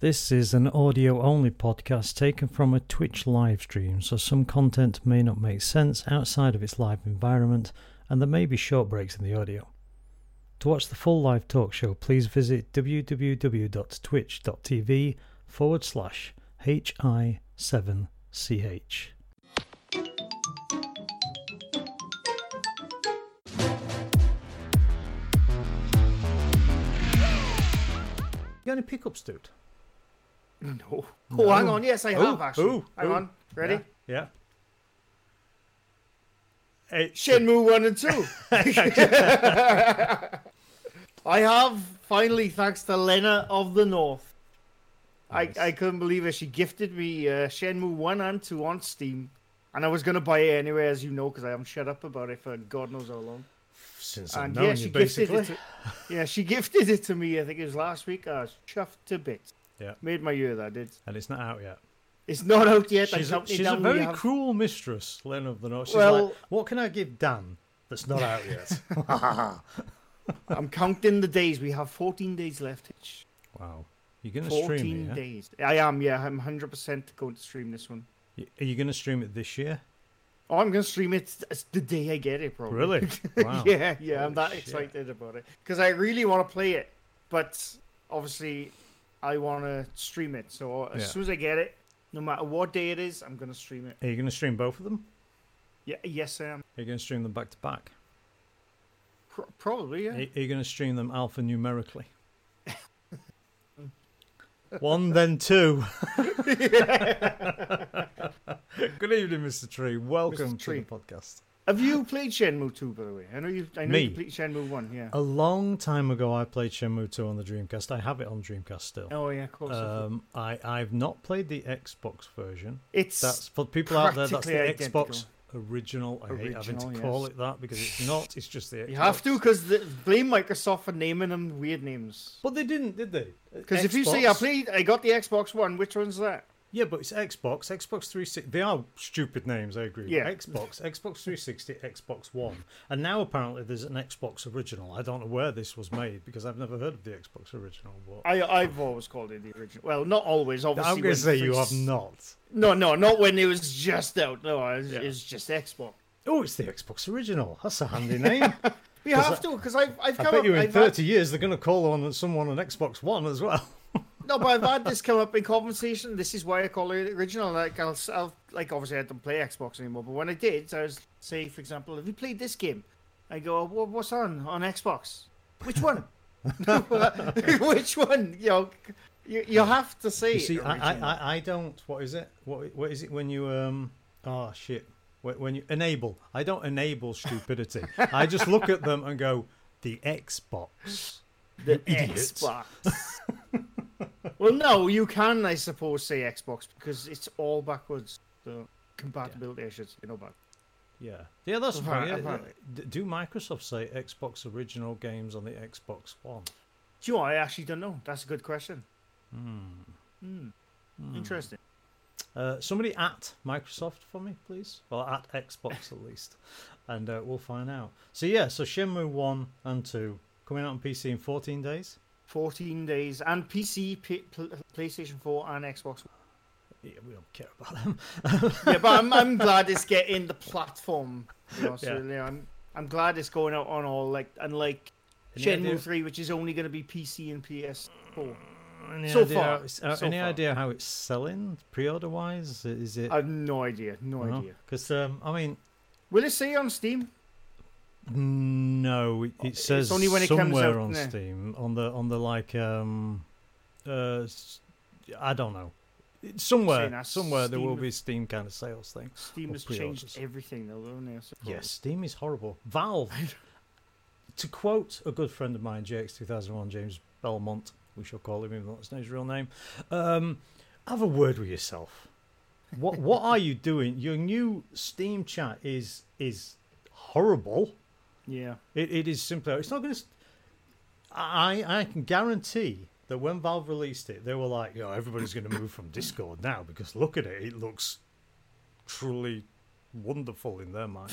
This is an audio only podcast taken from a Twitch live stream, so some content may not make sense outside of its live environment, and there may be short breaks in the audio. To watch the full live talk show, please visit www.twitch.tv forward slash HI7CH. You got any pickups, dude? No. No. Oh, hang on. Yes, I have actually. oh, hang oh. on. Ready? Yeah. Hey, Shenmue 1 and 2. I have finally, thanks to Lena of the North. Nice. I, I couldn't believe it. She gifted me uh, Shenmue 1 and 2 on Steam. And I was going to buy it anyway, as you know, because I haven't shut up about it for God knows how long. Since I've And known yeah, you, basically. to, yeah, she gifted it to me. I think it was last week. I was chuffed to bits. Yeah. Made my year, that did. And it's not out yet. It's not out yet. She's, a, she's a very have- cruel mistress, Lena of the North. She's Well- like, what can I give Dan that's not out yet? I'm counting the days. We have 14 days left. Wow. You're going to 14 stream it, yeah? days. I am, yeah. I'm 100% going to stream this one. Y- Are you going to stream it this year? Oh, I'm going to stream it the day I get it, probably. Really? Wow. yeah, yeah. I'm that shit. excited about it. Because I really want to play it. But obviously, I want to stream it. So uh, as Yeah. soon as I get it, no matter what day it is, I'm going to stream it. Are you going to stream both of them? Yeah, yes, I am. Are you going to stream them back to back? Pro- probably, yeah. Are are you going to stream them alphanumerically? One, then two. Good evening, Mr. Tree. Welcome to Tree. the podcast. Have you played Shenmue 2, by the way? I know you. I know Me? you played Shenmue 1. Yeah. A long time ago, I played Shenmue 2 on the Dreamcast. I have it on Dreamcast still. Oh yeah, of course. Um, I, I've not played the Xbox version. it's That's for people out there. That's the practically Xbox original. I hate having to Original, call yes. it that because it's not. It's just the Xbox. You have to, because blame Microsoft for naming them weird names. But they didn't, did they? Because if you say I played, I got the Xbox One. Which one's that? Yeah, but it's Xbox, Xbox 360. They are stupid names, I agree. Yeah. Xbox, Xbox 360, Xbox One. And now apparently there's an Xbox original. I don't know where this was made because I've never heard of the Xbox original. But I I've always called it the original. Well, not always. Obviously, I'm going to say you have not. No, no, not when it was just out. No, it's, Yeah. it's just Xbox. Oh, it's the Xbox original. That's a handy name. We have to, because I've I've I bet up. you in I've 30 years they're going to call on someone on Xbox One as well. No, but I've had this come up in conversation. This is why I call it original. Like I'll, I'll like obviously I don't play Xbox anymore, but when I did, I was say for example, have you played this game? I go, "Wha- what's on on Xbox? Which one? Which one? You know, you, you have to say. You see, I, original. I, I, I don't. What is it? What, what is it when you um? Oh shit! When you enable, I don't enable stupidity. I just look at them and go, the Xbox. the. Xbox. well, no, you can, I suppose, say Xbox because it's all backwards. So compatibility, I should say, no back. Yeah, yeah, that's. Apparently- Yeah, apparently. Do Microsoft say Xbox original games on the Xbox One? Do you know? I actually don't know. That's a good question. Hmm. Hmm. Hmm. Interesting. Uh, somebody at Microsoft for me, please. Well, at Xbox at least, and uh, we'll find out. So yeah, so Shenmue one and two coming out on PC in 14 days. 14 days and PC, P- PlayStation 4, and Xbox. Yeah, we don't care about them. yeah, but I'm, I'm glad it's getting the platform. You know, so Yeah. you know, I'm I'm glad it's going out on all like unlike Shenmue idea- 3, which is only going to be PC and PS4. Any So idea far, uh, so any far. idea how it's selling pre-order wise? Is it? I have no idea. No idea. Because um, I mean, Will it say on Steam? No, it, it It's says only when it comes somewhere out, on no. Steam on the on the like um, uh, I don't know. It's somewhere, somewhere there will be a Steam kind of sales thing. Steam has changed everything, though, don't they? I suppose. Yes, Steam is horrible. Valve, to quote a good friend of mine, JX2001, James Belmont, we shall call him, even though that's not his real name, um, have a word with yourself. What what are you doing? Your new Steam chat is is horrible. Yeah. It, it is simply. It's not going to. I I can guarantee that when Valve released it, they were like, "Yo, everybody's going to move from Discord now because look at it. It looks truly wonderful in their mind."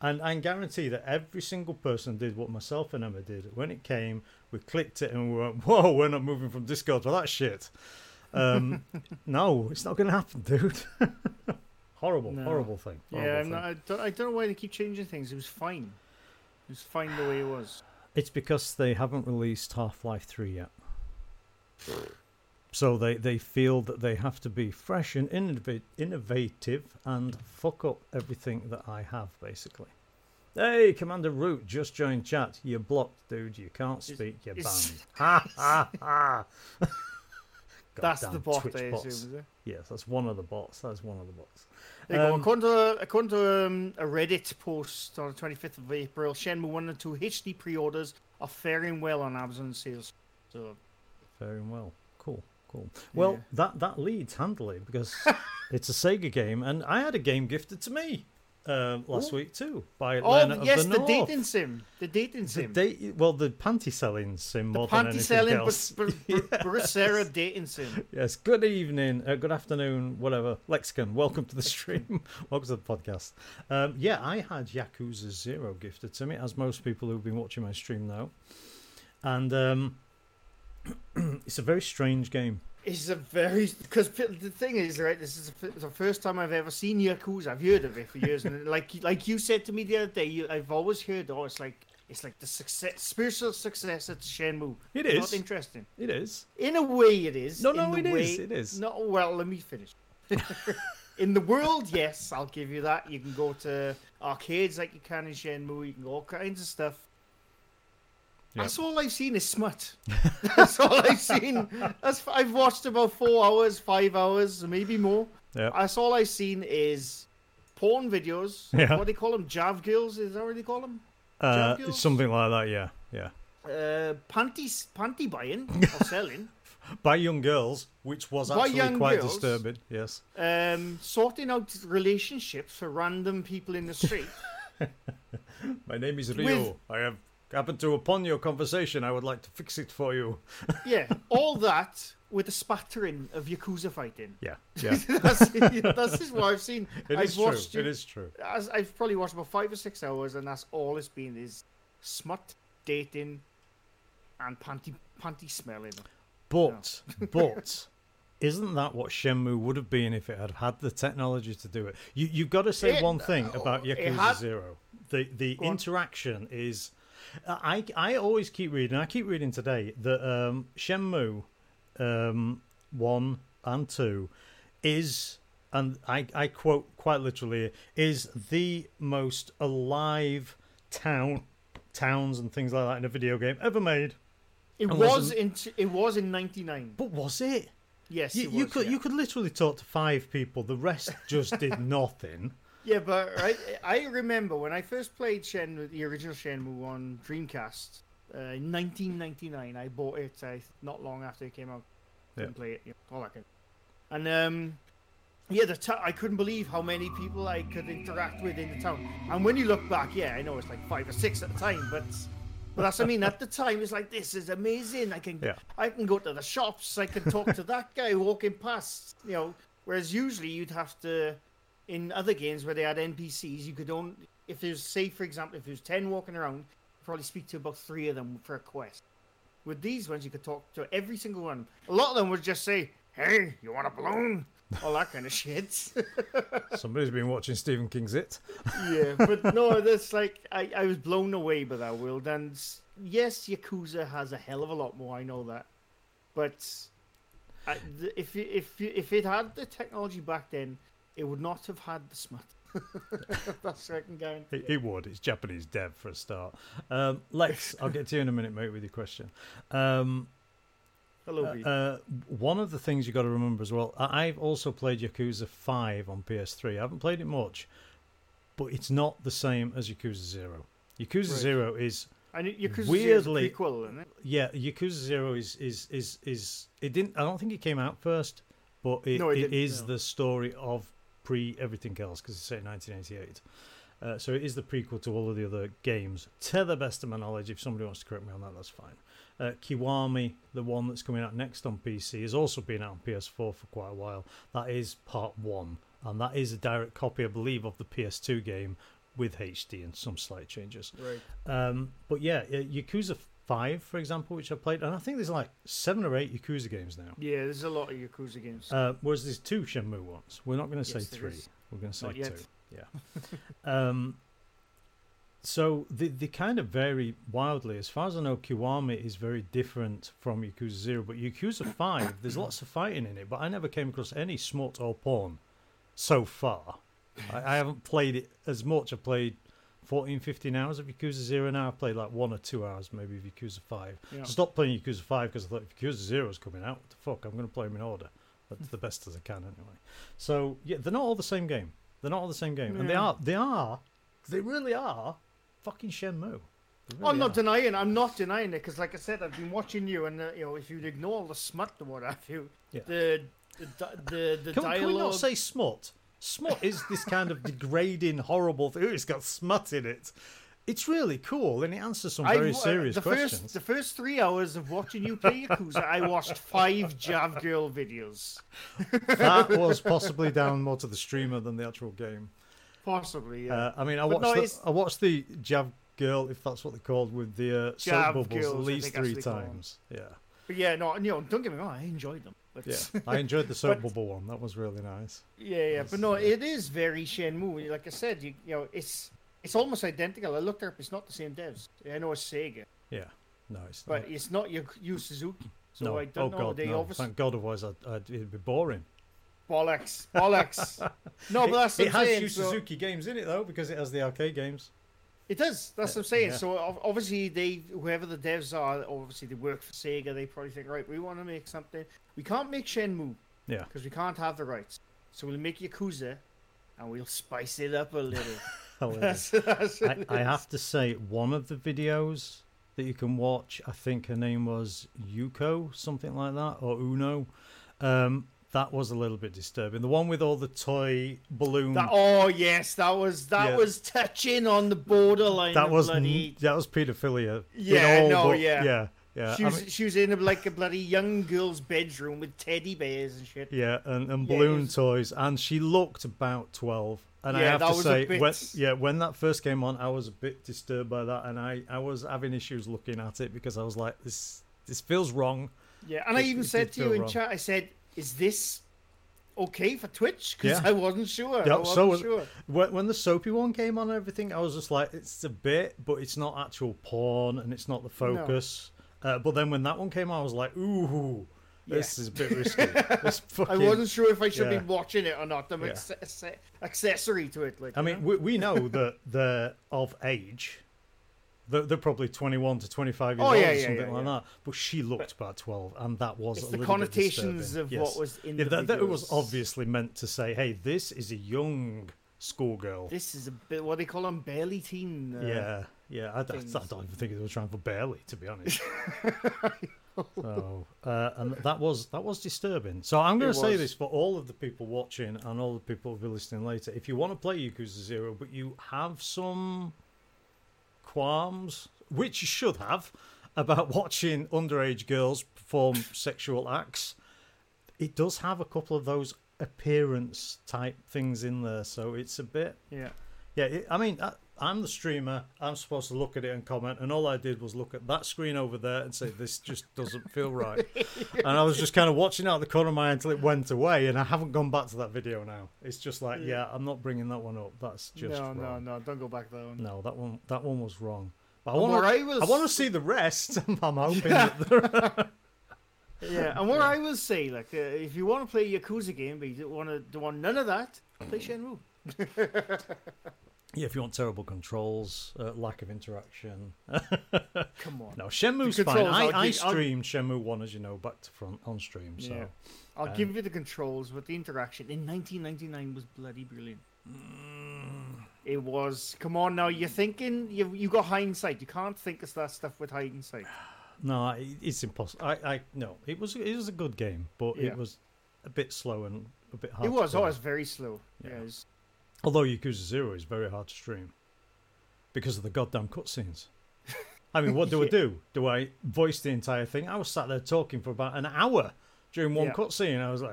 And I can guarantee that every single person did what myself and Emma did. When it came, we clicked it and we went, "Whoa, we're not moving from Discord for that shit." Um, no, it's not going to happen, dude. horrible, No. horrible thing. Yeah, horrible I'm thing. not, I, don't, I don't know why they keep changing things. It was fine. It was fine the way it was. It's because they haven't released Half Life 3 yet. So they, they feel that they have to be fresh and innova- innovative and fuck up everything that I have, basically. Hey, Commander Root, just joined chat. You're blocked, dude. You can't speak. You're banned. Ha ha ha. That's the bot, Twitch I bots. assume, is it? Yes, that's one of the bots. That's one of the bots. There you go. Um, According to, according to um, a Reddit post on the 25th of April, Shenmue 1 and 2 HD pre-orders are faring well on Amazon sales. So, Very well. Cool, cool. Well, Yeah. that that leads handily because it's a Sega game, and I had a game gifted to me um, last Ooh. week too by oh Lena yes, the, the, dating sim, the dating The sim, date, well, the panty selling sim the more than panty anything selling, else. but, but Bruce Sarah dating sim. Yes. Good evening, uh, good afternoon, whatever. Lexicon, welcome to the stream. welcome to the podcast. Um, yeah, I had Yakuza Zero gifted to me, as most people who've been watching my stream know, and um, it's a very strange game. It's a very because the thing is right. This is the first time I've ever seen Yakuza. I've heard of it for years, and like like you said to me the other day, you, I've always heard. Oh, it's like it's like the success, spiritual successor to Shenmue. It's not interesting. It is. In a way, it is. No, no, it is, way- it is. No, well, let me finish. in the world, yes, I'll give you that. You can go to arcades like you can in Shenmue. You can go all kinds of stuff. Yep. That's all I've seen is smut. That's all I've seen. That's I've watched about four hours, five hours, maybe more. Yeah. That's all I've seen is porn videos. Yeah. What do they call them? Jav girls? Is that what they call them? Uh, something like that. Yeah. Yeah. Uh, panties, panty buying or selling. By young girls, which was By actually quite girls? disturbing. Yes. um, sorting out relationships for random people in the street. My name is Rio. With- I have happened to upon your conversation. I would like to fix it for you. yeah, all that with a spattering of yakuza fighting. Yeah. Yeah. that's, that's just what I've seen. It I've is true. watched It you- is true. As I've probably watched about five or six hours, and that's all it's been is smut, dating, and panty panty smelling. But but isn't that what Shenmue would have been if it had had the technology to do it? You you've got to say It- one thing about Yakuza had- Zero. The the Go on. interaction is. I I always keep reading. I keep reading today that um, Shenmue um, one and two is and I, I quote quite literally is the most alive town towns and things like that in a video game ever made. It Unless was in it was in '99. But was it? Yes, You, it you could yeah. you could literally talk to five people. The rest just did nothing. Yeah, but right, I remember when I first played Shenmue, the original Shenmue on Dreamcast, uh, in 1999. I bought it uh, not long after it came out. Didn't Yeah. play it, you know, all that kind. And um, yeah, the ta- I couldn't believe how many people I could interact with in the town. And when you look back, yeah, I know it's like five or six at the time, but. But that's what I mean. At the time, it's like this is amazing. I can, Yeah. I can go to the shops. I can talk to that guy walking past. You know, whereas usually you'd have to, in other games where they had NPCs, you could only if there's say for example if there's ten walking around, you probably speak to about three of them for a quest. With these ones, you could talk to every single one. A lot of them would just say, "Hey, you want a balloon?" All that kind of shit. Somebody's been watching Stephen King's It. yeah, but no, that's like I, I was blown away by that world. And yes, Yakuza has a hell of a lot more. I know that, but uh, I, if if if it had the technology back then, it would not have had the smut. that's I can guarantee. It, it would. It's Japanese dev for a start. Um, Lex, I'll get to you in a minute, mate, with your question. Um, Hello, uh, uh, one of the things you got to remember as well. I've also played Yakuza Five on PS3. I haven't played it much, but it's not the same as Yakuza Zero. Yakuza Right. Zero is and Yakuza weirdly- prequel, isn't it? yeah. Yakuza Zero is is is is it didn't. I don't think it came out first, but it, No, it it no. the story of pre everything else because it's set in 1988. Uh, so it is the prequel to all of the other games. To the best of my knowledge, if somebody wants to correct me on that, that's fine. Uh, Kiwami, the one that's coming out next on PC, has also been out on PS4 for quite a while. That is part one, and that is a direct copy, I believe, of the PS2 game with HD and some slight changes. Right. Um, but yeah, Yakuza Five, for example, which I played, and I think there's like seven or eight Yakuza games now. Yeah, there's a lot of Yakuza games. Uh, whereas there's two Shenmue ones. We're not going to say Yes, three. is. We're going to say two. Yeah. um, so they, they kind of vary wildly. As far as I know, Kiwami is very different from Yakuza Zero, but Yakuza Five, there's lots of fighting in it. But I never came across any smut or porn so far. I, I haven't played it as much. I played 14, 15 hours of Yakuza Zero now. I've played like one or two hours maybe of Yakuza Five. Yeah. I stopped playing Yakuza 5 because I thought if Yakuza 0 is coming out, what the fuck, I'm going to play them in order. That's the best as I can anyway. So, yeah, they're not all the same game. They're not all the same game. And they are, they are, they really are fucking Shenmue. They I'm not are. denying. I'm not denying it because, like I said, I've been watching you, and uh, you know, if you ignore all the smut and what have you, Yeah. the the the, the Can, dialogue. can we not say smut? Smut is this kind of degrading, horrible thing. Ooh, it's got smut in it. It's really cool and it answers some I very wa- serious the questions. First, the first three hours of watching you play Yakuza, I watched five Jav Girl videos. that was possibly down more to the streamer than the actual game. Possibly, yeah. Uh, I mean, I But watched no, the, I watched the Jav Girl, if that's what they're called, with the uh, soap bubbles Girls, at least three what they call 'em. times. Yeah, but yeah, no, you know, don't get me wrong, I enjoyed them. Yeah. I enjoyed the soap But- bubble one. That was really nice. yeah, yeah. But no, it is very Shenmue. Like I said, you, you know, it's it's almost identical. I looked up; it's not the same devs. I know it's Sega, Yeah, no, it's but not. it's not Yu Yu Suzuki. So no. I don't oh know. god, they no! obviously Thank God, otherwise I'd, I'd, it'd be boring. bollocks, bollocks. no, but that's it, it has. Yu so- Suzuki games in it though, because it has the arcade games. It does. That's what I'm saying. yeah. So obviously they, whoever the devs are, obviously they work for Sega. They probably think, right, we want to make something. We can't make Shenmue Yeah, because we can't have the rights. So we'll make Yakuza, and we'll spice it up a little. hilarious. that's, that's I, I have to say, one of the videos that you can watch, I think her name was Yuko, something like that, or Uno. Um, that was a little bit disturbing. The one with all the toy balloon. That, oh yes, that was that Yeah. was touching on the borderline. that of was bloody. that was paedophilia. Yeah, all no, but- yeah. yeah, yeah. She I was mean, she was in a, like a bloody young girl's bedroom with teddy bears and shit. yeah, and, and Yeah, balloon was- toys, and she looked about twelve. And I have to say, bit- when, yeah, when that first came on, I was a bit disturbed by that, and I, I was having issues looking at it because I was like, this this feels wrong. Yeah, and I even said to you in wrong. chat, I said, "Is this okay for Twitch?" Because Yeah. I wasn't sure. Yeah, I wasn't so sure. When, the soapy one came on and everything, I was just like, it's a bit, but it's not actual porn and it's not the focus. Uh, but then when that one came on, I was like, ooh, this is a bit risky. This I wasn't sure if I should yeah. be watching it or not. I'm Yeah. acce- acce- accessory to it. Like, I mean, know? we, we know that they're of age. They're, they're probably 21 to 25 years Oh, old yeah, or something yeah, like yeah. that. But she looked about 12, and that was it's a the little connotations disturbing. of Yes. what was in Yeah, the that, that was obviously meant to say, hey, this is a young schoolgirl. This is a bit what they call them, barely teen. Uh, yeah, yeah. I, don't- I don't even think they were trying for barely, to be honest. so, uh, and that was that was disturbing. So I'm going to say this for all of the people watching and all the people who'll be listening later. If you want to play Yakuza Zero, but you have some qualms, which you should have, about watching underage girls perform sexual acts, it does have a couple of those appearance type things in there. So it's a bit yeah. yeah, it, I mean, I'm the streamer. I'm supposed to look at it and comment, and all I did was look at that screen over there and say, "This just doesn't feel right." and I was just kind of watching out the corner of my eye until it went away, and I haven't gone back to that video now. It's just like, yeah, Yeah. I'm not bringing that one up. That's just no, no, wrong. no! Don't go back to that one. No, that one, that one was wrong. But I want to, was- I want to see the rest. I'm hoping that there, Yeah, and what I will say, like, uh, if you want to play a Yakuza game, but you don't want to don't want none of that, play Shenmue. Yeah, if you want terrible controls, uh, lack of interaction. Come on. No, Shenmue's fine. controls, I, I give- I'll- streamed Shenmue one, as you know, back to front on stream. So. Yeah. I'll um, give you the controls, but the interaction in 1999 was bloody brilliant. Mm. It was. Come on now, you're thinking you you got hindsight. You can't think of that stuff with hindsight. No, it's impossible. I, I no, it was it was a good game, but Yeah. it was a bit slow and a bit hard. it was. play. Oh, it's very slow. Yeah. Yeah. Although Yakuza Zero is very hard to stream because of the goddamn cutscenes. I mean, what do I do? Do I voice the entire thing? I was sat there talking for about an hour during one Yeah. cutscene. I was like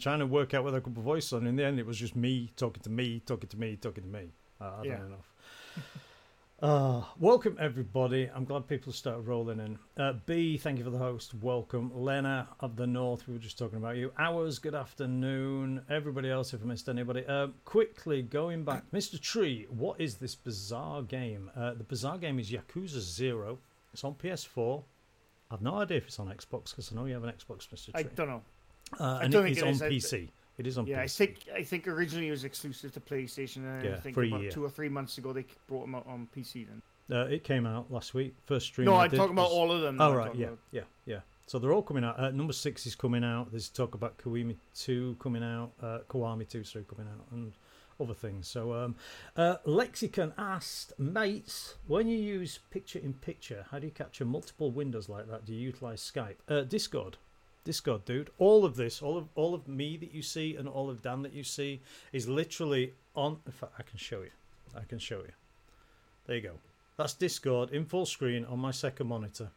trying to work out whether I could put voice on. In the end, it was just me talking to me, talking to me, talking to me. Uh, I don't enough. Uh, welcome everybody. I'm glad people started rolling in. Uh, B, thank you for the host. Welcome. Lena of the North, we were just talking about you. Hours, good afternoon. Everybody else, if I missed anybody. Uh, quickly going back, Mr. Tree, what is this bizarre game? Uh, the bizarre game is Yakuza Zero. It's on PS4. I've no idea if it's on Xbox because I know you have an Xbox, Mr. Tree. I don't know. Uh, I and don't it think is it on is. I- PC. It is on Yeah, I think I think originally it was exclusive to PlayStation. And Yeah, I think for about year. two or three months ago they brought them out on PC. Then Uh, it came out last week. First stream. no, I I'm talking about all of them. Oh right, yeah, about- yeah, yeah. So they're all coming out. Uh, number six is coming out. There's talk about Kiwami two coming out, uh, Kiwami two sorry coming out, and other things. So um, uh, Lexicon asked, mates, when you use picture in picture, how do you capture multiple windows like that? Do you utilize Skype? Uh, Discord. Discord, dude. All of this, all of all of me that you see, and all of Dan that you see, is literally on. In fact, I can show you. I can show you. There you go. That's Discord in full screen on my second monitor,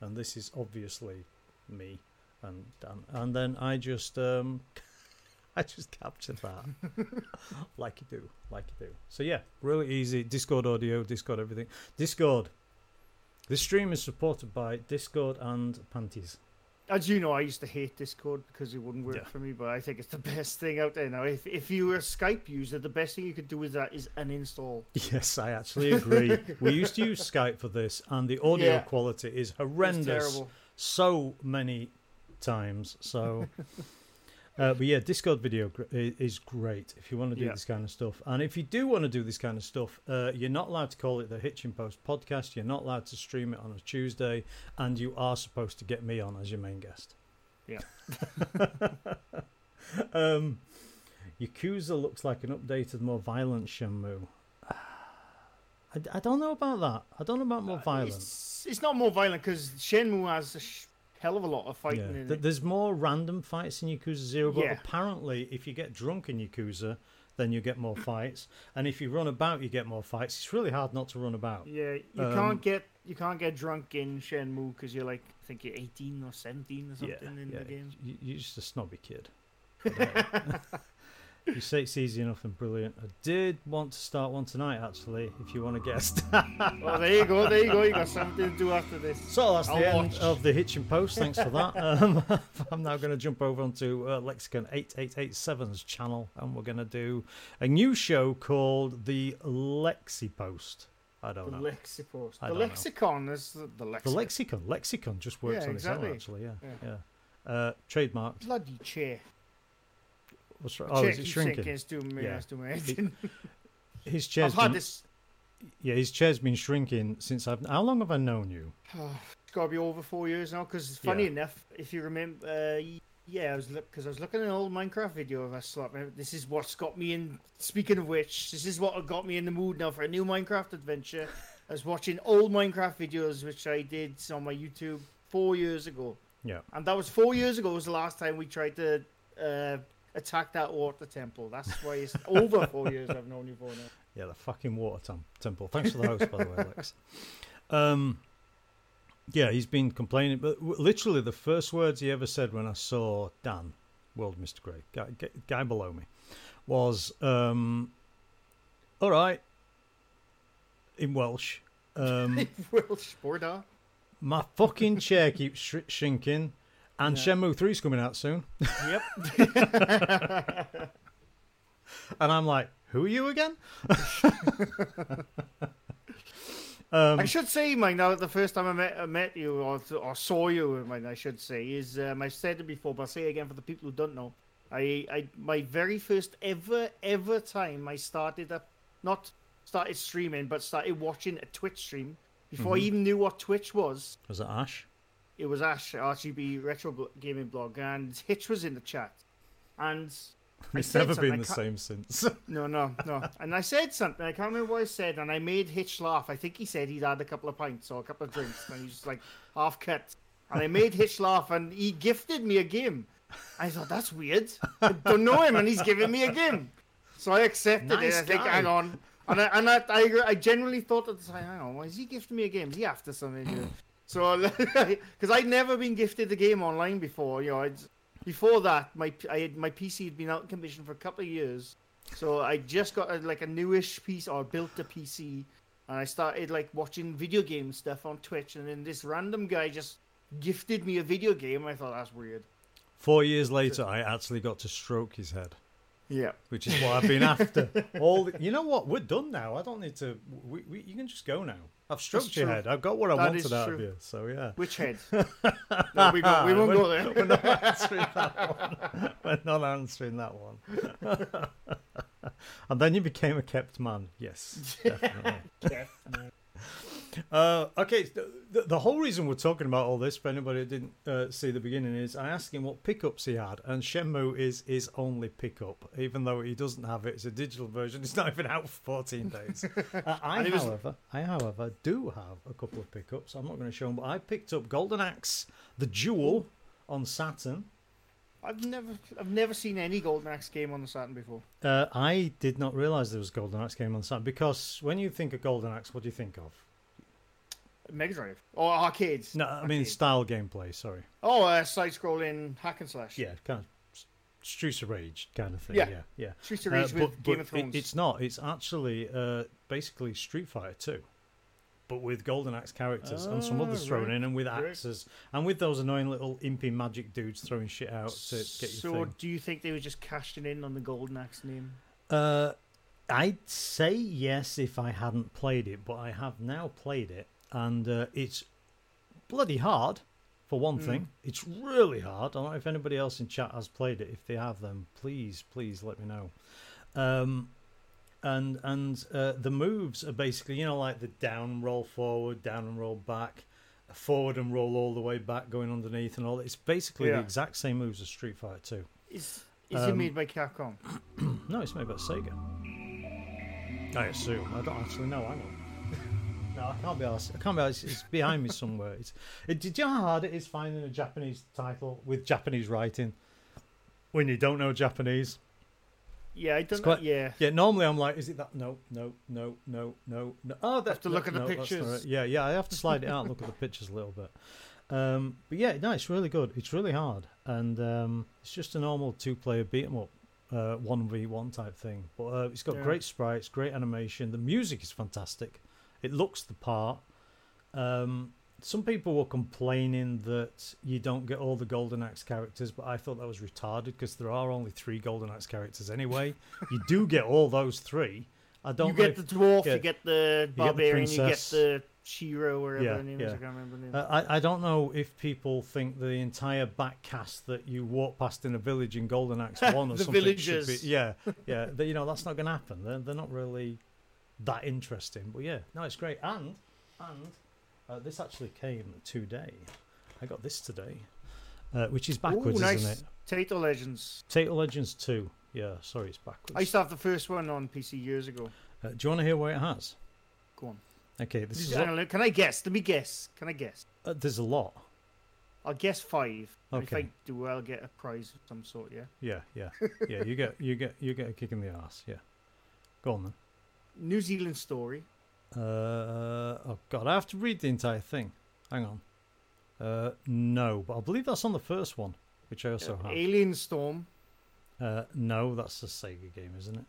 and this is obviously me and Dan. And then I just um, I just captured that like you do, like you do. So yeah, really easy. Discord audio, Discord everything. Discord. This stream is supported by Discord and Panties. As you know, I used to hate Discord because it wouldn't work Yeah. for me, but I think it's the best thing out there now. If if you were a Skype user, the best thing you could do with that is uninstall. Yes, I actually agree. we used to use Skype for this, and the audio Yeah. quality is horrendous. so many times. So, uh, but yeah, Discord video gr- is great if you want to do Yeah. this kind of stuff. And if you do want to do this kind of stuff, uh, you're not allowed to call it the Hitching Post podcast. You're not allowed to stream it on a Tuesday, and you are supposed to get me on as your main guest. Yeah. um, Yakuza looks like an updated, more violent Shenmue. I, I don't know about that. I don't know about more violent. Uh, It's, it's not more violent because Shenmue has hell of a lot of fighting Yeah. There's more random fights in Yakuza Zero, but Yeah. apparently, if you get drunk in Yakuza, then you get more fights, and if you run about, you get more fights. It's really hard not to run about. Yeah, you Um, can't get you can't get drunk in Shenmue because you're like I think you're 18 or 17 or something yeah, in yeah. the game. You're just a snobby kid. you say it's easy enough and brilliant. I did want to start one tonight, actually. If you want to guest. Oh, there you go, there you go. You got something to do after this. So that's the I'll end watch. of the Hitching Post. Thanks for that. Um, I'm now going to jump over onto uh, Lexicon 8887's channel, and we're going to do a new show called the Lexi Post. I don't The know. lexicon. I The don't know. lexicon is the, the the lexicon. lexicon. Lexicon just works Yeah, on its own, actually. Yeah, Yeah. yeah. Uh, trademarked. Bloody chair. What's right? Oh, is it shrinking? It's doing me. Yeah. It's doing me. anything. His I've had been, this. yeah, his chair's been shrinking since I've. How long have I known you? It's got to be over four years now. Because funny Yeah. enough, if you remember, uh, yeah, I was because I was looking at an old Minecraft video of us. This is what's got me in. Speaking of which, this is what got me in the mood now for a new Minecraft adventure. I was watching old Minecraft videos, which I did on my YouTube four years ago, Yeah. and that was four years ago. Was the last time we tried to uh, attack that water temple. That's why it's over four years. I've known you for now. Yeah, the fucking water tem- temple. Thanks for the host, by the way, Alex. Um, yeah, he's been complaining, but w- literally the first words he ever said when I saw Dan, World Mister Grey, guy, guy- below me, was, um, "All right," in Welsh. Um, Welsh border. my fucking chair keeps sh- shrinking, and Yeah. Shenmue 3's coming out soon, Yep. and I'm like, "Who are you again?" um, I should say, Mike. Now, the first time I met, I met you or, or saw you, Mike, I should say, is um, I've said it before, but I'll say it again for the people who don't know. I, I, my very first ever, ever time I started up, not started streaming, but started watching a Twitch stream before I Mhm. even knew what Twitch was. was it Ash? It was Ash RGB Retro Gaming Blog, and Hitch was in the chat, and It's never been the same since. no, no, no. And I said something. I can't remember what I said, and I made Hitch laugh. I think he said he'd had a couple of pints or a couple of drinks, and he's just like half cut. And I made Hitch laugh, and he gifted me a game. I thought that's weird. I don't know him, and he's giving me a game. So I accepted Nice it. I think, guy. hang on. And I, and I, I, I genuinely thought at the time, hang on, why is he gifting me a game? Is he after something? So, because I'd never been gifted a game online before, you know, I'd, before that, my I had, my PC had been out of commission for a couple of years, so I just got a, like a newish piece or built a PC, and I started like watching video game stuff on Twitch, and then this random guy just gifted me a video game. I thought that's weird. Four years later, I actually got to stroke his head, Yeah. which is what I've been after. All the, you know what? We're done now. I don't need to. We, we, you can just go now. I've stroked your head. I've got what I That wanted is out of you. So yeah. Which head? no, we, go, we won't go there. We're not answering that one. We're not answering that one. and then you became a kept man. Yes, definitely. Uh, okay, the, the, whole reason we're talking about all this, for anybody who didn't uh, see the beginning, is I asked him what pickups he had, and Shenmue is his only pickup, even though he doesn't have it. It's a digital version. It's not even out for 14 days. Uh, I, however, I, however, do have a couple of pickups. I'm not going to show them, but I picked up Golden Axe, the Duel, on Saturn. I've never, I've never seen any Golden Axe game on the Saturn before. Uh, I did not realise there was a Golden Axe game on Saturn because when you think of Golden Axe, what do you think of? Mega Drive or arcades? No, I mean style gameplay. Sorry. Oh, uh, side-scrolling hack and slash. Yeah, kind of Streets of Rage kind of thing. Yeah. Yeah, yeah. Streets of Uh, Rage with but- Game but of Thrones. It, it's not. It's actually uh, basically Street Fighter 2, but with Golden Axe characters and some Ah, others thrown right, in, and with right. axes, and with those annoying little impy magic dudes throwing shit out to get so, thing. do you think they were just cashing in on the Golden Axe name? Uh, I'd say yes if I hadn't played it, but I have now played it, and uh, it's bloody hard. For one Mm. thing, it's really hard. I don't know if anybody else in chat has played it. If they have, then please, please let me know. Um, and and uh, the moves are basically, you know, like the down roll forward, down and roll back, forward and roll all the way back, going underneath, and all. It's basically the exact same moves as Street Fighter Two. Is is it Um, made by Capcom? No, it's made by Sega. I assume. I don't actually know. Hang on. No, I can't be asked. I can't be asked. It's behind me somewhere. It's, it, did you know how hard it is finding a Japanese title with Japanese writing when you don't know Japanese? Yeah, I don't. quite- yeah, Yeah, normally I'm like, is it that? No, no, no, no, no, no. Oh, that's to look at the no, pictures. Yeah, yeah, I have to slide it out and look at the pictures a little bit. Um, but yeah, no, it's really good. It's really hard, and um, it's just a normal two-player beat 'em up, uh, one v one type thing. But uh, it's got Yeah. great sprites, great animation. The music is fantastic. It looks the part. Um, some people were complaining that you don't get all the Golden Axe characters, but I thought that was retarded because there are only three Golden Axe characters anyway. you do get all those three. I don't you get the dwarf, yeah. you get the barbarian, you get the Shiro, or whatever Yeah, her name is. I can't remember the name. Uh, I, I don't know if people think the entire back cast that you walk past in a village in Golden Axe 1 or The something villagers. should be. Yeah, yeah. you know, that's not going to happen. They're, they're not really that interesting. But yeah, no, it's great. And, and uh, this actually came today. I got this today, uh, which is backwards, Ooh, nice. isn't it? Taito Legends. Taito Legends 2. Yeah, sorry, it's backwards. I used to have the first one on PC years ago. Uh, do you want to hear what it has? Go on. Okay, this is. On, Can I guess? Let me guess. Can I guess? Uh, there's a lot. I'll guess five. And If Okay. I do, I'll get a prize of some sort. Yeah. Yeah, yeah, yeah. You get, you get, you get a kick in the ass. Yeah. Go on then. New Zealand story. Uh, oh god, I have to read the entire thing. Hang on. Uh, no, but I believe that's on the first one, which I also Uh, have. Alien Storm. Uh, no, that's a Sega game, isn't it?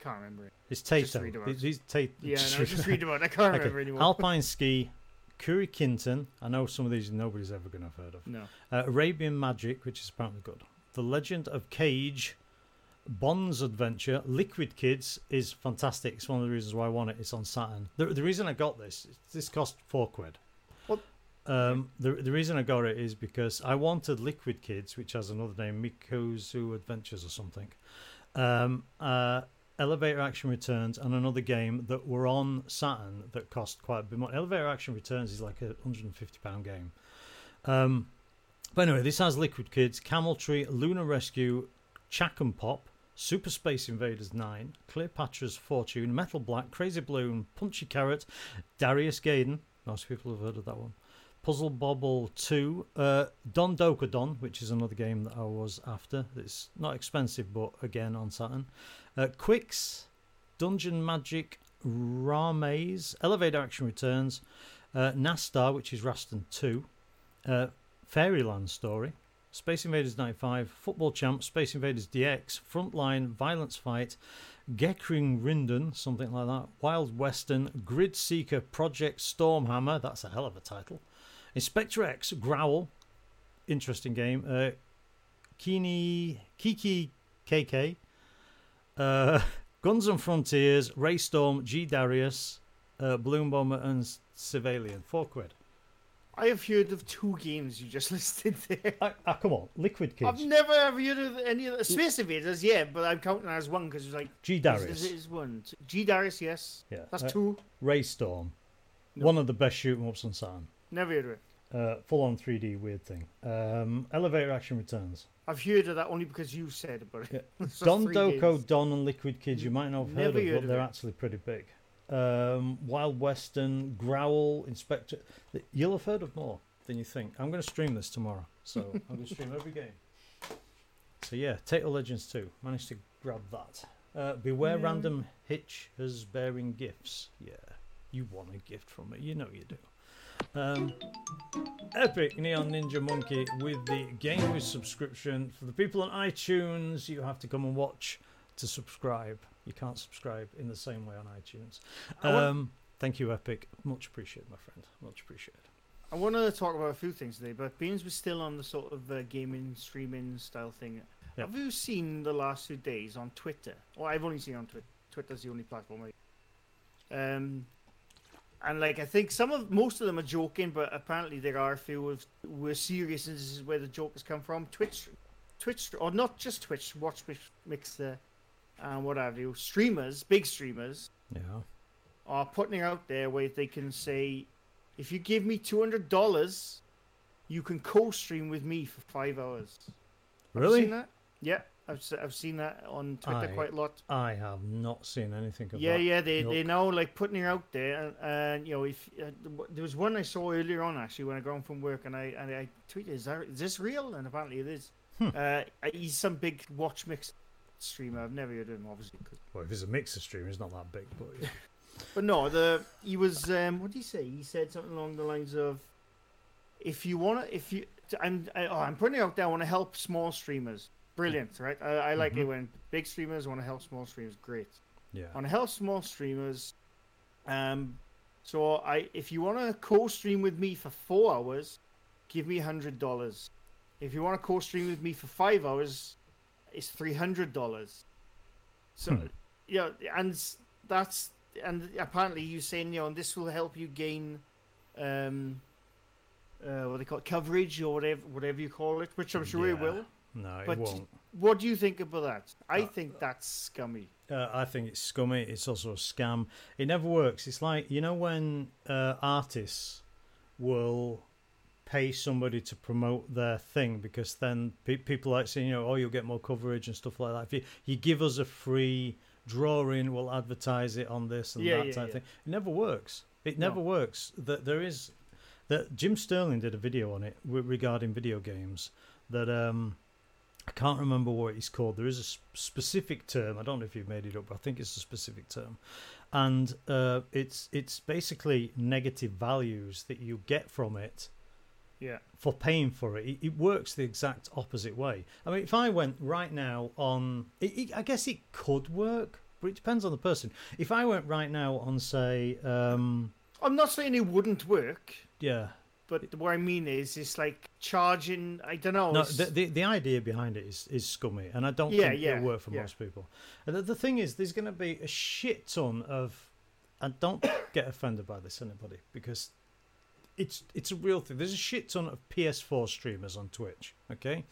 Can't remember it. It's Just Taito. read about it. These Ta- Yeah, just no, just read about it. I can't Okay. remember anymore. Alpine Ski, Kurikinton. I know some of these nobody's ever going to have heard of. No. Uh, Arabian Magic, which is apparently good. The Legend of Kage, Bonze Adventure, Liquid Kids is fantastic. It's one of the reasons why I want it. It's on Saturn. The, the reason I got this, this cost four quid. What? Um, the the reason I got it is because I wanted Liquid Kids, which has another name, Mikozu Adventures or something. Um, uh, Elevator Action Returns and another game that were on Saturn that cost quite a bit more. Elevator Action Returns is like a hundred and fifty pound game. Um, but anyway, this has Liquid Kids, Cameltry, Lunar Rescue, Chack'n Pop, Super Space Invaders 9, Cleopatra's Fortune, Metal Black, Crazy Balloon, Puchi Carat, Darius Gaiden. Most people have heard of that one. Puzzle Bobble 2, uh, Don Doko Don, which is another game that I was after. It's not expensive, but again on Saturn. Uh, Qix, Dungeon Magic, Rames, Elevator Action Returns, uh, Nastar, which is Rastan 2, uh, Fairyland Story, Space Invaders 95, Football Champ, Space Invaders DX, Frontline, Violence Fight, Gekirindan, something like that. Wild Western, Grid Seeker, Project Stormhammer. That's a hell of a title. Insector X, Growl. Interesting game. Uh, Kini, Kiki KK. Uh, Guns and Frontiers, Raystorm, G Darius, uh, Bloom Bomber, and Syvalion. Four quid. I have heard of two games you just listed there. Ah, ah, come on, Liquid Kids. I've never ever heard of any of the Space Invaders, yeah, but I'm counting that as one because it's like G Darius. is one. G Darius, yes. Yeah. That's uh, two. Raystorm. No. One of the best shoot 'em ups on Saturn. Never heard of it. Uh, full on 3D weird thing. Um, Elevator Action Returns. I've heard of that only because you said about it. Yeah. Don Doko, games. Don, and Liquid Kids. You might not have heard Never of, heard but of they're it. actually pretty big. Um, Wild Western, Growl, Insector. You'll have heard of more than you think. I'm going to stream this tomorrow, so I'm going to stream every game. So yeah, Taito Legends 2. Managed to grab that. Uh, beware Yeah. random hitch as bearing gifts. Yeah, you want a gift from me. You know you do. Um, Epic Neon Ninja Monkey with the Game with subscription. For the people on iTunes, you have to come and watch to subscribe. You can't subscribe in the same way on iTunes. Um, thank you, Epic. Much appreciated, my friend. Much appreciated. I want to talk about a few things today, but being we're still on the sort of uh, gaming, streaming style thing, Yep. have you seen the last few days on Twitter? Well, I've only seen on Twitter. Twitter's the only platform. I Um, and like I think some of most of them are joking, but apparently there are a few of were serious, and this is where the joke has come from. Twitch, Twitch, or not just Twitch, Watch Mix- Mixer, and what have you. Streamers, big streamers, Yeah. are putting it out there where they can say, if you give me two hundred dollars, you can co-stream with me for five hours. Really? seen that? Yeah, I've I've seen that on Twitter I- quite a lot. I have not seen anything of Yeah, that. yeah, they Nope. they now like putting it out there, and, and you know, if uh, there was one I saw earlier on actually when I got home from work, and I and I tweeted, "Is that is this real?" And apparently it is. Hmm. Uh, he's some big watch mix streamer. I've never heard of him, obviously. Well, if it's a mixer stream, he's not that big, but yeah. But no, the he was um, what did he say? He said something along the lines of, "If you want to, if you, I'm, I, oh, I'm putting it out there. I want to help small streamers. Brilliant, right? I, I like it Mhm. when big streamers want to help small streamers. Great. yeah. I want to help small streamers. Um, so I, if you want to co-stream with me for four hours, give me hundred dollars. If you want to co-stream with me for five hours, it's three hundred dollars. So, Hmm. yeah, and that's and apparently you saying you know and this will help you gain, um, uh, what they call it, coverage or whatever whatever you call it, which I'm sure it will. No, it But- won't. What do you think about that? I Uh, think that's scummy. Uh, I think it's scummy. It's also a scam. It never works. It's like you know when uh, artists will pay somebody to promote their thing because then pe- people like saying, you know, oh, you'll get more coverage and stuff like that. If you, you give us a free drawing, we'll advertise it on this and Yeah, that yeah, type of yeah. thing. It never works. It No. never works. That there is that Jim Sterling did a video on it regarding video games that um I can't remember what it's called. There is a s- specific term. I don't know if you've made it up. But I think it's a specific term, and uh, it's it's basically negative values that you get from it Yeah. for paying for it. It, it works the exact opposite way. I mean, if I went right now on, it, it, I guess it could work, but it depends on the person. If I went right now on, say, um, I'm not saying it wouldn't work, yeah, but what I mean is, it's like charging. I don't know. No, the, the the idea behind it is, is scummy, and I don't Yeah, think yeah, it'll work for yeah. most people. And the, the thing is, there's going to be a shit ton of, and don't get offended by this, anybody, because it's it's a real thing. There's a shit ton of PS4 streamers on Twitch. Okay,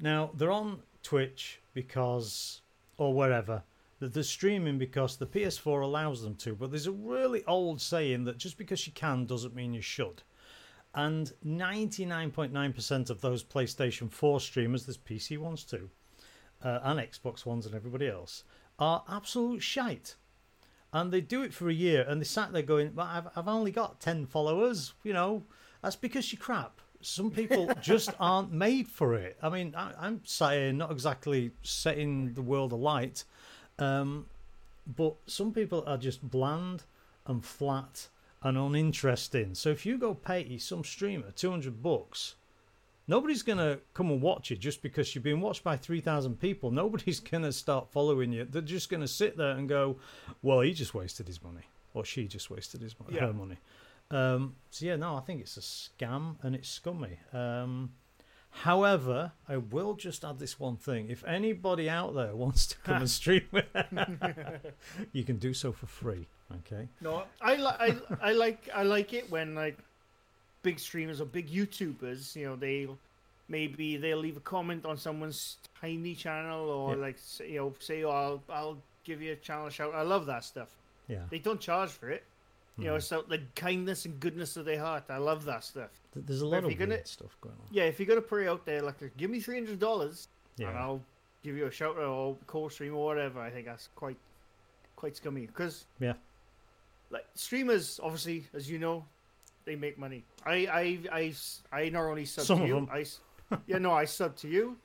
now they're on Twitch because or wherever. that They're streaming because the PS4 allows them to, but there's a really old saying that just because you can doesn't mean you should. And 99.9% of those PlayStation 4 streamers, there's PC ones too, uh, and Xbox ones and everybody else, are absolute shite. And they do it for a year and they sat there going, well, I've, I've only got 10 followers, you know, that's because you're crap. Some people just aren't made for it. I mean, I, I'm sat here not exactly setting the world alight, um, but some people are just bland and flat and uninteresting. So if you go pay some streamer 200 bucks, Nobody's going to come and watch you just because you've been watched by 3,000 people. Nobody's going to start following you. They're just going to sit there and go, well, he just wasted his money. Or she just wasted his money, Yeah. her money. Um, so, yeah, no, I think it's a scam and it's scummy. Um, however, I will just add this one thing. If anybody out there wants to come and stream it, you can do so for free. Okay. No, I, li- I I like I like it when like big streamers or big YouTubers, you know, they maybe they'll leave a comment on someone's tiny channel or Yeah. like you know say oh, I'll I'll give you a channel shout. I love that stuff. Yeah. They don't charge for it. You know, it's out the kindness and goodness of their heart. I love that stuff. There's a lot of gonna- stuff going on. Yeah, if you're gonna put it out there, like give me three hundred dollars Yeah. and I'll give you a shout out or co-stream or whatever. I think that's quite quite scummy because Yeah. like streamers, obviously, as you know, they make money. I I I, not only sub Some to you, them. I yeah no I sub to you.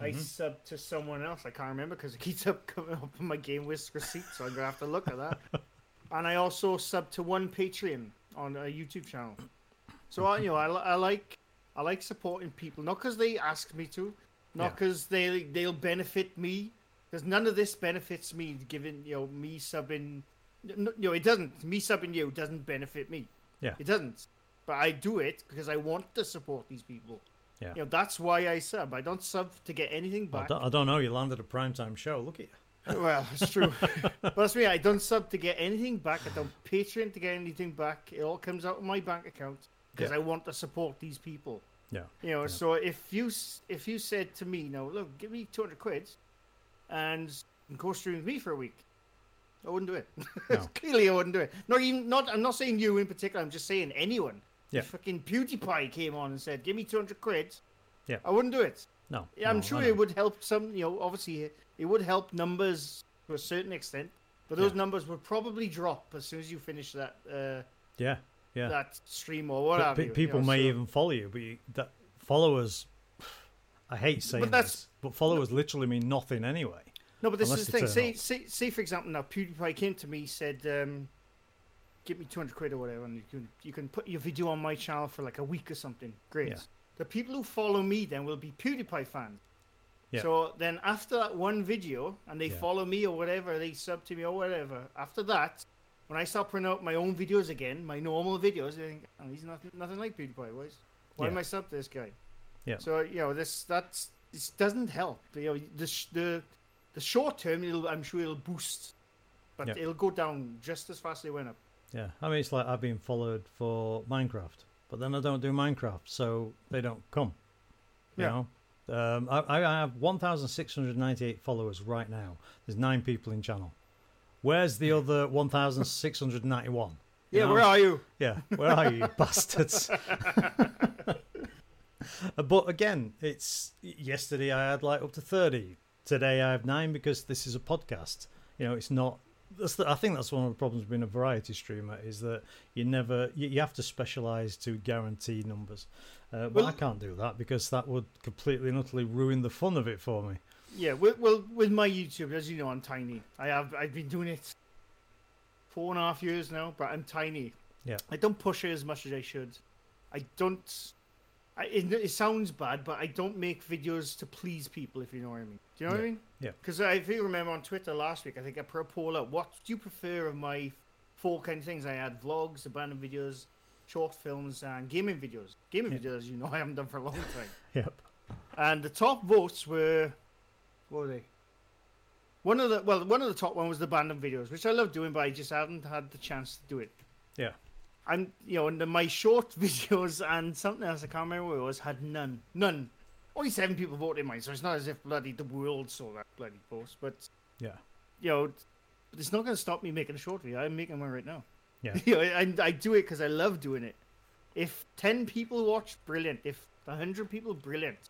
I Mhm. sub to someone else. I can't remember because it keeps up coming up in my game with receipt, so I'm gonna have to look at that. and I also sub to one Patreon on a YouTube channel. So I, you know, I, I like I like supporting people, not because they ask me to, not Yeah. because they they'll benefit me, because none of this benefits me. Giving you know me subbing, n- you know, it doesn't. Me subbing you doesn't benefit me. Yeah. it doesn't. But I do it because I want to support these people. Yeah. You know, that's why I sub. I don't sub to get anything I back. don't, I don't know. You landed a primetime show. Look at you. Well, it's true. but that's me. I don't sub to get anything back. I don't Patreon to get anything back. It all comes out of my bank account because Yeah. I want to support these people. Yeah. You know, Yeah. so if you if you said to me, "No, look, give me two hundred quid, and go stream with me for a week," I wouldn't do it. No. Clearly, I wouldn't do it. Not even not. I'm not saying you in particular. I'm just saying anyone. Yeah. If fucking PewDiePie came on and said, "Give me two hundred quid," Yeah. I wouldn't do it. No. Yeah, I'm no, sure it would help some. You know, obviously it would help numbers to a certain extent, but those Yeah. numbers would probably drop as soon as you finish that uh, Yeah. Yeah. that stream or whatever. pe- you, you people know, may so- even follow you, but you, that followers. I hate saying that's- this, but followers literally mean nothing anyway. No, but this is the thing. Say, up. say, say, for example, now PewDiePie came to me, said, um, "Give me two hundred quid or whatever, and you can you can put your video on my channel for like a week or something." Great. Yeah. The people who follow me then will be PewDiePie fans. Yeah. So then after that one video, and they Yeah. follow me or whatever, they sub to me or whatever. After that, when I start putting out my own videos again, my normal videos, they think, oh, he's nothing, nothing like PewDiePie. Why, is, why Yeah. am I sub to this guy? Yeah. So you know this that's this doesn't help. You know the the the short term, it'll, I'm sure it'll boost, but Yeah. it'll go down just as fast as it went up. Yeah. I mean, it's like I've been followed for Minecraft, but then I don't do Minecraft, so they don't come. You Yeah. know. Um, I, I have 1,698 followers right now. There's nine people in channel. Where's the other 1,691? You Yeah, know? where are you? Yeah, where are you, you bastards? Uh, but again, it's yesterday I had like up to thirty. Today I have nine because this is a podcast. You know, it's not. That's the, I think that's one of the problems with being a variety streamer is that you never you, you have to specialize to guarantee numbers. Uh, but Well- I can't do that because that would completely and utterly ruin the fun of it for me. Yeah, well, well, with my YouTube, as you know, I'm tiny. I have I've been doing it four and a half years now, but I'm tiny. Yeah. I don't push it as much as I should. I don't. I, it, it sounds bad, but I don't make videos to please people. If you know what I mean. Do you know what I Yeah. mean? Yeah. Because if you remember on Twitter last week, I think I put a poll up. What do you prefer of my four kind of things? I had vlogs, abandoned videos, short films, and gaming videos. Gaming Yeah. videos, you know, I haven't done for a long time. Yep. And the top votes were, what were they? One of the well, one of the top one was the abandoned videos, which I love doing, but I just haven't had the chance to do it. Yeah. I'm, you know, and the, my short videos and something else I can't remember what it was had none, none. Only seven people voted mine, so it's not as if bloody the world saw that bloody post. But Yeah. you know, it's not going to stop me making a short video. I'm making one right now. Yeah. you know, I, I do it because I love doing it. If ten people watch, brilliant. If hundred people, brilliant. It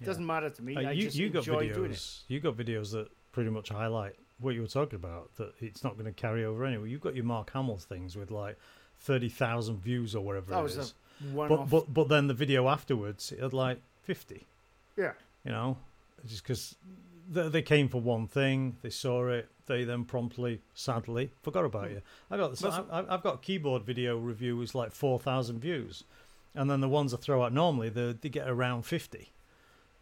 Yeah. doesn't matter to me. Uh, I you just you got enjoy doing it. videos. You got videos that pretty much highlight what you were talking about. That it's not going to carry over anyway. You've got your Mark Hamill things with like thirty thousand views or whatever That it was is. But but but then the video afterwards it had like fifty. yeah, You know, just because they, they came for one thing, they saw it, they then promptly, sadly, forgot about Hmm. you. I got this. I, I've got a keyboard video review was like four thousand views. and then the ones I throw out normally, they, they get around 50.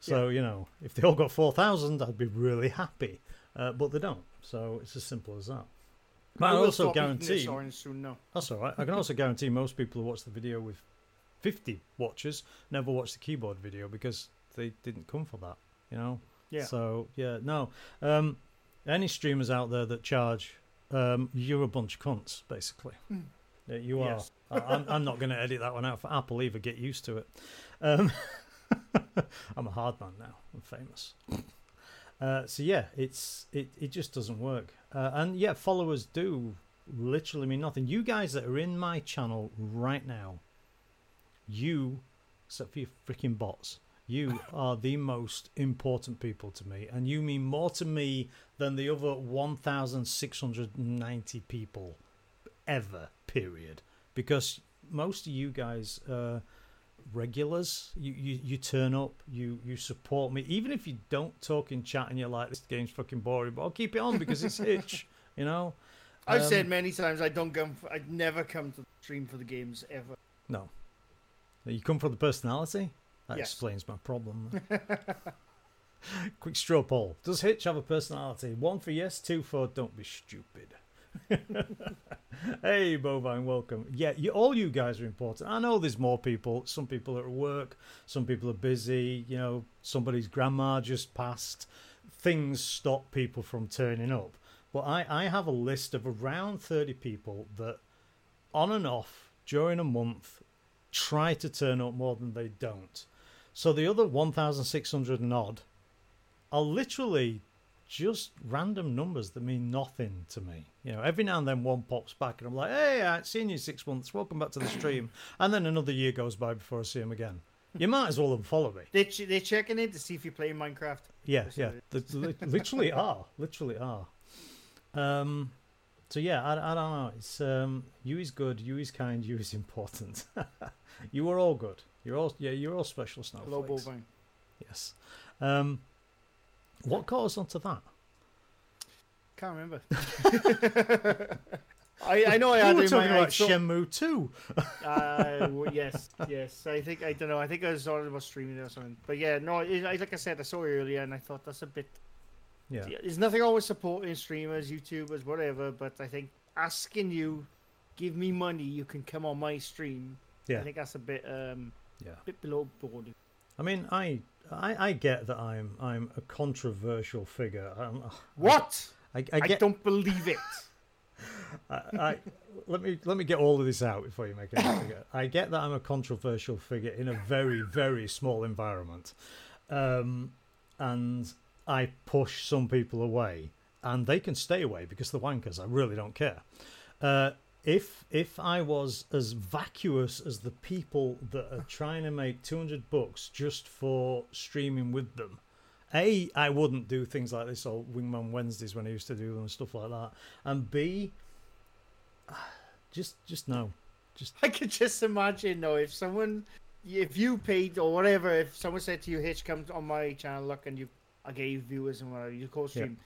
So, you know, if they all got 4,000, I'd be really happy. Uh, but they don't. So it's as simple as that. But I, will also guarantee. orange soon. That's all right. I can also guarantee most people who watch the video with 50 watchers never watch the keyboard video because they didn't come for that, you know? Yeah. So, yeah, no. Um, any streamers out there that charge, um, you're a bunch of cunts, basically. Yeah, you are. Yes. I, I'm, I'm not going to edit that one out for Apple either. Get used to it. Um, I'm a hard man now. I'm famous. Uh, so yeah, it's it, it just doesn't work. Uh, and yeah, followers do literally mean nothing. You guys that are in my channel right now, you, except for your freaking bots, you are the most important people to me, and you mean more to me than the other 1,690 people ever. Period. Because most of you guys are regulars. You, you you turn up. You you support me, even if you don't talk in chat and you're like, this game's fucking boring, but I'll keep it on because it's Hitch. You know. I've Um, said many times I don't come. For, I'd never come to the stream for the games ever. No. You come for the personality? That Yes. explains my problem. Quick straw poll. Does Hitch have a personality? One for yes, two for don't be stupid. hey, Bovine, welcome. Yeah, you, all you guys are important. I know there's more people. Some people are at work, some people are busy. You know, somebody's grandma just passed. Things stop people from turning up. But I, I have a list of around 30 people that, on and off, during a month, try to turn up more than they don't. So the other 1,600 and odd are literally just random numbers that mean nothing to me. You know, every now and then one pops back and I'm like, hey, I ain't seen you six months. Welcome back to the stream. and then another year goes by before I see him again. You might as well unfollow me. They ch- they checking in to see if you play Minecraft. Yeah, yeah. what The, li- literally are. Literally are. Um, so yeah, I, I don't know. It's um, you is good, you is kind, you is important. you are all good. You're all yeah, you're all special Hello, snowflakes. bovine. Yes. Um, what us onto that? Can't remember. I I know I we had were in my talking I about saw- Shenmue 2. Uh, yes, yes. I think I don't know. I think I was on about streaming or something. But yeah, no. It, I, like I said, I saw it earlier, and I thought that's a bit. Yeah. There's nothing always supporting streamers, YouTubers, whatever. But I think asking you, give me money, you can come on my stream. Yeah. I think that's a bit um Yeah. A bit below board. I mean, I, I I get that I'm I'm a controversial figure. I'm, What? I, I I, get don't believe it. I, I let me let me get all of this out before you make any figure. I get that I'm a controversial figure in a very very small environment, um, and I push some people away, and they can stay away because they're wankers. I really don't care. Uh, if if I was as vacuous as the people that are trying to make 200 bucks just for streaming with them, a, I wouldn't do things like this or Wingman Wednesdays when I used to do them and stuff like that. And B, just just no, just I could just imagine though if someone, if you paid or whatever, if someone said to you, "Hitch, come on my channel, look," and you, I gave viewers and whatever, you call stream.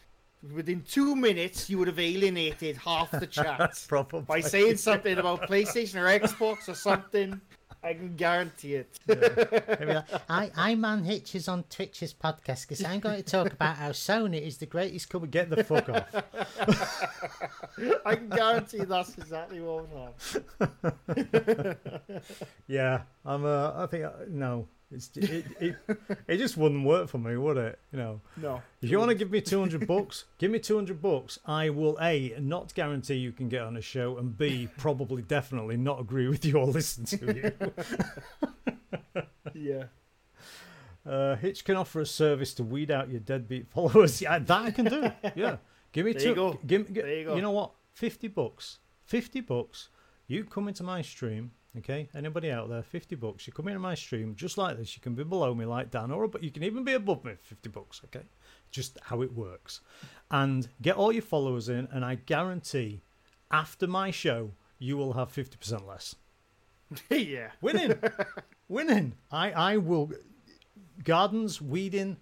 Within two minutes, you would have alienated half the chat by saying something about PlayStation or Xbox or something. I can guarantee it. Like, I, I'm on Hitches on Twitch's podcast because I'm going to talk about how Sony is the greatest company. get the fuck off. I can guarantee that's exactly what would happen. Yeah, I'm. Uh, I think uh, no, it's it, it it just wouldn't work for me, would it? You know. No. If you want to give me 200 bucks, give me 200 bucks. I will A, not guarantee you can get on a show, and B, probably definitely not agree with you or listen to you. Yeah. Uh, Hitch can offer a service to weed out your deadbeat followers. Yeah, that I can do. Yeah. Give me There two. you go. Give, gi- There you go. You know what? 50 bucks. 50 bucks. You come into my stream, okay? Anybody out there, 50 bucks. You come into my stream just like this. You can be below me like Dan, or but you can even be above me, 50 bucks, okay? Just how it works. And get all your followers in, and I guarantee after my show, you will have 50% less. yeah. Winning. Winning. I, I will. Gardens, weeding,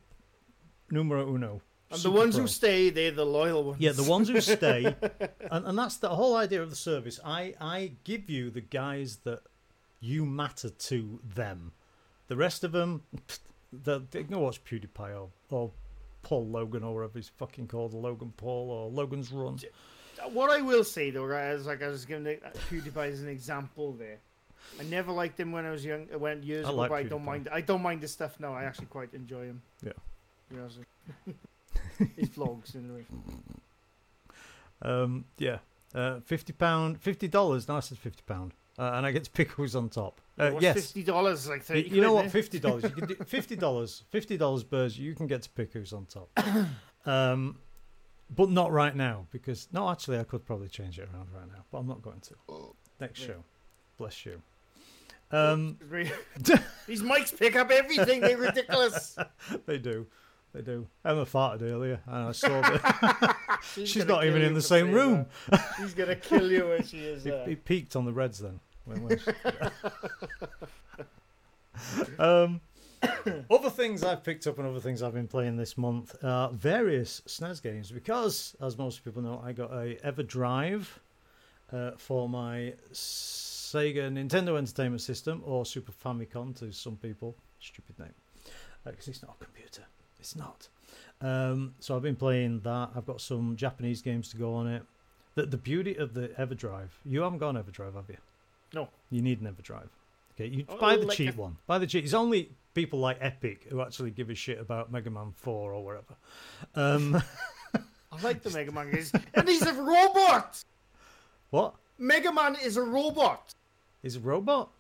numero uno. And the ones pro. who stay, they're the loyal ones. Yeah, the ones who stay, and, and that's the whole idea of the service. I I give you the guys that You matter to them. The rest of them, they, they can watch PewDiePie or, or Paul Logan or whatever he's fucking called, Logan Paul or Logan's Run. What I will say though, right, is like I was giving uh, PewDiePie as an example there. I never liked him when I was young. When years I ago, like but I don't mind. I don't mind his stuff now. I actually quite enjoy him. Yeah. You know, so- his vlogs anyway. Um, yeah, uh, fifty pound, fifty dollars. No, I said fifty pound, uh, and I get pickles on top. Uh, What's yes, fifty dollars like thirty. you know what? eh? Fifty dollars. You can do fifty dollars. Fifty dollars, birds. You can get to pickles on top. Um, but not right now because no, actually, I could probably change it around right now, but I'm not going to. Next Yeah. show, bless you. Um, These mics pick up everything. They're ridiculous. they do, they do. Emma farted earlier, and I saw that she's gonna not even in the same room. She's gonna kill you when she is It, there. it peaked on the Reds then. When, when she- um, other things I've picked up and other things I've been playing this month are various SNES games because, as most people know, I got a EverDrive uh, for my Sega Nintendo Entertainment System or Super Famicom to some people. Stupid name because it's not a computer. It's not. Um, so I've been playing that. I've got some Japanese games to go on it. The, the beauty of the EverDrive, you haven't got an EverDrive, have you? No. You need an EverDrive. Okay, you Oh, buy the like cheap a- one. Buy the cheap. It's only people like Epic who actually give a shit about Mega Man 4 or whatever. Um, I like the Mega Man games, and he's a robot. what? Mega Man is a robot. He's a robot?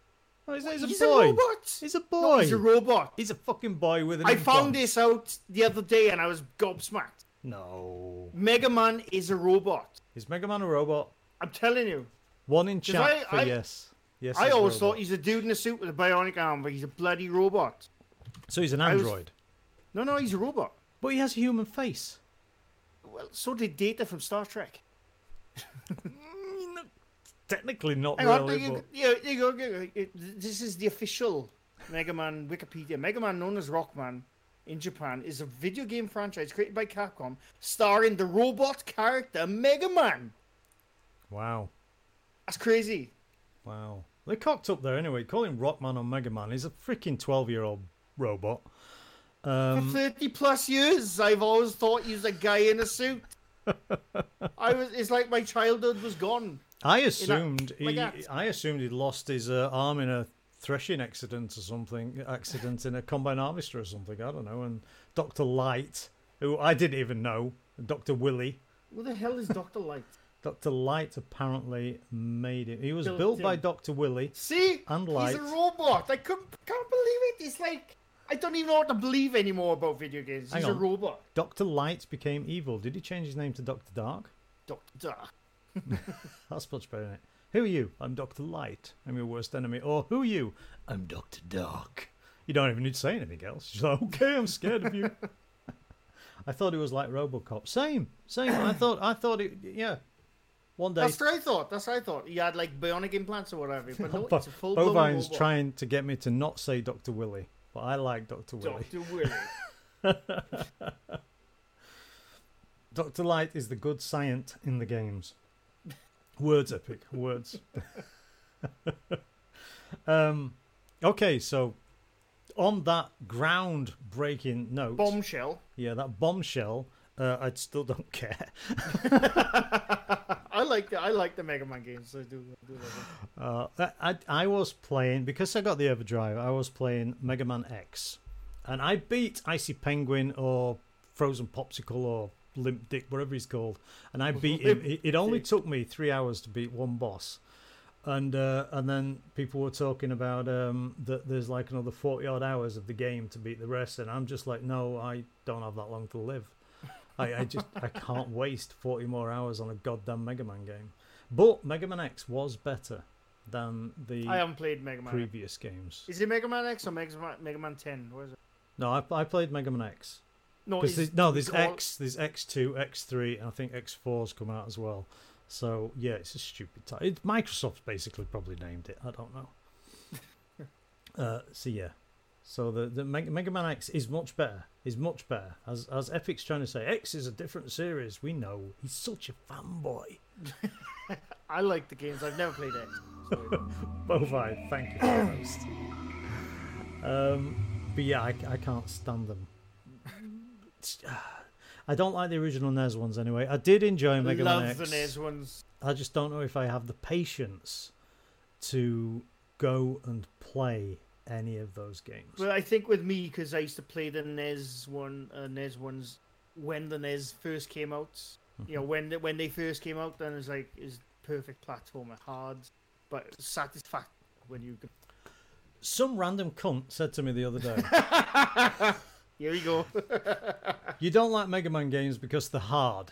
Oh, he's, he's a he's boy. a robot. He's a No, boy. he's a robot. He's a fucking boy with an I found this out the other day, and I was gobsmacked. No. Mega Man is a robot. Is Mega Man a robot? I'm telling you. One in chat I- for I- yes. Yes. I always robot. thought he's a dude in a suit with a bionic arm, but he's a bloody robot. So he's an I was- android. No, no, he's a robot. But he has a human face. Well, so did Data from Star Trek. Technically not Hang on, really, you, but you, you go, you you- this is the official Mega Man Wikipedia. Mega Man, known as Rockman in Japan, is a video game franchise created by Capcom, starring the robot character Mega Man. wow. That's crazy. Wow. They cocked up there anyway. Calling Rockman on Mega Man. He's a freaking 12 year old robot. For Um, 30 plus years, I've always thought he was a guy in a suit. I was. It's like my childhood was gone. I assumed like he, that. I assumed he'd lost his uh, arm in a threshing accident or something, accident in a combine harvester or something. I don't know. And Doctor Light, who I didn't even know, Doctor Willie, Who the hell is Doctor Light? Doctor Light apparently made it. He was Built built by. Doctor Willie. See, And Light. he's a robot. I couldn't, can't believe it. It's like I don't even know what to believe anymore about video games. Hang He's a robot. Doctor Light became evil. Did he change his name to Doctor Dark? Doctor Dark. That's much better, is it? Who are you? I'm Doctor Light. I'm your worst enemy. Or who are you? I'm Doctor Dark. You don't even need to say anything else. She's like, okay, I'm scared of you. I thought it was like RoboCop. Same, same. I thought, I thought it. Yeah. One day, That's what I thought. That's what I thought. He had like bionic implants or whatever. But no, it's a full blown Bovine's robot. trying to get me to not say Doctor Willie, but I like Doctor Willie. Doctor Willie. Doctor Light is the good science in the games. Words epic. Words. um, okay, so on that ground-breaking note, Bombshell. yeah, that bombshell, uh, I still don't care. I like the I like the Mega Man games. I do. I do. Uh, I, I was playing because I got the Everdrive. I was playing Mega Man X, and I beat Icy Penguin or Frozen Popsicle or Limp Dick, whatever he's called, and I beat him. It, it only took me three hours to beat one boss, and uh, and then people were talking about um, that there's like another forty odd hours of the game to beat the rest, and I'm just like, no, I don't have that long to live. I, I just I can't waste forty more hours on a goddamn Mega Man game. But Mega Man X was better than the I haven't played Mega Man. previous games. Is it Mega Man X or Mega Man, Mega Man 10? What is it? No, I, I played Mega Man X. No, there's, no, there's X, there's X2, X3, and I think X4's come out as well. So yeah, it's a stupid title. It, Microsoft basically probably named it. I don't know. uh, so yeah, so the the Mega, Mega Man X is much better. Is much better. As as Epic's trying to say, X is a different series. We know he's such a fanboy. I like the games. I've never played X. Bovine, thank you for the host. Um, but yeah, I, I can't stand them. It's- I don't like the original NES ones anyway. I did enjoy Mega Love Man X. the NES ones. I just don't know if I have the patience to go and play any of those games. Well, I think with me because I used to play the NES one, uh, NES ones when the NES first came out. You know, when they, when they first came out, then it's like is perfect platformer, hard, but satisfactory when you. can- Some random cunt said to me the other day, Here we go. "You don't like Mega Man games because they're hard,"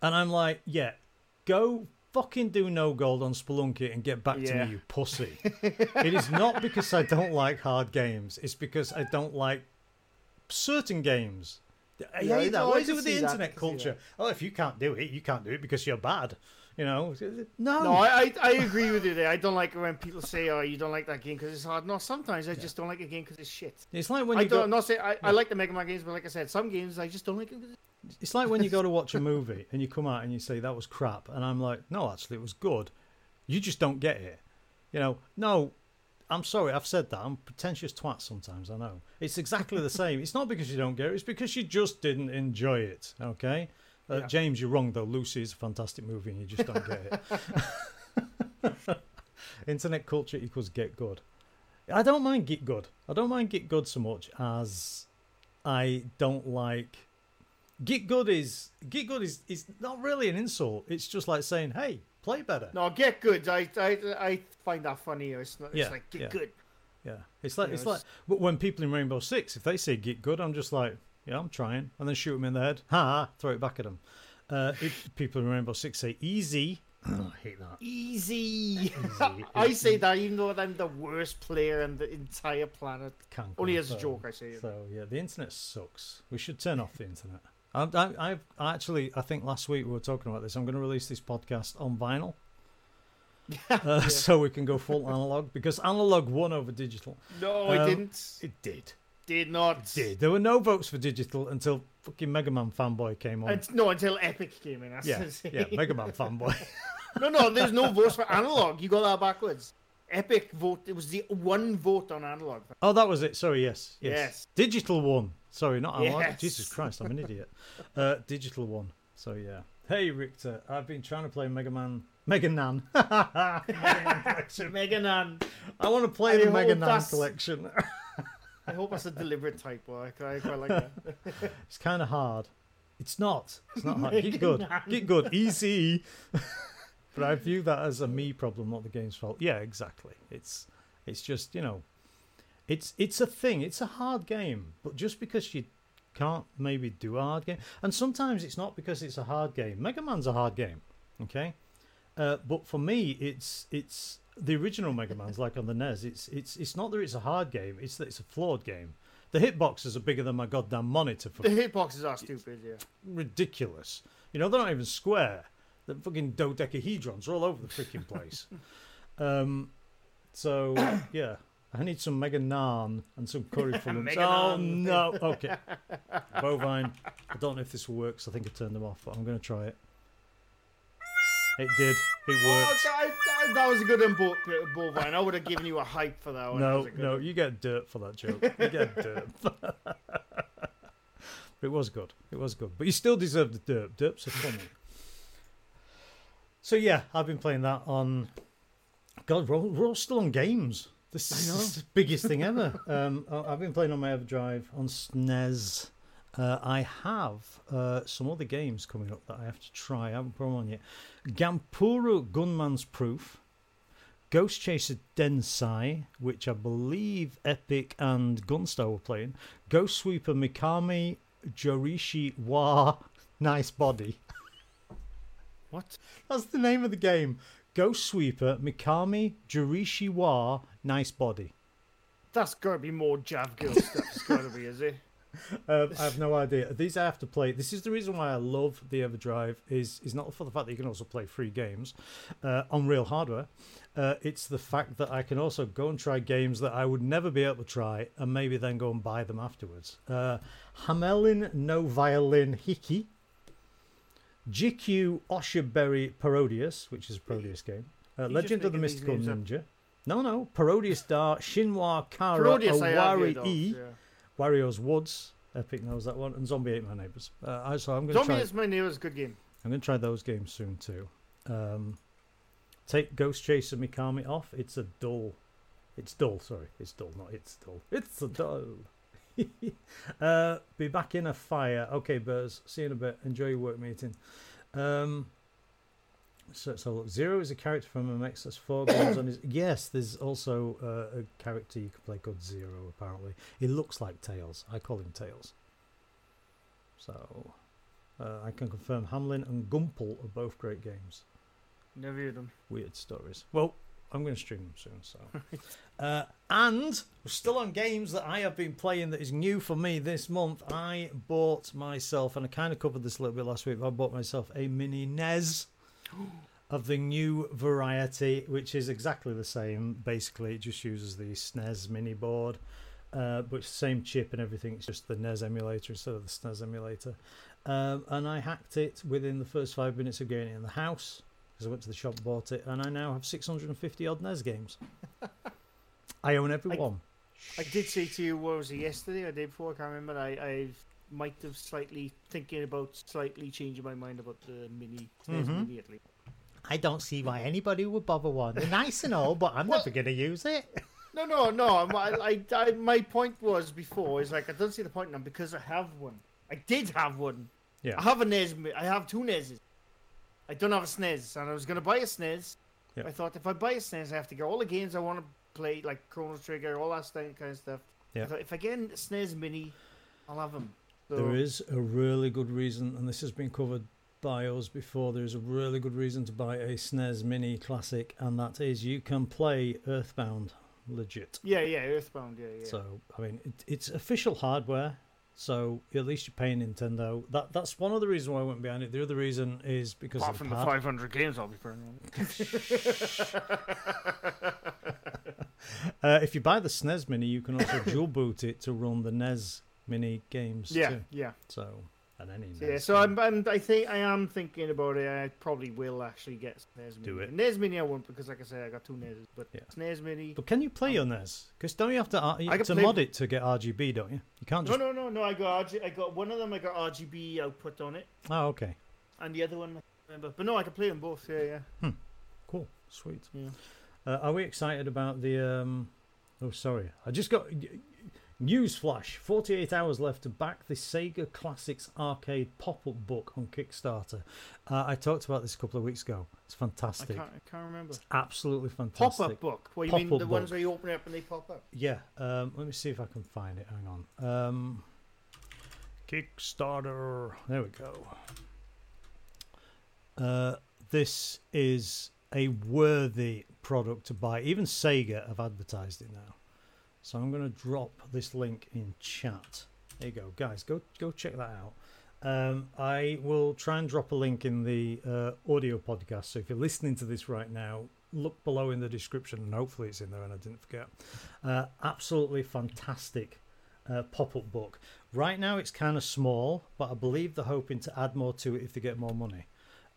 and I'm like, "Yeah, go fucking do no gold on Spelunky and get back to me, you pussy." it is not because I don't like hard games; it's because I don't like certain games. I Yeah, hate that. What is it with the internet see culture? Oh, if you can't do it, you can't do it because you're bad. You know? No. No, I, I I agree with you there. I don't like when people say, "Oh, you don't like that game because it's hard." No, sometimes I just don't like a game because it's shit. It's like when I you don't. go. Not saying I, I like the Mega Man games, but like I said, some games I just don't like. it's- It's like when you go to watch a movie and you come out and you say that was crap, and I'm like, no, actually, it was good. You just don't get it. You know, no, I'm sorry, I've said that. I'm a pretentious twat sometimes. I know. It's exactly the same. It's not because you don't get it. It's because you just didn't enjoy it. Okay, uh, Yeah. James, you're wrong though. Lucy is a fantastic movie, and you just don't get it. Internet culture equals get good. I don't mind get good. I don't mind get good so much as I don't like Get good is get good is is not really an insult. It's just like saying, "Hey, play better." No, get good. I I, I find that funny. It's, not, it's Yeah, like get yeah. good. Yeah, it's like You know, it's like. it's- But when people in Rainbow Six, if they say "get good," I'm just like, "Yeah, I'm trying," and then shoot them in the head. Ha! ha, Throw it back at them. Uh, if people in Rainbow Six say "easy," I hate that. Easy. Easy. I say that even though I'm the worst player on the entire planet. Can't Only as a joke, I say it. So yeah, the internet sucks. We should turn off the internet. I, I, I've actually, I think last week we were talking about this. I'm going to release this podcast on vinyl, uh, so we can go full analog because analog won over digital. No, I Um, didn't. It did. Did not. Did. There were no votes for digital until fucking Mega Man fanboy came on. And, no, until Epic came in. That's yeah, yeah, Mega Man fanboy. no, no, there's no votes for analog. You got that backwards. Epic vote. It was the one vote on analog. oh, that was it. Sorry, yes, yes. Yes. Digital one. Sorry, not analog. Yes. Jesus Christ, I'm an idiot. Uh, digital one. So yeah. Hey Richter, I've been trying to play Mega Man. Mega Nan. Mega Man collection. Mega Man. I want to play I the Mega Nan that's- collection. I hope that's a deliberate typo. I quite, I quite like that. it's kind of hard. It's not. It's not hard. Get good. Get good. Easy. but I view that as a me problem, not the game's fault. Yeah, exactly. It's it's just you know, it's it's a thing. It's a hard game, but just because you can't maybe do a hard game, and sometimes it's not because it's a hard game. Mega Man's a hard game, okay. Uh, but for me, it's it's the original Mega Man's like on the NES. It's it's it's not that it's a hard game. It's that it's a flawed game. The hitboxes are bigger than my goddamn monitor for The hitboxes are stupid, yeah. ridiculous. You know, they're not even square. The fucking dodecahedrons are all over the freaking place. um, so yeah, I need some mega naan and some curry for lunch. Oh no! Okay, bovine. I don't know if this works. I think I turned them off, but I'm going to try it. It did. It Oh, worked. that, that- that was a good Bo- Bovine. I would have given you a hype for that one. No, good no, one. you get dirt for that joke. You get dirt. but it was good. It was good. But you still deserve the dirt. Dirts are funny. So yeah, I've been playing that on. God, we're all, we're all still on games. This is the biggest thing ever. Um, I've been playing on my EverDrive on SNES. Uh, I have uh, some other games coming up that I have to try. I haven't put them on yet. Ganpuru Gunman's Proof. Ghost Chaser Densei, which I believe Epic and Gunstar were playing. Ghost Sweeper Mikami Joreishi Wa Nice Body. What? That's the name of the game. Ghost Sweeper Mikami Joreishi Wa Nice Body. That's got to be more Jav Girl stuff. It's got to be, is it? Um, I have no idea. These I have to play. This is the reason why I love the EverDrive. Is is not for the fact that you can also play free games uh, on real hardware. Uh, it's the fact that I can also go and try games that I would never be able to try, and maybe then go and buy them afterwards. Uh, Hamelin no violin hiki. GQ Oshaberi Parodius, which is a Parodius game. Uh, Legend of the Mystical names up. Ninja. No, no. Parodius Dar, Shinwa Kara, Parodius Owari E, yeah. Wario's Woods. Epic knows that one, and Zombie Ate My Neighbors. Uh, so I'm going to Zombie try. my neighbor's good game. I'm going to try those games soon too. Um, take Ghost Chaser Mikami off. It's a dull. It's dull. Sorry, it's dull. Not it's dull. It's a dull. uh, be back in a fire. Okay, Burs. See you in a bit. Enjoy your work meeting. Um, so, so look, Zero is a character from MXS4 games on his. Yes, there's also uh, a character you can play called Zero. Apparently, he looks like Tails. I call him Tails. So, uh, I can confirm Hamlin and Gumpel are both great games. Never heard them. Weird stories. Well, I'm going to stream them soon. So, uh, and we're still on games that I have been playing that is new for me this month. I bought myself, and I kind of covered this a little bit last week. But I bought myself a mini NES of the new variety, which is exactly the same. Basically, it just uses the SNES mini board. Uh, but same chip and everything. It's just the NES emulator instead of the SNES emulator. Um, and I hacked it within the first five minutes of getting it in the house because I went to the shop, bought it, and I now have 650 odd NES games. I own every I- one. I did say to you, what was it, yesterday or the day before? I can't remember. I, I might have slightly thinking about slightly changing my mind about the mini, Mhm. mini. I don't see why anybody would bother one. They're nice and all, but I'm Well- never going to use it. No, no, no. My, I, I, my point was before is like I don't see the point now because I have one. I did have one. Yeah. I have a NES. I have two NESs. I don't have a SNES, and I was gonna buy a SNES. Yeah. I thought if I buy a SNES, I have to get all the games I want to play, like Chrono Trigger, all that kind of stuff. Yeah. I thought if I get a SNES Mini, I'll have them. So, There is a really good reason, and this has been covered by us before. There's a really good reason to buy a SNES Mini Classic, and that is you can play Earthbound legit. Yeah, yeah, Earthbound. Yeah, yeah. So I mean, it, it's official hardware. So at least you're paying Nintendo. That that's one of the reasons why I went behind it. The other reason is because Apart of from the the 500 games I'll be playing. Uh, if you buy the SNES Mini, you can also dual boot it to run the NES Mini games yeah, too. yeah. So and any So, yeah, so game. I'm, I'm, I think I am thinking about it. I probably will actually get SNES Mini. Do it. NES Mini I won't because, like I said, I got two NESs. But Yeah. SNES Mini. But can you play your NES? Because don't you have to uh, you have to mod it to get RGB? Don't you? You can't No, just. no, no, no. I got RG, I got one of them. I got RGB output on it, Oh, okay. and the other one. I can't remember. But no, I can play them both. Yeah, yeah. Cool. Sweet. Yeah. Uh, are we excited about the? Um... Oh, sorry. I just got news flash. Forty-eight hours left to back the Sega Classics Arcade pop-up book on Kickstarter. Uh, I talked about this a couple of weeks ago. It's I fantastic. can't, I can't remember. It's absolutely fantastic. Pop up book. What you mean? Pop-up The ones where you open it up and they pop up. Yeah. Um, let me see if I can find it. Hang on. Um, Kickstarter. There we go. Uh, this is a worthy product to buy. Even Sega have advertised it now. So I'm going to drop this link in chat. There you go, guys. Go go check that out. Um, I will try and drop a link in the uh, audio podcast. So if you're listening to this right now, look below in the description, and hopefully it's in there, and I didn't forget. Uh, absolutely fantastic uh, pop-up book. Right now it's kind of small, but I believe they're hoping to add more to it if they get more money.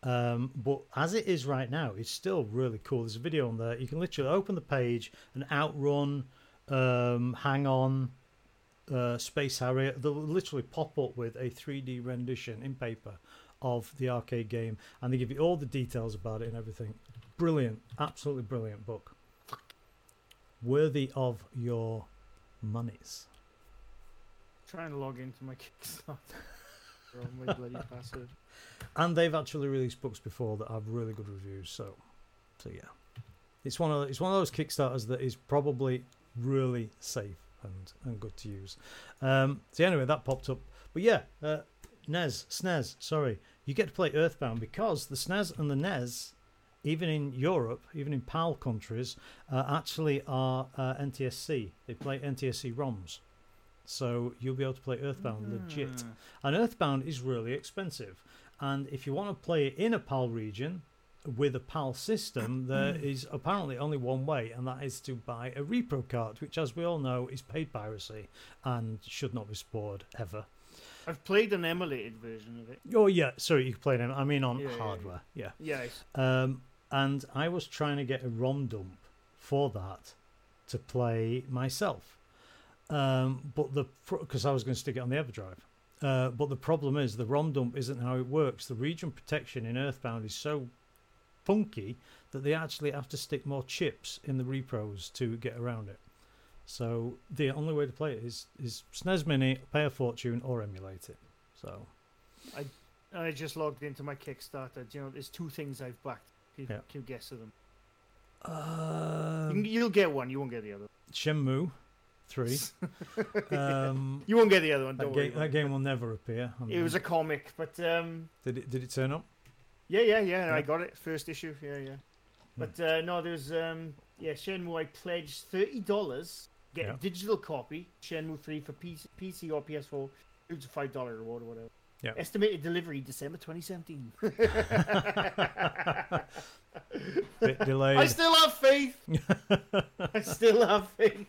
Um, but as it is right now, it's still really cool. There's a video on there. You can literally open the page and outrun, um, hang on, uh, Space Harrier. They'll literally pop up with a 3D rendition in paper of the arcade game, and they give you all the details about it and everything. Brilliant, absolutely brilliant book. Worthy of your monies. Trying to log into my Kickstarter. My bloody password. And they've actually released books before that have really good reviews. So, so yeah, it's one of it's one of those Kickstarters that is probably really safe and and good to use. Um, so anyway, that popped up. But yeah, uh, NES, SNES. Sorry, you get to play Earthbound because the SNES and the NES, even in Europe, even in PAL countries, uh, actually are uh, NTSC. They play NTSC ROMs. So you'll be able to play Earthbound legit. Hmm. And Earthbound is really expensive. And if you want to play it in a PAL region with a PAL system, there is apparently only one way, and that is to buy a repro card, which, as we all know, is paid piracy and should not be stored ever. I've played an emulated version of it. Oh, yeah, sorry, you can play them. I mean, on Yeah, hardware, yeah. Yeah, Um, and I was trying to get a ROM dump for that to play myself. Um, but the because I was going to stick it on the EverDrive. Uh, but the problem is the ROM dump isn't how it works. The region protection in Earthbound is so funky that they actually have to stick more chips in the repros to get around it. So the only way to play it is is SNES Mini, pay a fortune, or emulate it. So I I just logged into my Kickstarter. Do you know, there's two things I've backed. Can, Yeah. can you guess of them? um, You'll get one. You won't get the other. Shenmue three. um, You won't get the other one. that, Don't worry. game, that game will never appear. It was a comic, but um, did it did it turn up? Yeah, yeah, yeah, I got it first issue. Yeah, yeah. But uh, no, there's um, yeah, Shenmue. I pledged thirty dollars. Get Yeah. a digital copy. Shenmue three for PC, PC or PS4. It's a five dollar reward or whatever. Yeah. Estimated delivery December 2017. Bit delayed. I still have faith. I still have faith.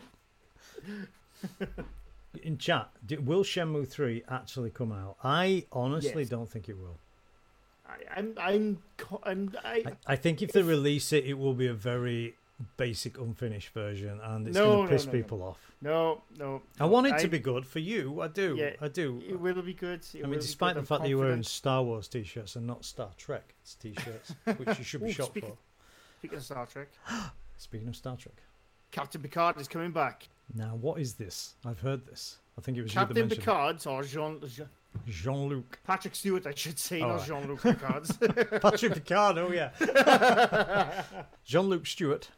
In chat, will Shenmue 3 actually come out? I honestly Yes. don't think it will. I, I'm, I'm, I'm, I, I, think if they release it, it will be a very basic, unfinished version, and it's No, going to piss no, no. people off. no, no. I want it I- to be good for you. I do. Yeah, I do. It will be good. It I mean, despite the I'm fact that you're wearing. Star Wars t-shirts and not Star Trek t-shirts, which you should be Ooh, shot speaking- for. Speaking of Star Trek, Speaking of Star Trek, Captain Picard is coming back. now what is this? I've heard this. I think it was you Captain Picard, or Jean, Jean, it. Jean-Luc Patrick Stewart, I should say, Oh, not right. Jean Luc Picard. Patrick Picard. Oh yeah, Jean-Luc Stewart.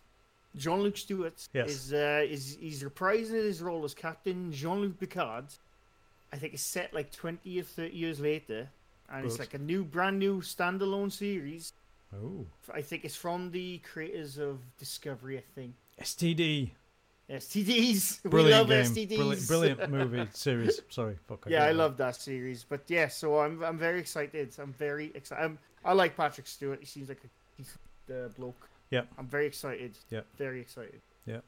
Jean Luc Stewart Yes. is uh, is he's reprising his role as Captain Jean Luc Picard. I think it's set like twenty or thirty years later, and it's like a new, brand new standalone series. Oh, I think it's from the creators of Discovery. I think STD. STDs. we Brilliant love game. STDs. Brilliant, brilliant movie series. Sorry, fuck. yeah, I love that series. But yeah, so I'm I'm very excited. I'm very excited. I'm, I like Patrick Stewart. He seems like a decent uh, bloke. Yeah. I'm very excited. Yeah. Very excited. Yeah.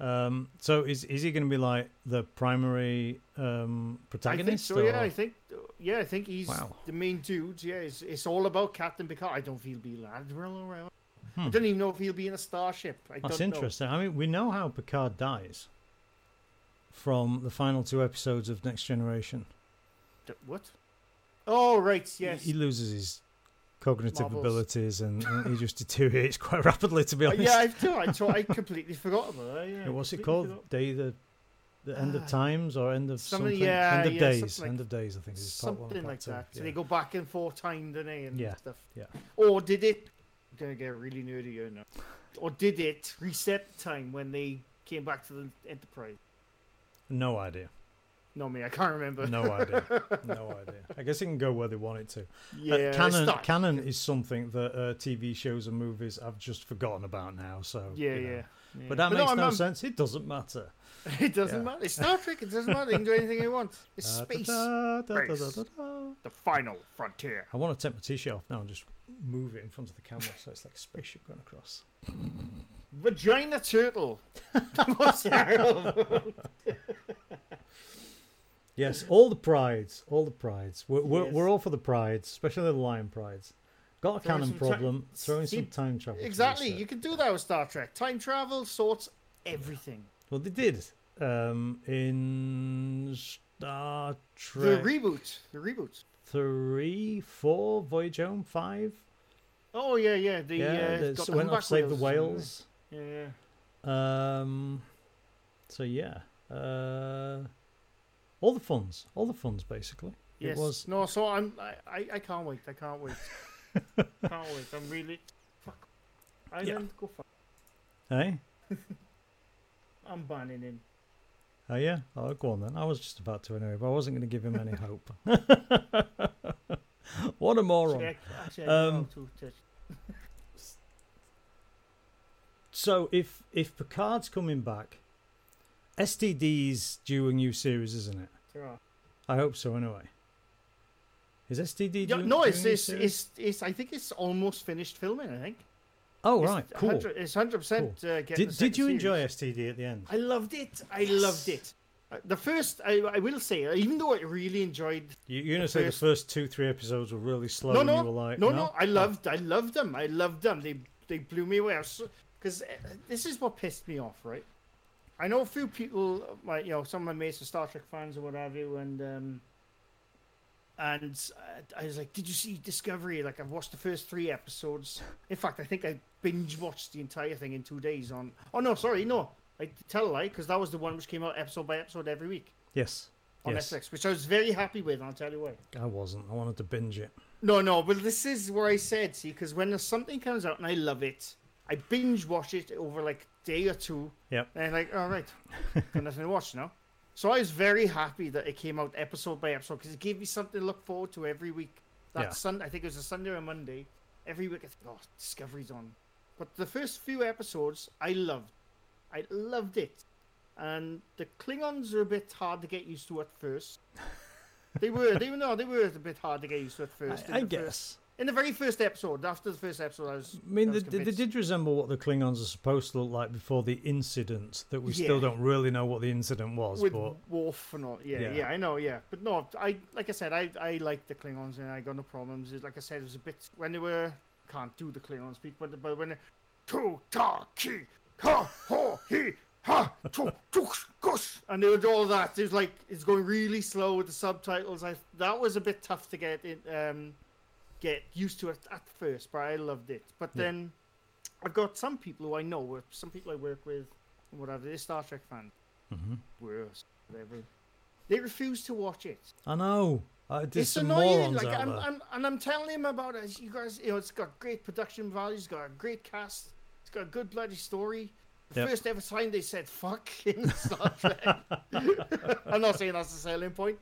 Um, so is is he going to be like the primary um, I think protagonist? so. Yeah, I think. Yeah, I think he's Wow. the main dude. Yeah, it's, it's all about Captain Picard. I don't feel be Admiral or whatever. I Hmm. don't even know if he'll be in a starship. I That's interesting. I mean, we know how Picard dies from the final two episodes of Next Generation. know. What? Oh right, He- yes. He, loses his cognitive Marbles. abilities and, and he just deteriorates quite rapidly. To be Uh, honest, yeah, I've I, completely forgot about that. Yeah, Yeah, what's it called? forgot. Day the the end Ah, of times or end of something- something? yeah, end of yeah, days. like- end of days. I think is part one Something part like that. So they go back and forth time, don't they? And Yeah, stuff. yeah. Or did it? Gonna get really nerdy here now. Or did it reset the time when they came back to the Enterprise? No idea. No, me, I can't remember. No idea. no idea. I guess it can go where they want it to. Uh, Yeah, it's canon, not- canon is something that uh, TV shows and movies I've just forgotten about now. So Yeah, you know. yeah. Yeah. But that makes I'm- no sense. It doesn't matter. It doesn't Yeah. matter. It's Star Trek. It doesn't matter. You can do anything you want. It's Da, da, space. da, da, da. The final frontier. I want to take my t-shirt off now and just move it in front of the camera so it's like a spaceship going across. Vagina turtle. What's that? Yes, all the prides, all the prides. We're, we're, Yes. we're all for the prides, especially the lion prides. Got a Throwing canon some ti- problem, throwing some time travel. exactly. You can do that with Star Trek. Time travel sorts everything. Well, they did um, in Star Trek. The reboot. The reboot. three, four, Voyage Home, five. Oh yeah, yeah. The yeah, uh, got the went off save the whales. Yeah, yeah. Um, so yeah, uh, all the funds, all the funds basically. Yes. It was No, so I'm. I, I can't wait. I can't wait. I'm really. Fuck. Island, go fuck. hey, I'm banning him. oh yeah, oh go on then. I was just about to anyway, but I wasn't going to give him any hope. what a moron! Actually, I, actually, I Um, know how to touch. So if if Picard's coming back, STD's due a new series, isn't it? Are. I hope so. Anyway, is STD Yeah, no, it's, it's, it's, it's, I think it's almost finished filming, I think. oh It's right, cool. 100 It's 100% uh, getting Did did you enjoy series. STD at the end? I loved it. I loved it. Uh, The first, I, I will say, uh, even though I really enjoyed. You, you're gonna say first- the first two, three episodes were really slow, No, and no, you were like, no, no, I loved, I loved them. I loved them. They, they blew me away. Because this is what pissed me off, right? I know a few people, like you know, some of my mates are Star Trek fans or what have you, and um, and uh, I was like, "Did you see Discovery?" Like, I've watched the first three episodes. In fact, I think I binge watched the entire thing in two days. On oh no, sorry, no, I tell a lie because that was the one which came out episode by episode every week Yes, on yes. Netflix, which I was very happy with. And I'll tell you why. I wasn't. I wanted to binge it. No, no, but this is where I said, see, because when something comes out and I love it, I binge watch it over like a day or two. Yep. And I'm like, all right, got nothing to watch now. So I was very happy that it came out episode by episode because it gave me something to look forward to every week. That Yeah. Sunday, I think it was a Sunday or Monday. Every week, I think, oh, Discovery's on. But the first few episodes, I loved. I loved it. And the Klingons are a bit hard to get used to at first. They were, they were no, they were a bit hard to get used to at first. I, I the first- guess. In the very first episode, after the first episode, I was. I mean, I they, was they, they did resemble what the Klingons are supposed to look like before the incident. That we still don't really know what the incident was, with but Worf and all. Yeah, Yeah. yeah, I know, yeah. But no, I like I said, I I like the Klingons and I got no problems. It- Like I said, it was a bit when they were can't do the Klingon speak, but but when they to ta ki ha ho he ha to gosh, and they would do all that. It was like it's going really slow with the subtitles. I that was a bit tough to get it um get used to it at first, but I loved it. But Yeah. then I've got some people who I know, some people I work with, whatever, they're Star Trek fans Mhm. worse, whatever. They refuse to watch it. I know. I did it's annoying. Like I'm. I'm, and I'm telling him about it. You guys, you know, it's got great production value. It's got a great cast. It's got a good bloody story. The Yep. first ever time they said "fuck" in Star Trek. I'm not saying that's a selling point,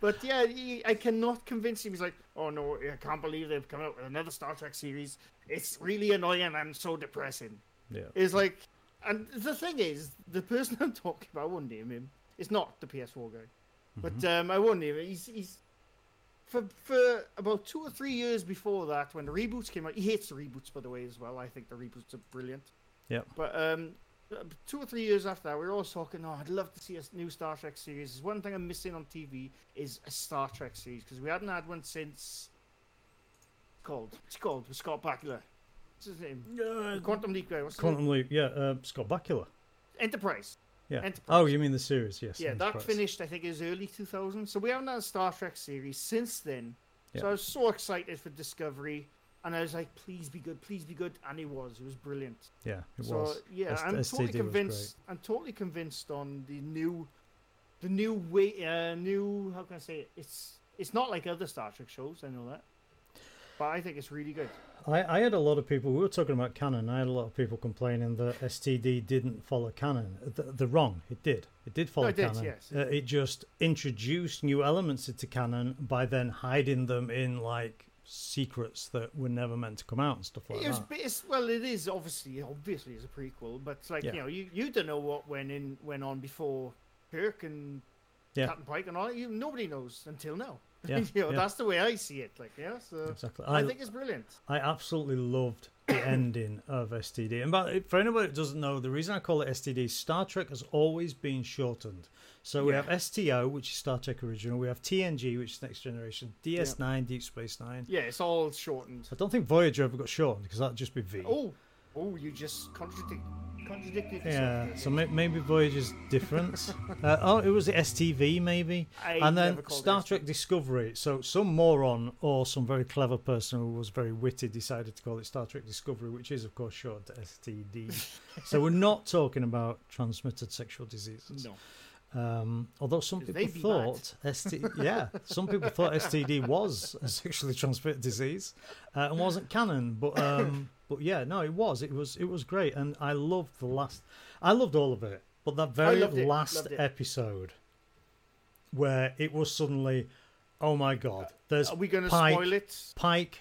but yeah, he, I cannot convince him. He's like, "Oh no, I can't believe they've come out with another Star Trek series. It's really annoying and so depressing." yeah. It's like, and the thing is, the person I'm talking about, I won't name him. It's not the PS4 guy, but um, I won't name him. He's he's for for about two or three years before that, when the reboots came out. He hates the reboots, by the way, as well. I think the reboots are brilliant. Yeah. But um, two or three years after that, we were all talking. Oh, I'd love to see a new Star Trek series. One thing I'm missing on TV is a Star Trek series because we hadn't had one since. Called it's called with Scott Bakula. What's his name? Uh, Quantum Leap guy. What's? Quantum Leap, yeah. Uh, Scott Bakula. Enterprise. Yeah. Enterprise. Oh, you mean the series? Yes. yeah, that finished. I think it was early 2000. So we haven't had a Star Trek series since then. Yeah. So I was so excited for Discovery, and I was like, "Please be good, please be good," and it was. It was brilliant. Yeah, it so was. yeah, S- I'm totally convinced. I'm totally convinced on the new, the new way, uh, new. How can I say it? It's it's not like other Star Trek shows. I know that, but I think it's really good. I, I had a lot of people. We were talking about canon. I had a lot of people complaining that STD didn't follow canon. The, They're wrong. It did. It did follow it did, canon. yes. Uh, it just introduced new elements into canon by then hiding them in like secrets that were never meant to come out and stuff like It was, that. it's, well, it is obviously obviously it's a prequel, but like Yeah. you know, you, you don't know what went in went on before Kirk and Yeah. Captain Pike and all. that. You nobody knows until now. Yeah, you know, yeah. that's the way I see it. Like, yeah, so Exactly. I, I, think it's brilliant. I absolutely loved the ending of STD. And but for anybody that doesn't know, the reason I call it STD, Star Trek has always been shortened. So we Yeah. have STO, which is Star Trek Original. We have TNG, which is Next Generation. DS9, Deep Space Nine. Yeah, it's all shortened. I don't think Voyager ever got shortened because that'd just be V. Oh, oh, you just contradict contradicted yeah, so may- maybe Voyager's different. uh, oh, it was the STV maybe, I and then Star. Trek Discovery. So some moron or some very clever person who was very witty decided to call it Star Trek Discovery, which is of course short to STD. so we're not talking about transmitted sexual diseases. No. Um, although some people thought ST, yeah, some people thought STD was a sexually transmitted disease uh, and wasn't canon, but um, but yeah, no, it was. It was it was great, and I loved the last. I loved all of it, but that very last episode where it was suddenly, oh my god, uh, there's Are we going to spoil it? Pike.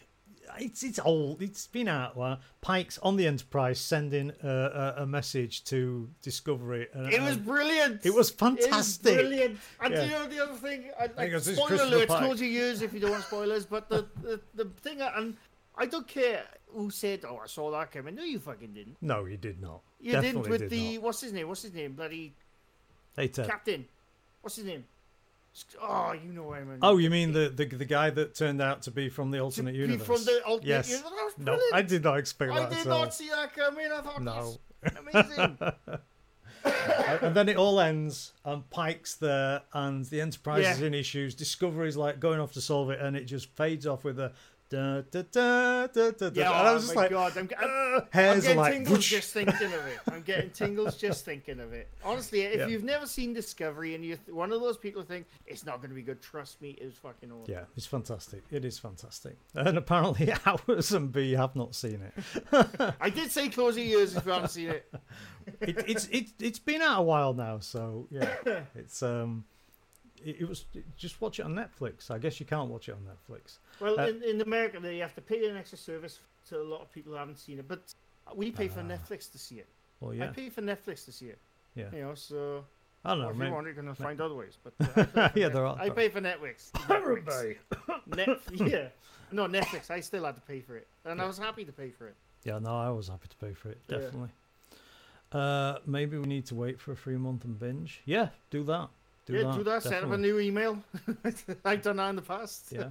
It's it's old. It's been out there. Pike's on the Enterprise sending a, a, a message to Discovery. And, It was brilliant. it was It fantastic. was brilliant. And Yeah. you know the other thing, I, like, goes, "This is spoiler alert, Pike." close your ears if you don't want spoilers. But the, the the thing, and I don't care who said, "Oh, I saw that coming." No, you fucking didn't. No, you did not. You Definitely didn't with did the not. what's his name? What's his name? Bloody Hey, Ted. captain. what's his name? Oh, you know what I mean. Oh, you mean the, the the guy that turned out to be from the alternate be universe? From the alternate yes. universe. No. I did not expect I that. I did not see that coming. I thought No. amazing. and and then it all ends, and Pike's there, and the Enterprise is in issues. Discovery's like going off to solve it, and it just fades off with a da da da da da. yeah, and I oh was just my like, god, I'm, I'm, "Uh," I'm hairs are getting like, tingles whoosh. just thinking of it. I'm getting tingles just thinking of it. Honestly, if Yeah. you've never seen Discovery and you're one of those people who think it's not going to be good, trust me, it's fucking awesome. Yeah, it's fantastic. It is fantastic. And apparently, Hours and B have not seen it. I did say close your ears if you haven't seen it. it it's it, it's been out a while now, so yeah, it's um, it, it was just watch it on Netflix. I guess you can't watch it on Netflix. Well, Uh, in, in America, they have to pay an extra service to a lot of people who haven't seen it, but we pay for Ah. Netflix to see it. Well, yeah. I pay for Netflix to see it. yeah. You know, so I don't well, know, if man. you want, you're going to find other ways. But uh, I pay for Yeah, there are. I pay for Netflix. Netflix. Net, yeah. No, Netflix. I still had to pay for it, and I was happy to pay for it. Yeah, no, I was happy to pay for it. Yeah. Definitely. Uh, maybe we need to wait for a free month and binge. Yeah, do that. Do yeah, that. do that. Set up a new email. I've done that in the past. Yeah.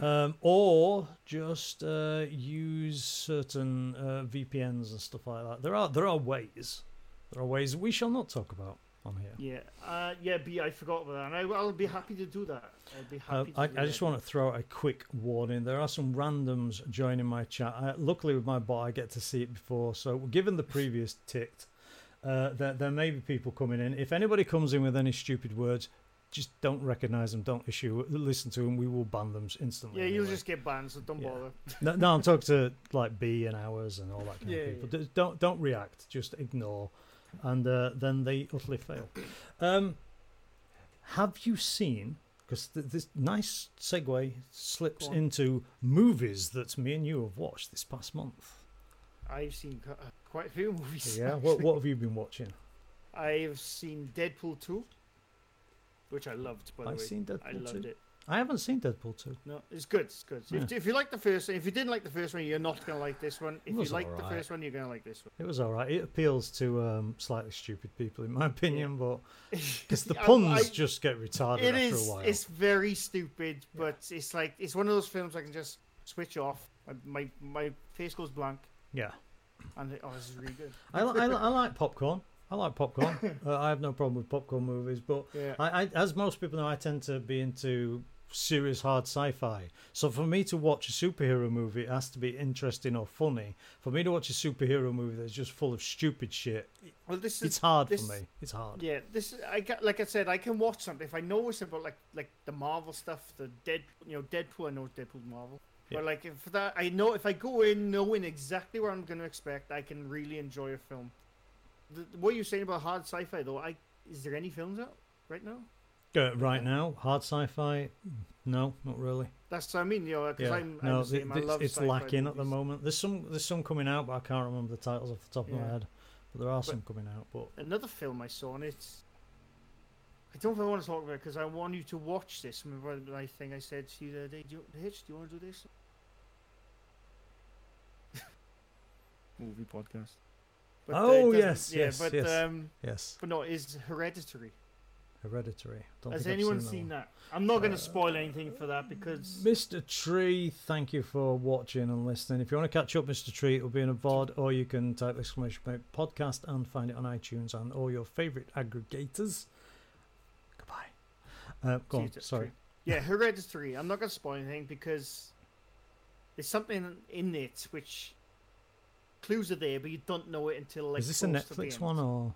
um, or just uh, use certain uh, VPNs and stuff like that. There are there are ways. There are ways we shall not talk about on here. Yeah, uh, yeah, B. I forgot about that, and I, I'll be happy to do that. I'll be Uh, happy. to I, I just want to throw a quick warning. There are some randoms joining my chat. I, luckily, with my bot, I get to see it before. So, given the previous ticked, uh, there, there may be people coming in. If anybody comes in with any stupid words, just don't recognise them. Don't issue. Listen to them. We will ban them instantly. Yeah, you'll just get banned, so don't Yeah. bother. No, no, I'm talking to like B and hours and all that kind Yeah, of people. yeah. Don't don't react. Just ignore, and uh, then they utterly fail. Um, have you seen? Because th- this nice segue slips into movies that me and you have watched this past month. I've seen uh, quite a few movies. Yeah, what what have you been watching? I've seen Deadpool 2, which I loved, by the I've way. seen I Deadpool loved two. it. I haven't seen Deadpool two. No, it's good. It's good. If, Yeah. if you like the first if you didn't like the first one, you're not gonna like this one. If you like the first one, you're gonna like this one. It was all right. It appeals to um, slightly stupid people, in my opinion, but because the puns I- just get retarded It after is. a while. It's very stupid, but it's like it's one of those films I can just switch off. My, my face goes blank, Yeah. and it, oh, this really good. I, I, I like popcorn. I like popcorn. uh, I have no problem with popcorn movies, but Yeah. I, I, as most people know, I tend to be into serious hard sci-fi. So for me to watch a superhero movie, it has to be interesting or funny. For me to watch a superhero movie that's just full of stupid shit, Well, this is it's hard this- for me. It's hard. Yeah, this I got like I said, I can watch something if I know it's about like like the Marvel stuff, the Dead, you know, Deadpool. I know Deadpool's Marvel, Yeah. but like if that, I know if I go in knowing exactly what I'm going to expect, I can really enjoy a film. The, what you're saying about hard sci-fi though, I is there any films out right now? Uh, right now, hard sci-fi, no, not really. That's what I mean, you know, because Yeah, I'm, no, I'm the same. I love it's lacking at the moment. There's some, there's some coming out, but I can't remember the titles off the top of my head. But there are some coming out. But Another film I saw, and it's. I don't I want to talk about it because I want you to watch this. Remember my thing I said to you the other day? Do you, Hitch, do you want to do this? Movie podcast. But, uh, Oh, yes, yeah, yes, but, yes. Um, yes, but no, is Hereditary. Hereditary. Don't Has anyone seen seen that? that? I'm not going Uh, to spoil anything for that because Mr. Tree, thank you for watching and listening. If you want to catch up, Mr. Tree, it'll be in a VOD, or you can type exclamation point podcast and find it on iTunes and all your favourite aggregators. Goodbye. Uh, go on, sorry. Yeah, Hereditary. I'm not going to spoil anything because there's something in it which clues are there, but you don't know it until like. Is this a close to the Netflix one or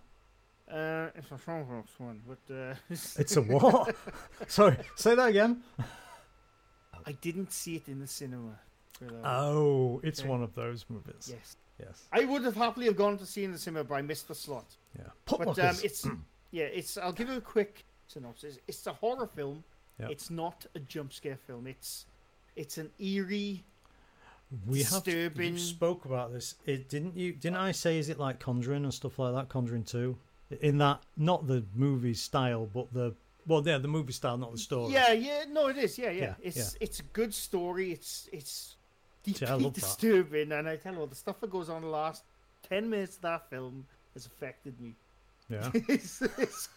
Uh, it's a Firefox one, but uh, it's a what? sorry, say that again. I didn't see it in the cinema. but, uh, Oh, it's Okay. one of those movies. yes, Yes. I would have happily have gone to see it in the cinema, but I missed the slot. Yeah. But um, it's yeah, it's. I'll give you a quick synopsis. It's a horror film. Yeah. It's not a jump scare film. It's it's an eerie. We have disturbing- you spoke about this. It didn't you? Didn't I say? Is it like Conjuring and stuff like that? Conjuring Two, in that not the movie style, but the well, yeah, the movie style, not the story. Yeah, yeah, no, it is. Yeah, yeah. Yeah, it's it's a good story. It's it's See, deeply that. disturbing, and I tell you what, the stuff that goes on the last ten minutes of that film has affected me. yeah. it's, it's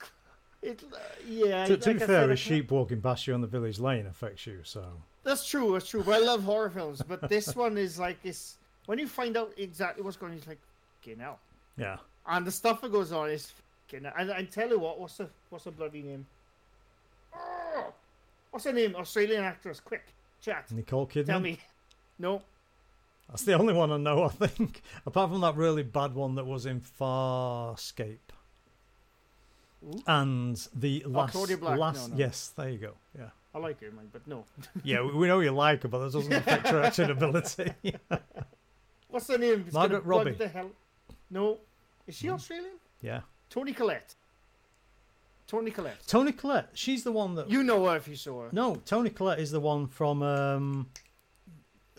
It, uh, yeah. to, to be fair, a sheep walking past you on the village lane affects you. So That's true. That's true. But I love horror films. But this one is like it's when you find out exactly what's going on, it's like, okay, now. yeah, And the stuff that goes on is, fucking- and I tell you what, what's the what's the bloody name? Oh, what's her name? Australian actress. Quick, chat. Nicole Kidman. Tell me. No, That's the only one I know. I think, apart from that really bad one that was in Farscape, Ooh. and the oh, last, Claudia Black. last, No, no. yes, there you go. Yeah, I like her, man, but no. yeah, we, we know you like her, but that doesn't affect her acting ability. What's her name? It's Margaret Robbie. The hell. No, is she Australian? yeah, Toni Collette. Toni Collette. Toni Collette. She's the one that. You know her if you saw her. No, Toni Collette is the one from. um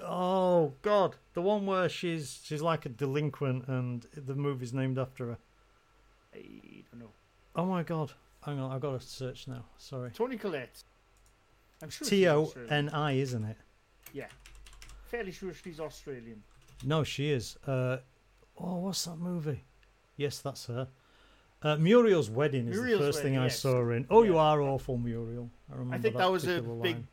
Oh God, the one where she's she's like a delinquent, and the movie's named after her. I don't know. Oh my God, hang on, I've got to search now. Sorry. Toni Collette. I'm sure T O. N I, isn't it? Yeah. Fairly sure she's Australian. No, she is. Uh, oh, what's that movie? Yes, that's her. Uh, Muriel's Wedding is Muriel's the first thing I yes. saw her in. Oh, you are awful, Muriel. I remember I think that was a particular big line.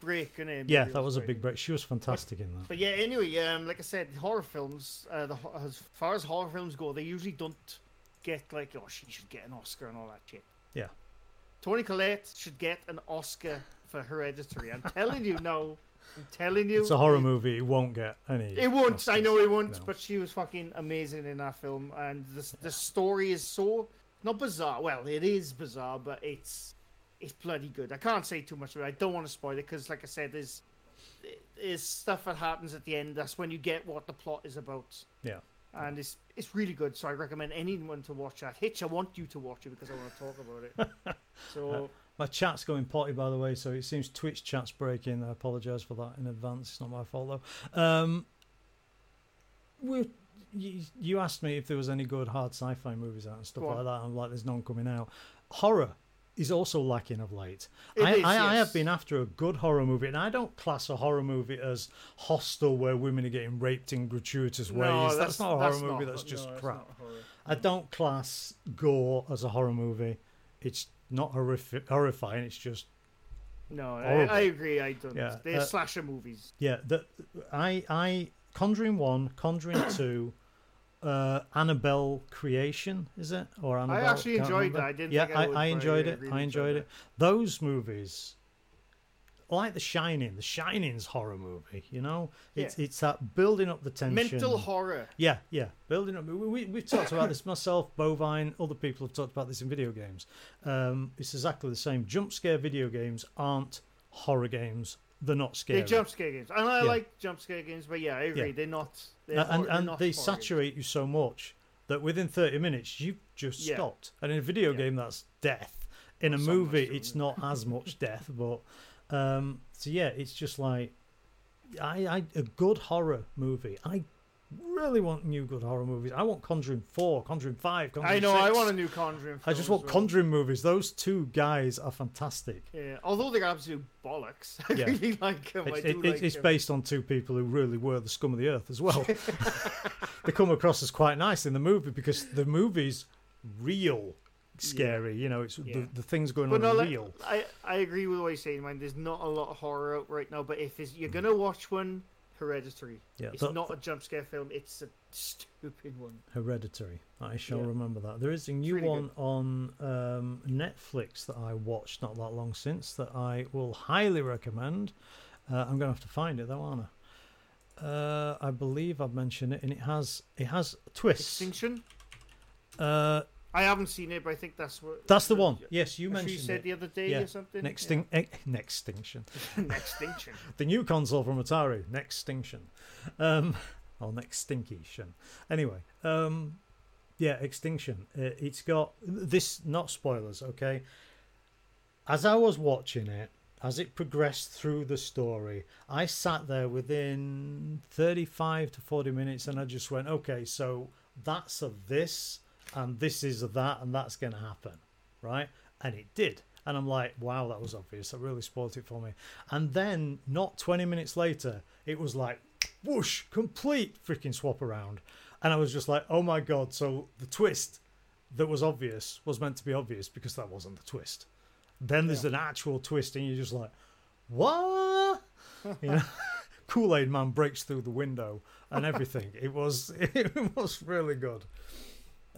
break, innit? Yeah, that was a big break. She was fantastic in that. But yeah, anyway, um, like I said, horror films, uh, the, as far as horror films go, they usually don't get like, oh, she should get an Oscar and all that shit. Yeah. Toni Collette should get an Oscar for Hereditary. I'm telling you no. I'm telling you. It's a horror it- know. It won't get any. It won't. I know it won't. No. But she was fucking amazing in that film, and the the story is so not bizarre. Well, it is bizarre, but it's it's bloody good. I can't say too much about it. I don't want to spoil it because, like I said, there's there's stuff that happens at the end. That's when you get what the plot is about. Yeah. And it's it's really good. So I recommend anyone to watch that. Hitch, I want you to watch it because I want to talk about it. So My chat's going potty, by the way, so it seems Twitch chat's breaking. I apologise for that in advance. It's not my fault, though. Um, we, you, you asked me if there was any good hard sci-fi movies out and stuff like that. I'm like, there's none coming out. Horror is also lacking of late. I, is, I, I have been after a good horror movie, and I don't class a horror movie as hostile, where women are getting raped in gratuitous ways. no, that's, not a horror that's movie. not- that's just no, crap. I don't class gore as a horror movie. It's not horrific, horrifying. It's just No, I, I agree. I don't. Yeah, They're uh, slasher movies. yeah. The I I Conjuring one, Conjuring two, uh, Annabelle Creation is it or Annabelle? I actually enjoyed remember. that. I didn't Yeah, I, I I enjoyed it. really I enjoyed enjoyed it. it. Those movies, like The Shining. The Shining's horror movie. You know, it's it's that building up the tension. Mental horror. Yeah, yeah. Building up. We, we, we've talked about this myself, Bovine, other people have talked about this in video games. Um, it's exactly the same. Jump scare video games aren't horror games. They're not scary. They jump scare games, and I Yeah. like jump scare games, but yeah, I agree. Yeah. They're not. They're and hor- they're and not they horror saturate you so much that within 30 minutes, you've just Yeah. stopped. And in a video Yeah. game, that's death. In a movie, it's not as much death. But um, so, yeah, it's just like I, I a good horror movie. I really want new good horror movies. I want Conjuring 4, Conjuring 5, games. Conjuring I know. I want a new Conjuring. I just want well. Conjuring movies. Those two guys are fantastic. Yeah, although they're absolute bollocks. I Yeah. really like them. I It's, it, like it- it's based on two people who really were the scum of the earth as well. they come across as quite nice in the movie because the movie's real scary. You know, it's Yeah. the, the things going But on no, are like. I I agree with what you're saying, man. There's not a lot of horror out right now, but if it's, you're gonna watch one, Hereditary. Yeah, It's not a jump scare film. It's a stupid one. Hereditary. I shall Yeah. remember that. There is a new really one on um, Netflix that I watched not that long since that I will highly recommend. Uh, I'm going to have to find it though, aren't I? Uh, I believe I've mentioned it, and it has it has twists. Extinction. Uh, I haven't seen it, but I think that's what. that's the one. Yes, you mentioned you said it. the other day Yeah. or something. Next Yeah. thing, next extinction. next Extinction. the new console from Atari, Next Extinction, um, or Next Stinkation. Anyway, um, yeah, Extinction. Uh, it's got this. Not spoilers, okay. As I was watching it, as it progressed through the story, I sat there within thirty-five to forty minutes, and I just went, okay, so that's of this, and this is that, and that's going to happen, right? And it did. And I'm like, wow, that was obvious. That really spoiled it for me. And then, not 20 minutes later, it was like, whoosh, complete freaking swap around. And I was just like, oh my God. So the twist that was obvious was meant to be obvious because that wasn't the twist. Then there's an actual twist, and you're just like, what? you know, Kool Aid Man breaks through the window and everything. it was it was really good.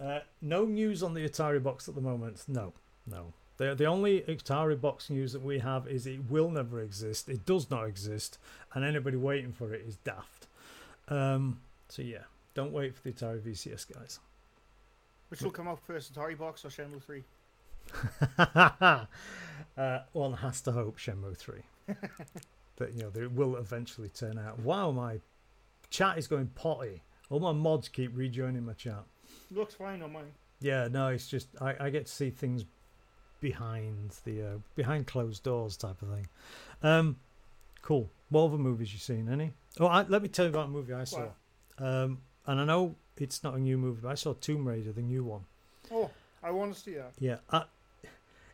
Uh, no news on the Atari box at the moment. No, no. The, the only Atari box news that we have is it will never exist. It does not exist, and anybody waiting for it is daft. Um, so yeah, don't wait for the Atari VCS, guys. Which will come out first, Atari Box or Shenmue 3? uh, one has to hope Shenmue 3. that, you know, that it will eventually turn out. Wow, my chat is going potty. All my mods keep rejoining my chat. Looks fine on mine. Yeah, no, it's just I, I get to see things behind the uh, behind closed doors type of thing. Um, cool. What other movies you seen? Any? Oh, I, let me tell you about a movie I saw. Wow. Um, and I know it's not a new movie, but I saw Tomb Raider, the new one. Oh, I want to see that. Yeah, I,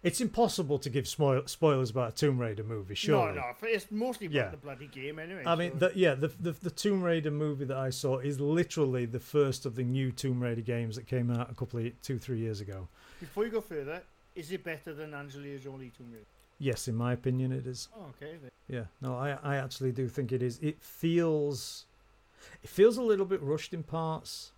it's impossible to give spoil, spoilers about a Tomb Raider movie. Surely, No, no, it's mostly about Yeah. the bloody game anyway. I mean, the, yeah, the, the the Tomb Raider movie that I saw is literally the first of the new Tomb Raider games that came out a couple of two three years ago. before you go further, is it better than Angelina Jolie Tomb Raider? Yes, in my opinion, it is. Oh, okay. then. Yeah, no, I I actually do think it is. It feels, it feels a little bit rushed in parts,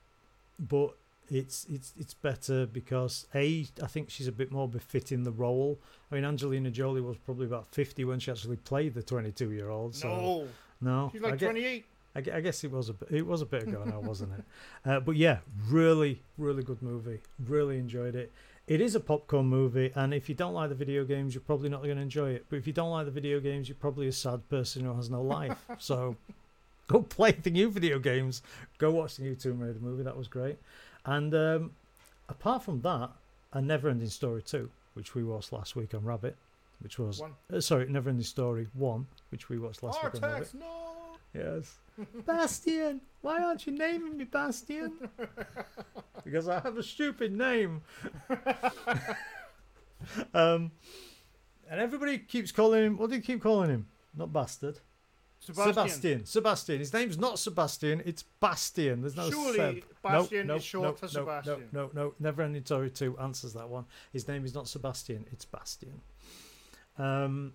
but it's it's it's better because a I think she's a bit more befitting the role. I mean, Angelina Jolie was probably about fifty when she actually played the twenty-two year old. So No, no, she's I like 28. I, I guess it was a bit, it was a bit ago now, wasn't it? Uh, but yeah, really, really good movie. Really enjoyed it. It is a popcorn movie, and if you don't like the video games, you're probably not going to enjoy it. But if you don't like the video games, you're probably a sad person who has no life. so go play the new video games. Go watch the new Tomb Raider movie. That was great. And um, apart from that, a Never-Ending Story two, which we watched last week on Rabbit, which was uh, sorry, Never-Ending Story one, which we watched last week on Rabbit. No. Yes. Bastian, why aren't you naming me Bastian? because I have a stupid name. um, and everybody keeps calling him. What do you keep calling him? Not bastard. Sebastian. Sebastian. Sebastian. His name's not Sebastian. It's Bastian. There's no Surely Seb. Bastian no, is short no, for no, Sebastian. No, no, no. Never Ending Story 2 answers that one. His name is not Sebastian. It's Bastian. Um,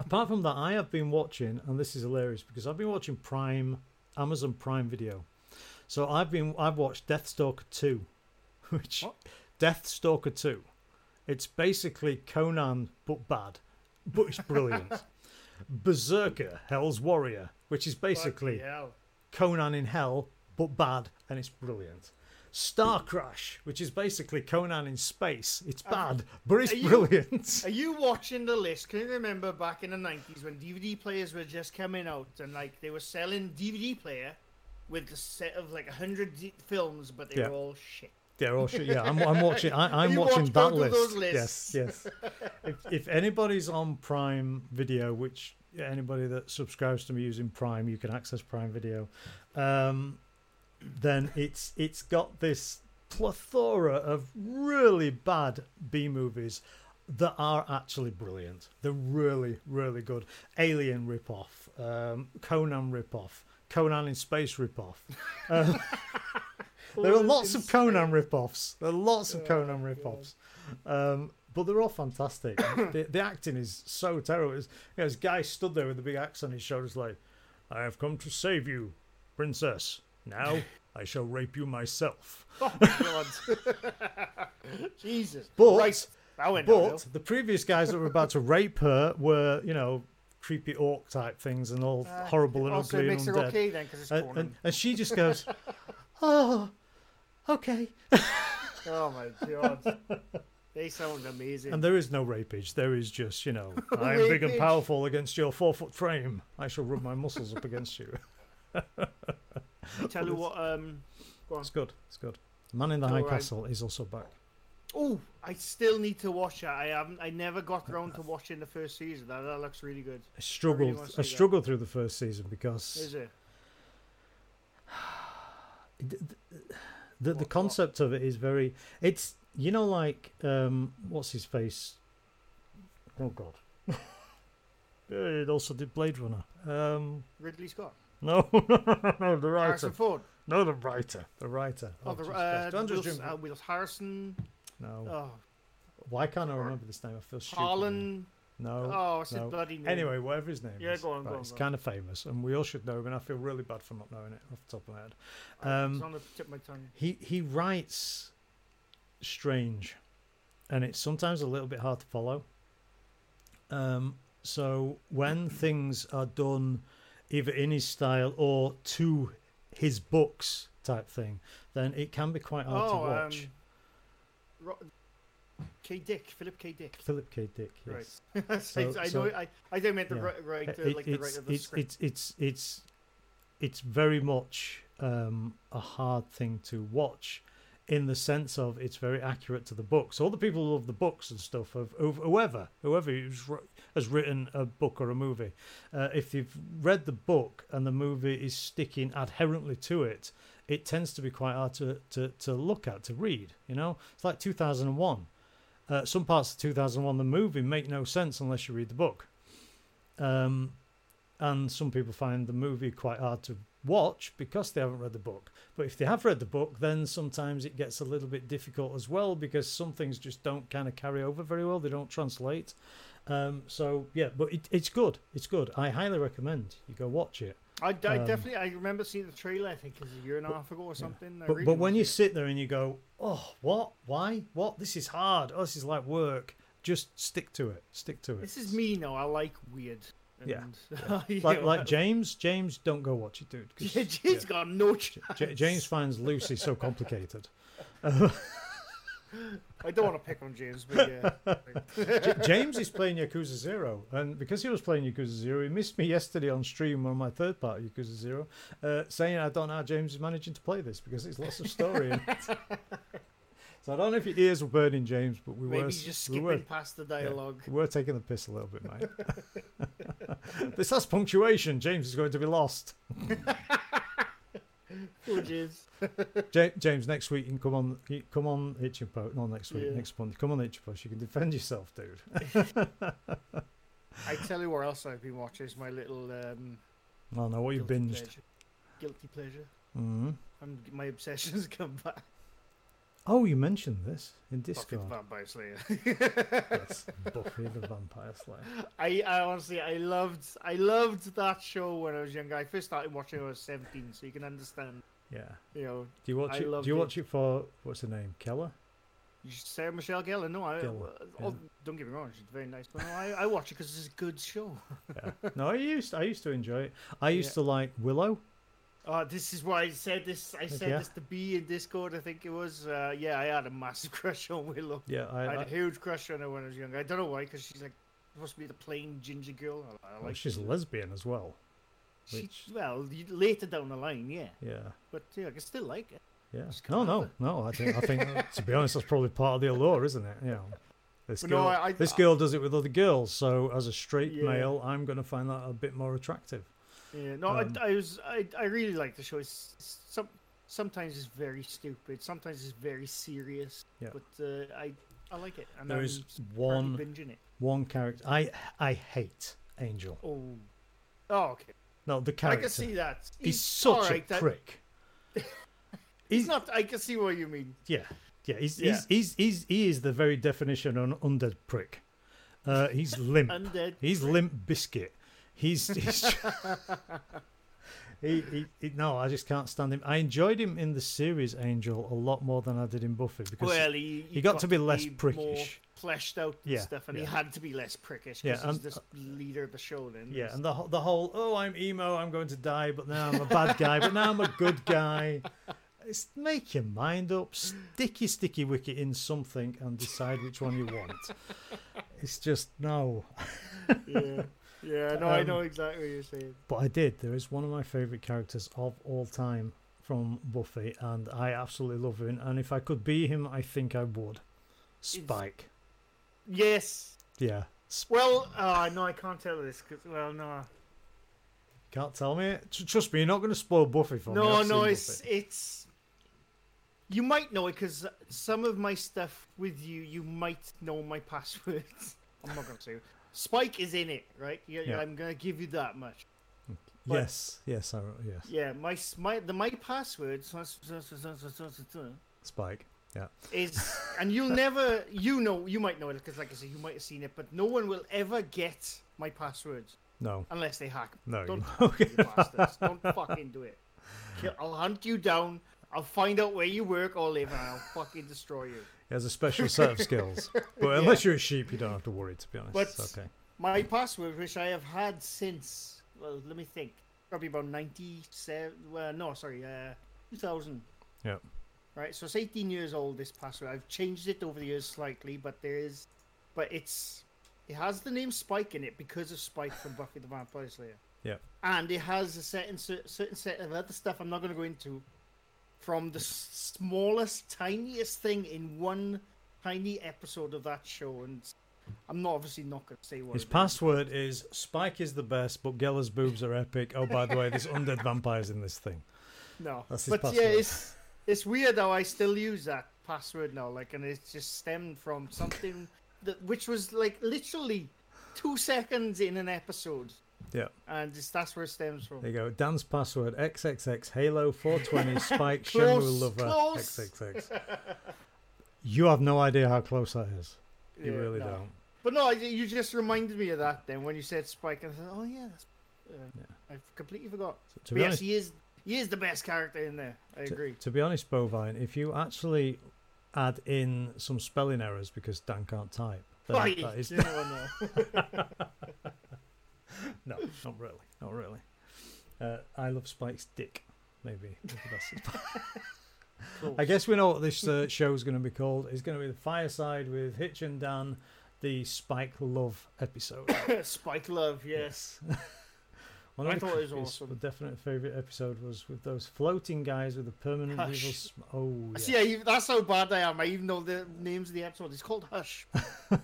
apart from that, I have been watching, and this is hilarious because I've been watching Prime, Amazon Prime Video. So I've been, I've watched Deathstalker 2, which What? Deathstalker 2. It's basically Conan but bad, but it's brilliant. Berserker, Hell's Warrior, which is basically Conan in Hell, but bad, and it's brilliant. Star Crash, which is basically Conan in space. It's uh, bad, but it's are you- brilliant. Are you watching the list? Can you remember back in the 90s when DVD players were just coming out and like they were selling DVD player with a set of like 100 d- films, but they Yeah. were all shit. They're all shit. Yeah, I'm, I'm watching. I, I'm You watching watch that list. Yes, yes. if, if anybody's on Prime Video, which anybody that subscribes to me using Prime, you can access Prime Video. Um, then it's it's got this plethora of really bad B movies that are actually brilliant. They're really, really good. Alien ripoff, um, Conan ripoff, Conan in space ripoff. Um, there are lots of Conan ripoffs. There are lots of Conan ripoffs. Um, but they're all fantastic. the, the acting is so terrible. It's, you know, this guy stood there with a big axe on his shoulders, like, I have come to save you, princess. Now I shall rape you myself. Oh god. Jesus. But- went But downhill. the previous guys that were about to rape her were, you know, creepy orc type things and all Uh, horrible and ugly and undead. okay then And, and, and she just goes, "Oh, okay." Oh my god. they sound amazing. And there is no rapage. There is just, you know, I am big and powerful against your four foot frame. I shall rub my muscles up against you. Tell you what, um, go on. It's good. It's good. Man in the All High right. Castle is also back. Oh, I still need to watch that. I haven't. I never got around to watching the first season. That, that looks really good. I struggled. wanna see I that. struggled through the first season because Is it? the, the, the concept of it is very. It's you know like um what's his face. Oh God. it also did Blade Runner. Um, Ridley Scott. No, no, no, no, the writer. Harrison Ford. No, the writer. The writer. Oh, the, Jesus uh, uh, Will Harrison. No. Oh, Why can't I remember this name? I feel stupid. now. No. Oh, his no. bloody name? Anyway, whatever his name Yeah, is. go on, go on, It's go on. kind of famous, and we all should know him, and I feel really bad for not knowing it off the top of my head. it's Um, on the tip of my tongue. he he writes strange, and it's sometimes a little bit hard to follow. Um, so when things are done either in his style or to his books type thing, then it can be quite hard to Oh, watch. um, Ro- K. Dick, Philip K. Dick. Philip K. Dick, yes. Right. So- I, I so- know. I I don't mean the Yeah. right, right uh, It- like the right of the it's, script. it's it's it's it's very much um, a hard thing to watch in the sense of it's very accurate to the books. All the people who love the books and stuff of, of whoever whoever has written a book or a movie, uh, if you've read the book and the movie is sticking adherently to it, it tends to be quite hard to, to, to look at to read. You know, it's like two thousand and one. Uh, some parts of 2001, the movie, make no sense unless you read the book. Um, and some people find the movie quite hard to watch because they haven't read the book. But if they have read the book, then sometimes it gets a little bit difficult as well because some things just don't kind of carry over very well. They don't translate. Um, so yeah, but it, it's good. It's good. I highly recommend you go watch it. I, I um, definitely. I remember seeing the trailer. I think it was a year and a half ago or something. I But, but when you to- sit there and you go, oh, what? Why? What? This is hard. Oh, this is like work. Just stick to it. Stick to it. this is me now. I like weird. Yeah, you like like James. James, don't go watch it, dude. Yeah, James yeah. got no chance. J- James finds Lucy so complicated. I don't want to pick on James, but yeah. J- James is playing Yakuza Zero, and because he was playing Yakuza Zero, he missed me yesterday on stream on my third part of Yakuza Zero, uh, saying I don't know how James is managing to play this because it's lots of story in it. so I don't know if your ears were burning, James, but we Maybe were just we skipping were past the dialogue. we were taking the piss a little bit, mate. this has punctuation. James is going to be lost. Oh, James. James, next week you can come on, come on Itching Post. Not next week, Yeah. next month. Come on Post. You can defend yourself, dude. I tell you where else I've been watching is my little um, I know what you binged. pleasure. Guilty pleasure. hmm I'm, my obsessions come back. Oh, you mentioned this in Discord. Buffy the Vampire Slayer. yes, Buffy the Vampire Slayer. I, I honestly, I loved, I loved that show when I was younger. I first started watching it when I was 17, so you can understand. Yeah. You know, Do you watch I it? Do you watch it for what's her name? Keller. say Michelle Gellar. No, I, Gellar, oh, yeah. don't get me wrong, she's very nice, but no, I, I watch it because it's a good show. Yeah. no, I used I used to enjoy it. I used Yeah. to like Willow. Uh, this is why I said this. I said yeah. this to be in Discord. I think it was. Uh, yeah, I had a massive crush on Willow. Yeah, I, I had I a huge crush on her when I was younger. I don't know why, because she's like supposed to be the plain ginger girl. I, I well, like. she's a lesbian as well. She, well, later down the line, yeah. Yeah. But yeah, I can still like it. Yeah. No, no, no. I think I think to be honest, that's probably part of the allure, isn't it? Yeah. This But no, girl, I- I- this girl does it with other girls, so as a straight Yeah. male, I'm going to find that a bit more attractive. Yeah, no, Um, I, I was, I, I really like the show. It's, it's some, sometimes it's very stupid. Sometimes it's very serious. Yeah. But uh, I, I like it. And There I'm is one binging it. one character I I hate Angel. Oh, oh, okay. No, the character. I can see that. He's such alright, a that- prick. He's not. I can see what you mean. Yeah, yeah. He's Yeah. he's he's he's he is the very definition of an undead prick. Uh, he's limp. Undead. He's limp biscuit. He's, he's he, he, he no, I just can't stand him. I enjoyed him in the series Angel a lot more than I did in Buffy because Well, he, he got to be less more prickish. fleshed out and Yeah, stuff, and yeah. he had to be less prickish Yeah, because and- he's this uh, leader of the show. Then, yeah, and the whole- the whole oh I'm emo, I'm going to die, but now I'm a bad guy, but now I'm a good guy. It's make your mind up, stick your sticky wicket in something, and decide which one you want. It's just no. yeah, yeah. No, I Um, know exactly what you're saying. But I did. There is one of my favourite characters of all time from Buffy, and I absolutely love him. And if I could be him, I think I would. Spike. Yes. Yeah. Sp- Well, uh, no, I can't tell this. Cause, well, no, Can't tell me. Tr- Trust me, you're not going to spoil Buffy for me. no, I've no. seen It's Buffy. it's. You might know it because some of my stuff with you, you might know my passwords. I'm not gonna say. Spike is in it, right? Yeah, Yeah. I'm gonna give you that much. But- yes, yes, I, yes. Yeah, my my the my password Spike. Yeah. is, and you'll never, you know, you might know it because, like I said, you might have seen it, but no one will ever get my passwords. No, unless they hack. no. Don't you- fucking you bastards. Don't fucking do it. I'll hunt you down. I'll find out where you work or live, and I'll fucking destroy you. He has a special set of skills. But unless you're a sheep, you don't have to worry, to be honest. But- It's okay. My password, which I have had since, well, let me think, probably about 97, well, no, sorry, uh, 2000. Yep. Right, so it's 18 years old, this password. I've changed it over the years slightly, but there is, but it's, it has the name Spike in it because of Spike from Buffy the Vampire Slayer. Yep. And it has a certain, certain set of other stuff I'm not going to go into from the smallest, tiniest thing in one tiny episode of that show. And I'm not obviously not going to say what His it is. password is Spike is the best, but Gellar's boobs are epic. Oh, by the way, there's undead vampires in this thing. No, That's his but password. yeah, it's it's weird how I still use that password now. Like, and it's just stemmed from something that which was like literally two seconds in an episode, Yeah, and it's, that's where it stems from. there you go. Dan's password XXX Halo 420 Spike Shenmue Lover close. XXX. You have no idea how close that is. You Yeah, really no. don't. But no, you just reminded me of that then when you said Spike, and I said, oh yeah, that's, uh, Yeah. I completely forgot. To But be yes, honest, he is he is the best character in there. I to, agree. to be honest, Bovine, if you actually add in some spelling errors because Dan can't type, then Why? that is You know, no. no, not really, not really. Uh, I love Spike's dick. Maybe maybe that's it. I guess we know what this uh, show is going to be called. It's going to be the Fireside with Hitch and Dan, the Spike Love episode. Spike Love, yes. One I of thought it was awesome. The definite favorite episode was with those floating guys with the permanent Hush. evil. Sm- oh, yeah. See, that's how bad I am. I even know the names of the episode. It's called Hush.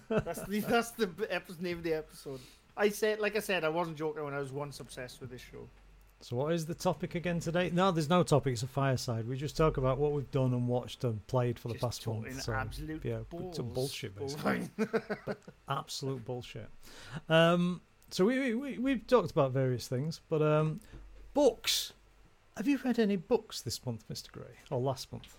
that's the that's the episode, name of the episode. I said, like I said, I wasn't joking when I was once obsessed with this show. So, what is the topic again today? No, there's no topic. It's a fireside. We just talk about what we've done and watched and played for the past month. So, absolute yeah, balls. some bullshit, basically. Absolute bullshit. Um, so we, we- we we've talked about various things, but um, books. Have you read any books this month, Mister Gray, or last month?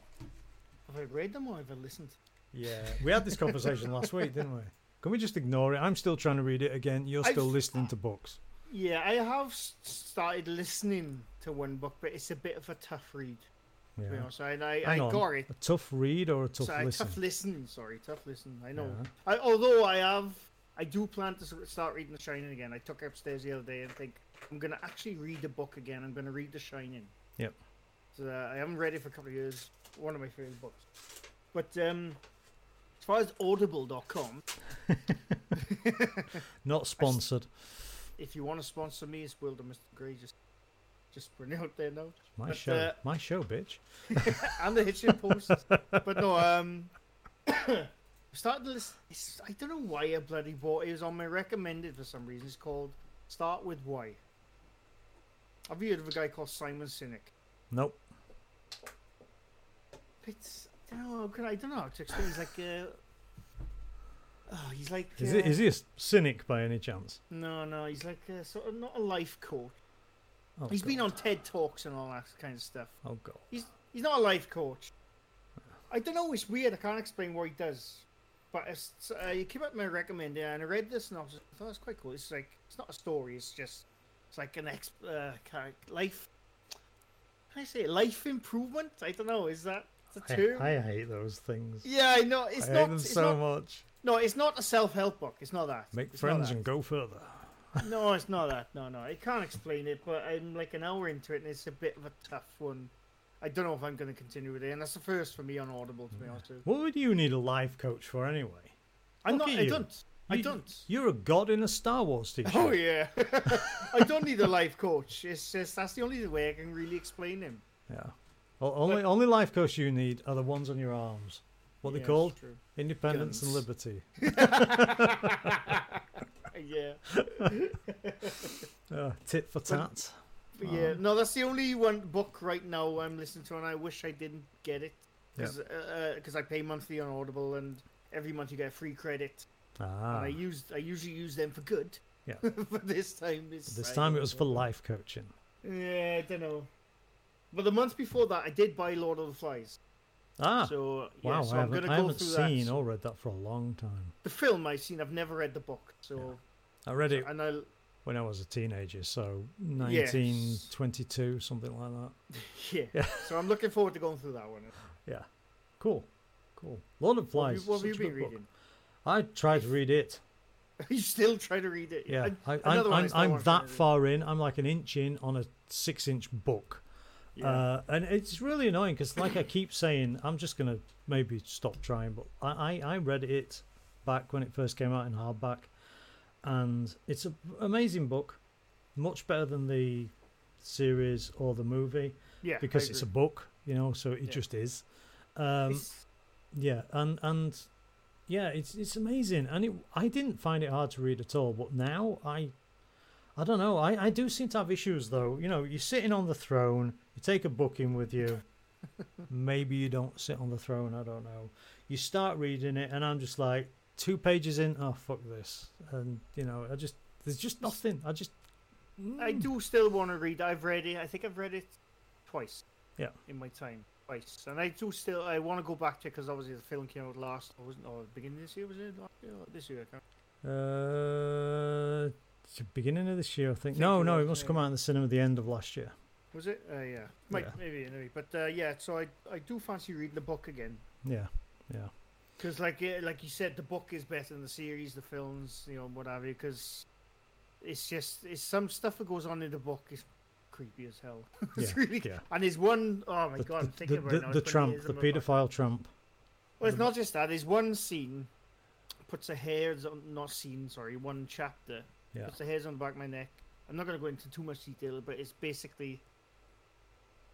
have I read them or have I listened? Yeah, we had this conversation last week, didn't we? Can we just ignore it? I'm still trying to read it again. You're still I've- listening to books. Yeah, I have started listening to one book, but it's a bit of a tough read. To be Yeah. honest, and I, I on. got it. A tough read or a tough So, uh, listen? tough listen. Sorry, tough listen. I know. Yeah. I, although I have, I do plan to start reading The Shining again. I took it upstairs the other day and think I'm gonna actually read the book again. I'm gonna read The Shining. Yep. So uh, I haven't read it for a couple of years. One of my favorite books. But um, as far as Audible.com, Not sponsored. if you want to sponsor me, it's Wilder Mr. Grey. Just, just putting it out there now. My but, show. uh, My show, bitch. and the hitching Post. but no, um, started to listen. It's, I don't know why I bloody bought it. It was on my recommended for some reason. It's called Start with Why. Have you heard of a guy called Simon Sinek? Nope. It's I don't know. can I, I don't know how to explain. He's like, uh, oh, he's like. Is uh, it? Is he a cynic by any chance? No, no. He's like uh, sort of not a life coach. Oh, He's been on TED talks and all that kind of stuff. Oh god. He's he's not a life coach. I don't know. It's weird. I can't explain what he does. But it's, uh, he came up with my recommendation, and I read this, and I was I thought it's quite cool. It's like it's not a story. It's just it's like an ex uh, char- life. How do I say life improvement? I don't know. Is that I? I hate those things. yeah, I know. It's I not. hate them so not much. no, it's not a self help book. It's not that. Make It's friends that. and go further. No, it's not that. No, no, I can't explain it. But I'm like an hour into it, and it's a bit of a tough one. I don't know if I'm going to continue with it, and that's the first for me on Audible. To be honest, with. What would you need a life coach for anyway? I'm Look not. I you. don't. I You- don't. You're a god in a Star Wars t-shirt. Oh yeah. I don't need a life coach. It's just that's the only way I can really explain him. Yeah. O- only only life coach you need are the ones on your arms. What Yeah, they called? Independence and liberty. yeah. Uh, tit for tat. But yeah. No, that's the only one book right now I'm listening to, and I wish I didn't get it because uh, I pay monthly on Audible, and every month you get free credit, Ah. and I used I usually use them for good. Yeah. but this time, this, This time it was for life coaching. Yeah, I don't know. But the month before that, I did buy Lord of the Flies. Ah, So yeah, wow! so I I'm haven't, I haven't through seen that. or read that for a long time. The film I've seen, I've never read the book. So I read it and I when I was a teenager, so 1922, something like that. yeah. Yeah. So I'm looking forward to going through that one. Yeah, cool, cool. Lord of What have Flies. you, what have you been good book. reading? I tried to read it. you still try to read it? Yeah, I, another I'm, one I I'm, I'm that far in. I'm like an inch in on a six-inch book. Yeah. Uh, and it's really annoying because, like I keep saying, I'm just gonna maybe stop trying. But I, I, I read it back when it first came out in hardback, and it's an amazing book, much better than the series or the movie yeah, because it's a book, you know. So it Yeah. just is. Um, yeah, and and yeah, it's it's amazing, and it, I didn't find it hard to read at all. But now I, I don't know. I I do seem to have issues though. You know, you're sitting on the throne. You take a book in with you. Maybe you don't sit on the throne. I don't know. You start reading it, and I'm just like two pages in. Oh fuck this! And you know, I just there's just nothing. I just I mm. do still want to read. I've read it. I think I've read it twice. Yeah. In my time, twice, and I do still. I want to go back to it because obviously the film came out last. Or wasn't or beginning of this year was it? Last year? Or This year, I can't. Uh, it's the beginning of this year, I think. Think no, it no, was, it must yeah. come out in the cinema at the end of last year. Was it? Uh, yeah. Might, Yeah. Maybe, maybe. But uh, yeah, so I I do fancy reading the book again. Yeah, yeah. Because like like you said, the book is better than the series, the films, you know, what have you. Because it's just it's some stuff that goes on in the book is creepy as hell. it's Yeah, really yeah. and there's one oh my the, god, I'm the, thinking the, about it now, the it's been tramp, years the in my mind. paedophile tramp. Well, it's not just that. There's one scene puts the hairs on not scene, sorry, one chapter Yeah. puts the hairs on the back of my neck. I'm not going to go into too much detail, but it's basically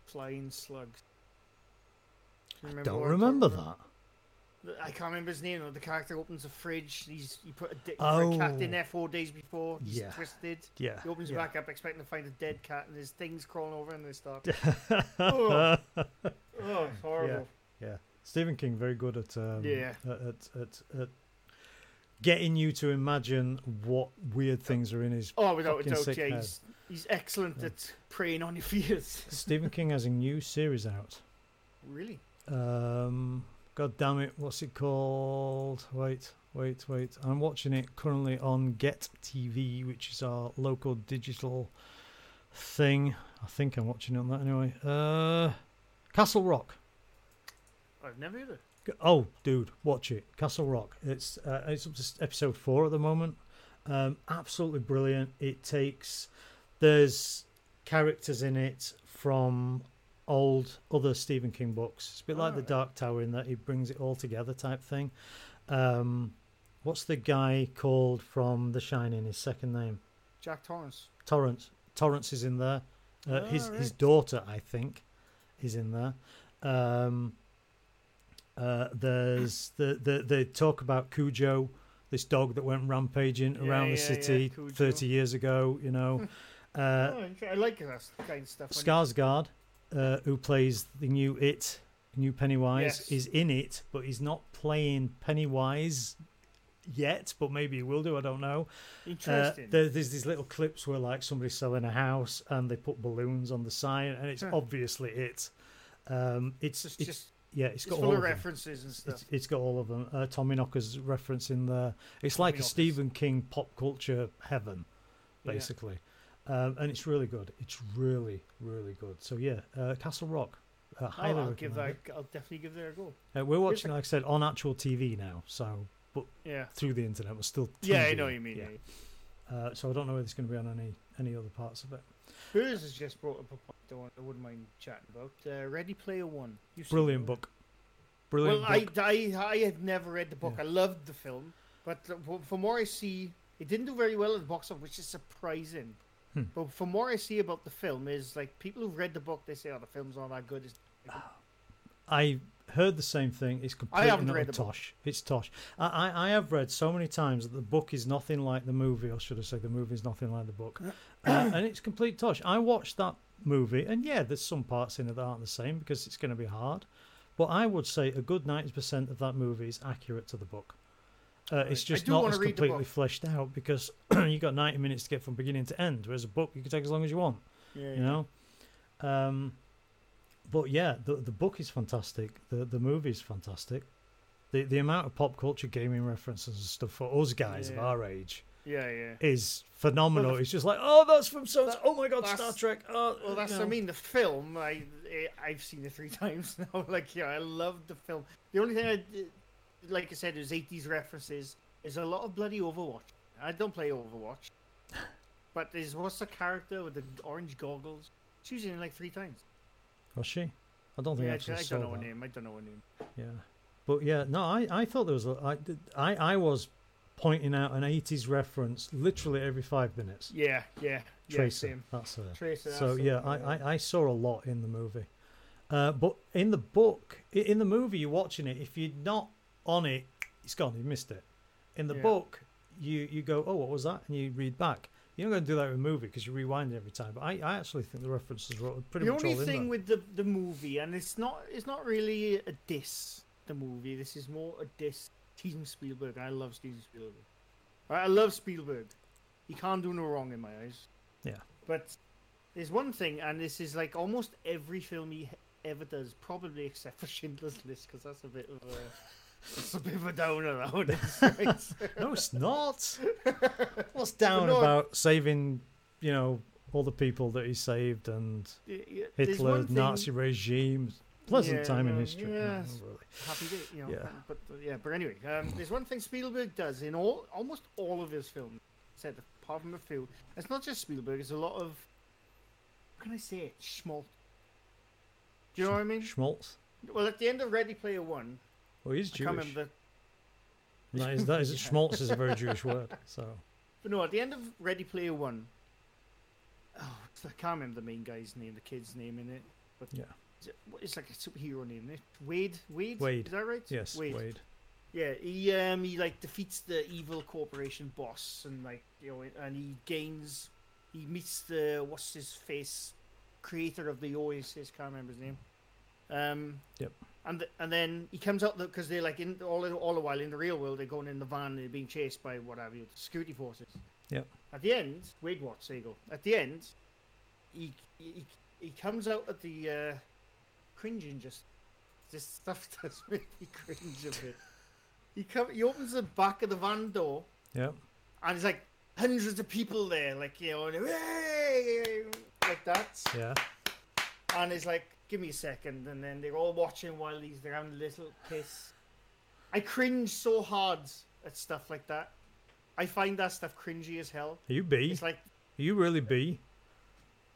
flying slugs. Do you Don't remember that. I can't remember his name. though. The character opens a fridge. He's he put a, di- put a cat in Oh. there four days before. He's Yeah. twisted. Yeah. He opens yeah. back up expecting to find a dead cat, and there's things crawling over, and they start. oh, it's horrible. yeah. Stephen King very good at um, Yeah. at, at, at, at getting you to imagine what weird things are in his. Oh, without a doubt, yeah, he's, he's excellent Yeah. at preying on your fears. Stephen King has a new series out. really? Um, God damn it, what's it called? Wait, wait, wait. I'm watching it currently on Get TV, which is our local digital thing. I think I'm watching it on that anyway. Uh, Castle Rock. I've never heard it. Oh, dude, watch it. Castle Rock. It's uh, it's up to episode four at the moment. Um, absolutely brilliant. It takes there's characters in it from old other Stephen King books. It's a bit like the Dark Tower in that he brings it all together type thing. Um, what's the guy called from The Shining? His second name Jack Torrance. Torrance. Torrance is in there. Uh, his his daughter, I think, is in there. Um, uh, there's the, the they talk about Cujo, this dog that went rampaging Yeah, around the yeah, yeah, city Cujo. 30 years ago. You know, uh, oh, I like that kind of stuff. Skarsgård, uh, who plays the new It, new Pennywise, Yes. is in it, but he's not playing Pennywise yet. But maybe he will do. I don't know. Uh, Interesting. there, there's these little clips where like somebody's selling a house and they put balloons on the sign, and it's Huh. obviously it. Um, it's, it's it's just yeah, it's it's got full all of of them. references and stuff. It's, it's got all of them. Uh, Tommy Knocker's reference in there. It's Tommy like a Knockers. Stephen King pop culture heaven, basically, um, and it's really good. It's really really good. So yeah, uh, Castle Rock. Uh, Oh, highly I'll give that. I'll definitely give that a go. Uh, we're watching, like I said, on actual TV now. So, but Yeah. through the internet, we're still. Yeah, I know what you mean. Yeah. Yeah. Uh, so I don't know whether it's going to be on any any other parts of it. Hers has just brought up a point I wouldn't mind chatting about. Uh, Ready Player One. You've Brilliant book. Brilliant well, book. I, I I have never read the book. Yeah. I loved the film, but uh, from what I see, it didn't do very well at the box office, which is surprising. Hmm. But from what I see about the film, is like people who've read the book, they say, "Oh, the film's not that good." It's, I heard the same thing. It's completely haven't read the book. tosh. It's tosh. I, I, I have read so many times that the book is nothing like the movie, or should I say, the movie is nothing like the book, uh, and it's complete tosh. I watched that movie, and yeah, there's some parts in it that aren't the same because it's going to be hard. But I would say a good ninety percent of that movie is accurate to the book. Uh, it's just not as completely fleshed out because you've got 90 minutes to get from beginning to end, whereas a book you can take as long as you want. Yeah, You know. Um, but yeah, the the book is fantastic. The the movie is fantastic. The the amount of pop culture gaming references and stuff for us guys of our age yeah, yeah. is phenomenal. Well, the- it's just like, oh, that's from so. That- Oh my god, Star Trek. Oh, Well, that's you I mean the film. I I've seen it three times now. Like yeah, I love the film. The only thing I like I said there's 80s references. There's a lot of bloody Overwatch. I don't play Overwatch, but there's what's the character with the orange goggles? She's in it like three times. Was she? I don't think Yeah, I actually I saw don't know her name. I don't know her name. Yeah, but yeah, no, I, I thought there was a, I, I I was pointing out an '80s reference literally every five minutes. Yeah, yeah, yeah. Tracer, Same. that's her. Tracer. So that's yeah, I, I, I saw a lot in the movie, uh, but in the book, in the movie, you're watching it. If you're not on it, it's gone. You missed it. In the Yeah. book, you you go, oh, what was that, and you read back. You're not going to do that with a movie because you rewind it every time. But I, I actually think the references were pretty the much only all in thing with the the movie, and it's not it's not really a diss. The movie. This is more a diss. Steven Spielberg. I love Steven Spielberg. I I love Spielberg. He can't do no wrong in my eyes. Yeah. But there's one thing, and this is like almost every film he ever does, probably except for Schindler's List, because that's a bit of a. It's a bit of a downer, though. No, it's not. What's down no, about saving, you know, all the people that he saved and Hitler, thing- Nazi regime? Pleasant Yeah, time in history. yeah, No, really. happy day, you know. Yeah. But, but yeah, but anyway, um, there's one thing Spielberg does in all almost all of his films. Said apart from a few, it's not just Spielberg. It's a lot of. How can I say it? Schmaltz. Do you know what I mean? Schmaltz. Well, at the end of Ready Player One, Well, he's I can't Jewish. remember. That is, that is, Yeah. Schmaltz is a very Jewish word. So but no, at the end of Ready Player One. Oh, I can't remember the main guy's name, the kid's name in it. But Yeah. it's, it's like a superhero name, isn't it? Wade. Wade. Wade. Is that right? yes, Wade. Yeah, he um he like defeats the evil corporation boss and like you know and he gains he meets the what's his face creator of the Oasis can't remember his name. Um. Yep. And and then he comes out because they're like in all all the while in the real world they're going in the van and they're being chased by whatever you security forces. Yep. At the end, there you go. At the end, he he, he comes out at the uh, cringing just this stuff does make me cringe a bit. He come, he opens the back of the van door Yeah. and there's like hundreds of people there, like you know, and "Hey!" like that. Yeah. And it's like, give me a second, and then they're all watching while he's they're having a little kiss. I cringe so hard at stuff like that. I find that stuff cringy as hell. Are you be? It's like Are you really be.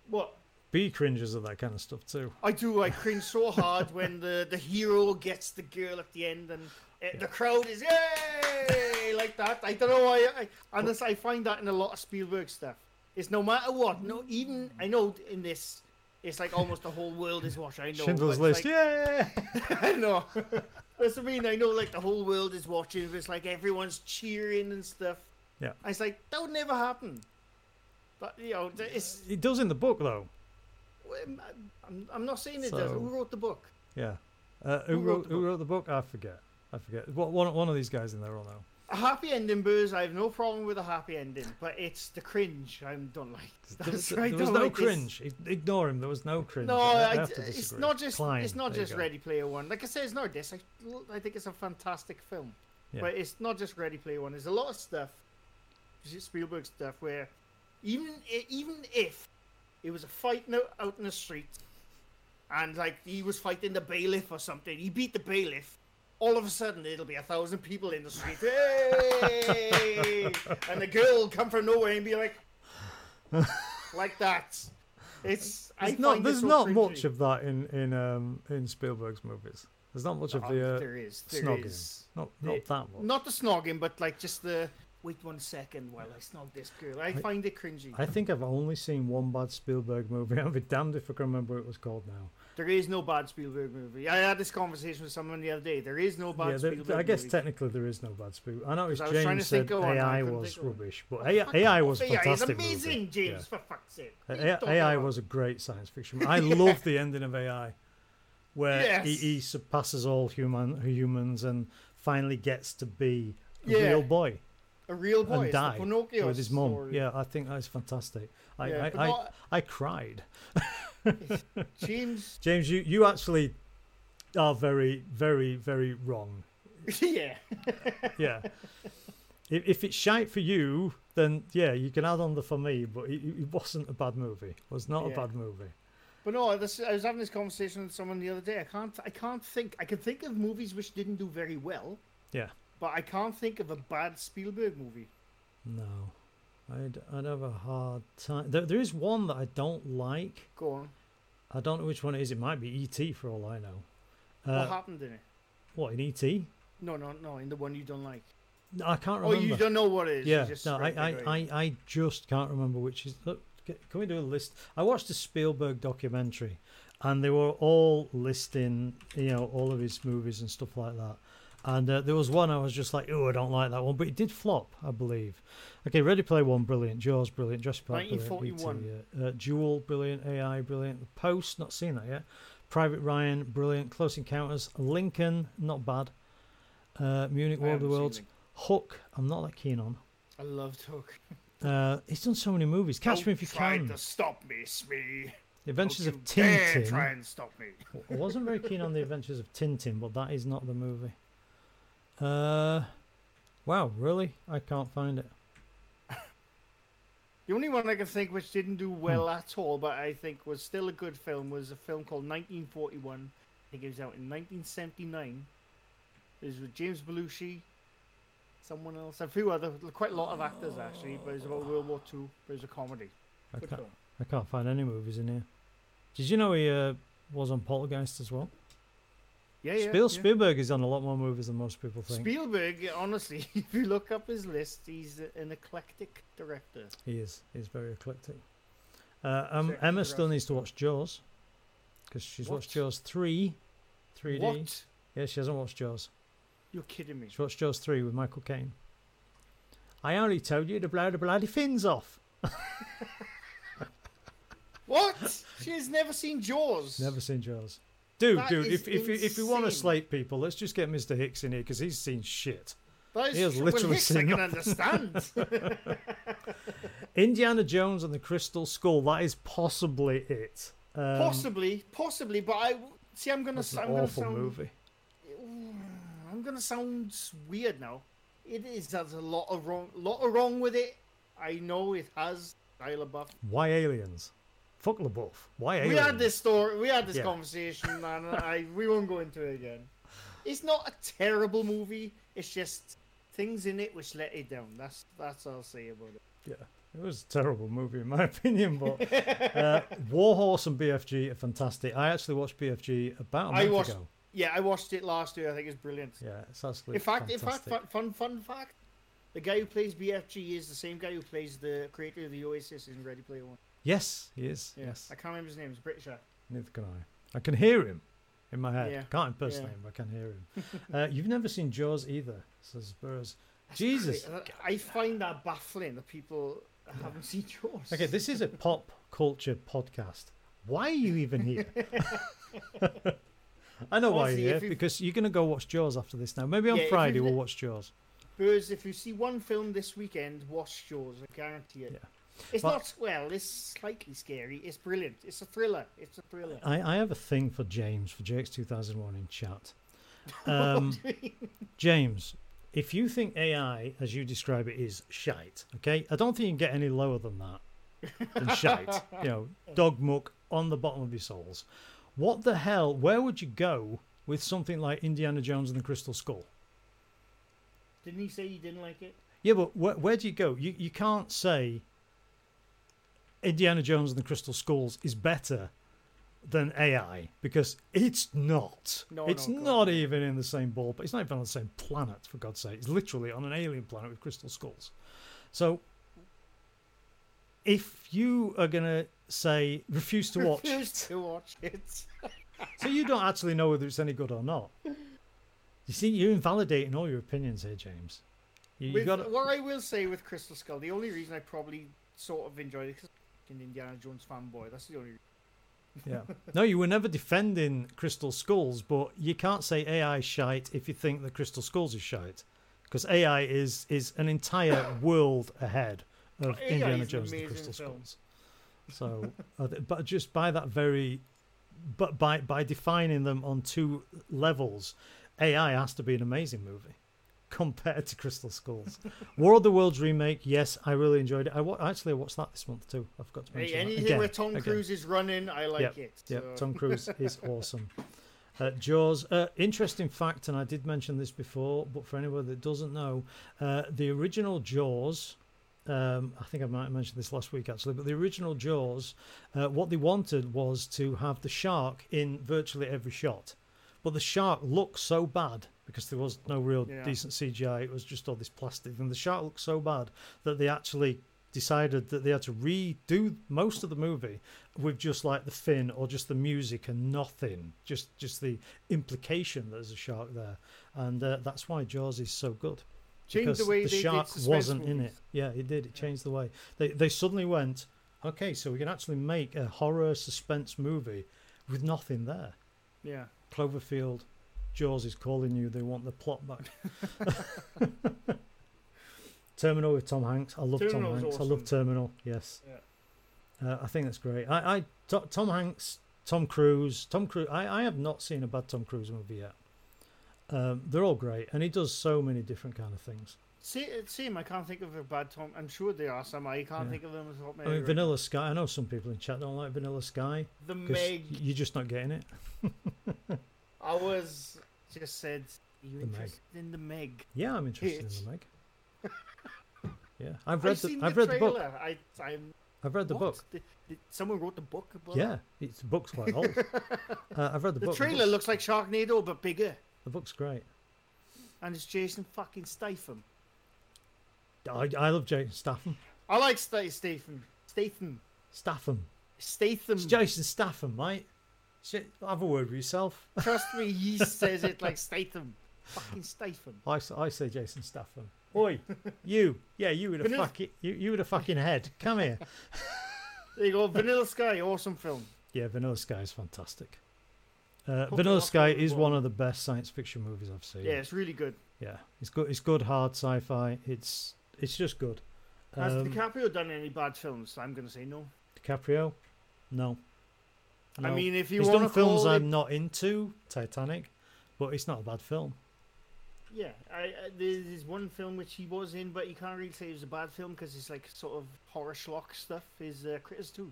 what B cringes at that kind of stuff too. I do. I cringe so hard when the the hero gets the girl at the end, and uh, the crowd is yay like that. I don't know why. I, this, I find that in a lot of Spielberg stuff. It's no matter what. No, even I know in this, it's like almost the whole world is watching. I know. Schindler's List. like- yeah. I know. That's what I mean. I know, like the whole world is watching. It's like everyone's cheering and stuff. Yeah. And it's like that would never happen. But you know, it's. It does in the book though. I'm, I'm not saying it does. Who wrote the book? Yeah. Uh, who, Who wrote, wrote the who wrote the book? I forget. I forget. What one one of these guys in there will know. A happy ending, Booze. I have no problem with a happy ending, but it's the cringe I don't like. There was, right. there was no like cringe. Ignore him. There was no cringe. No, I, I it's not just Klein, it's not there just. Ready Player One. Like I said, it's not this. I, I think it's a fantastic film, Yeah. but it's not just Ready Player One. There's a lot of stuff, Spielberg stuff, where even even if it was a fight out in the street, and like he was fighting the bailiff or something, he beat the bailiff. All of a sudden, it'll be a thousand people in the street, hey! and the girl will come from nowhere and be like, like that. It's I There's not, there's so not cringy. much of that in in um in Spielberg's movies. There's not much of Oh, the uh, there is. There snogging. is. not not It- that much. Not the snogging, but like just the wait one second while I snog this girl. I, find it cringy. I think I've only seen one bad Spielberg movie. I'll be damned if I can remember what it was called now. There is no bad Spielberg movie. I had this conversation with someone the other day. There is no bad yeah, there, Spielberg I guess movie. technically there is no bad Spielberg. I know it's 'Cause I was trying James to said AI was think of one. rubbish, but AI, AI was AI is amazing, movie. James. Yeah. For fuck's sake. What are you AI, AI was a great science fiction. I love the ending of AI, where he, Yes. he surpasses all human humans and finally gets to be a Yeah. real boy A real boy. and die with his mum. Yeah, I think that's fantastic. I Yeah, I, I, I cried. James. James, you you actually are very very very wrong. yeah. Yeah. if, if it's shite for you, then yeah, you can add on the for me. But it, it wasn't a bad movie. It was not Yeah. a bad movie. But no, this, I was having this conversation with someone the other day. I can't, I can't think. I can think of movies which didn't do very well, Yeah. but I can't think of a bad Spielberg movie. No, I'd I'd have a hard time. There, there is one that I don't like. Go on. I don't know which one it is. It might be E.T. for all I know. what Uh, happened in it? what in E.T.? No, no, no. In the one you don't like. No, I can't remember. Oh, you don't know what it is. yeah, no, I, I. I, I just can't remember which is. Look, can we do a list? I watched a Spielberg documentary, and they were all listing, you know, all of his movies and stuff like that. And uh, there was one I was just like, oh, I don't like that one, but it did flop, I believe. Okay, Ready Player One, brilliant. Jaws, brilliant. Jurassic Park, brilliant. 1941. E.T., uh, uh, Duel, brilliant. AI, brilliant. The Post, not seen that yet. Private Ryan, brilliant. Close Encounters. Lincoln, not bad. Uh, Munich, War of the Worlds. Hook, I'm not that keen on. I loved Hook. Uh, he's done so many movies. Catch Don't Me If You can. try Can. to stop me, Smee. The Adventures of dare try and stop me. I wasn't very keen on The Adventures of Tintin, but that is not the movie. Uh, wow, really? I can't find it. The only one I can think which didn't do well Hmm. at all, but I think was still a good film, was a film called 1941. I think it was out in 1979. It was with James Belushi, someone else, a few other, quite a lot of actors actually, but it was about World War Two. But it was a comedy. I Good can't, film. I can't find any movies in here. Did you know he uh, was on Poltergeist as well? Yeah, yeah. Spiel, yeah. Spielberg is on a lot more movies than most people think. Spielberg, honestly, if you look up his list, he's an eclectic director. he is. He's very eclectic. Uh, um, Emma still needs to watch Jaws because she's What? watched Jaws 3, 3D. What? Yeah, she hasn't watched Jaws. You're kidding me. She watched Jaws 3 with Michael Caine. I only told you to blow the bloody fins off. What? she has never seen Jaws. Never seen Jaws. Dude, That dude, is if, if, if we want to slate people, let's just get Mr. Hicks in here because he's seen shit. That is He has true. literally well, Hicks I seen can understand. Indiana Jones and the Crystal Skull, that is possibly it. Um, possibly, possibly, but I see. I'm gonna. That's an I'm gonna awful sound. movie. I'm gonna sound weird now. It is. There's a lot of wrong. Lot of wrong with it. I know it has Shia LaBeouf. Why aliens? Fuck LaBeouf. Why? We had this story. We had this Yeah. conversation, and I we won't go into it again. It's not a terrible movie. It's just things in it which let it down. That's that's all I'll say about it. Yeah, it was a terrible movie in my opinion, but uh, Warhorse and BFG are fantastic. I actually watched BFG about a I month watched- ago. Yeah, I watched it last year. I think it's brilliant. Yeah, it's absolutely In fact, in fact, fun, fun fun fact: the guy who plays BFG is the same guy who plays the creator of the Oasis in Ready Player One. Yes, he is. Yeah, Yes, I can't remember his name. He's a British actor. neither can I. I can hear him in my head. Yeah, Can't impersonate yeah. him, but I can hear him. uh, you've never seen Jaws either, says Spurs. That's Jesus. cra- I find that baffling that people haven't seen Jaws. Okay, this is a pop culture podcast. Why are you even here? I know why you're here because you're going to go watch Jaws after this now. Maybe on Yeah, Friday we'll watch Jaws. Because if you see one film this weekend, watch Jaws. I guarantee it. Yeah. It's But- not well. It's slightly scary. It's brilliant. It's a thriller. It's a thriller. I, I have a thing for James, for JX2001 in chat. Um, James, if you think AI, as you describe it, is shite, okay? I don't think you can get any lower than that. Than shite. You know, dog muck on the bottom of your souls. What the hell? Where would you go with something like Indiana Jones and the Crystal Skull? Didn't he say he didn't like it? Yeah, but where, where do you go? You you can't say Indiana Jones and the Crystal Skulls is better than AI because it's not. No, it's no, not no. even in the same ball. But it's not even on the same planet for God's sake. It's literally on an alien planet with crystal skulls. So if you are gonna say refuse to watch, Refuse to watch it. so you don't actually know whether it's any good or not. You see, you're invalidating all your opinions here, James. You, you With, got what I will say with Crystal Skull, the only reason I probably sort of enjoyed it because Indiana Jones fanboy. That's the only. Yeah. No, you were never defending Crystal Skulls, but you can't say AI shite if you think that Crystal Skulls is shite. because AI is is an entire world ahead of AI Indiana Jones and the Crystal film. Skulls. So, uh, but just by that very, but by by defining them on two levels, AI has to be an amazing movie compared to Crystal Skulls. War of the Worlds remake, yes, I really enjoyed it. I wa- actually I watched that this month too. I forgot to mention Hey, that. Again, where Tom again. Cruise is running, I like Yep, it. So- Tom Cruise is awesome. Uh, Jaws, uh, interesting fact, and I did mention this before, but for anyone that doesn't know, uh, the original Jaws, um, I think I might have mentioned this last week actually, but the original Jaws, uh, what they wanted was to have the shark in virtually every shot. But the shark looked so bad because there was no real Yeah. decent CGI, it was just all this plastic, and the shark looked so bad that they actually decided that they had to redo most of the movie with just like the fin or just the music and nothing. Just just the implication that there's a shark there. And uh, that's why jaws is so good. Changed because the way the shark wasn't in it. Yeah it did. It changed the way. They they suddenly went okay so we can actually make a horror suspense movie with nothing there. Yeah. cloverfield jaws is calling you they want the plot back terminal with tom hanks i love tom hanks i love terminal yes uh, I think that's great. I, I To- Tom Hanks, Tom Cruise, Tom Cruise. I, I have not seen a bad Tom Cruise movie yet. Um, they're all great, and he does so many different kind of things. See, same. I can't think of a bad Tom. I'm sure there are some. I can't Yeah. think of them. off the top of I mean, right Vanilla Sky. I know some people in chat don't like Vanilla Sky. The Meg. you're just not getting it. I was just said. You The Meg. interested in the Meg? Yeah, I'm interested Bitch. in the Meg. Yeah, I've read I've the I've the read the book. I, I'm. I've read the what? book. Did, did someone wrote the book about Yeah, it's the book's quite old. uh, I've read the, The book. trailer book's, looks like Sharknado but bigger, the book's great. and it's Jason fucking Statham. I, I love Jason Statham. I like Sta- Statham. Statham. Statham. Statham. It's Jason Statham, mate. Shit, have a word with yourself. Trust me, he says it like Statham. Fucking Statham. I say Jason Statham. Oi, you. Yeah, you with a fucking you, you with a fucking head. Come here. There you go. Vanilla Sky, awesome film. Yeah, Vanilla Sky is fantastic. Uh, Vanilla Sky is one of the best science fiction movies I've seen. Yeah, it's really good. yeah, it's good. It's good hard sci-fi. It's it's just good. Has Um, DiCaprio done any bad films? I'm going to say no. DiCaprio, no. I mean, if you he's done films I'm it, not into, Titanic, but it's not a bad film. yeah, I, I, there's one film which he was in, but you can't really say it was a bad film because it's like sort of horror schlock stuff. Is uh, Critters Two?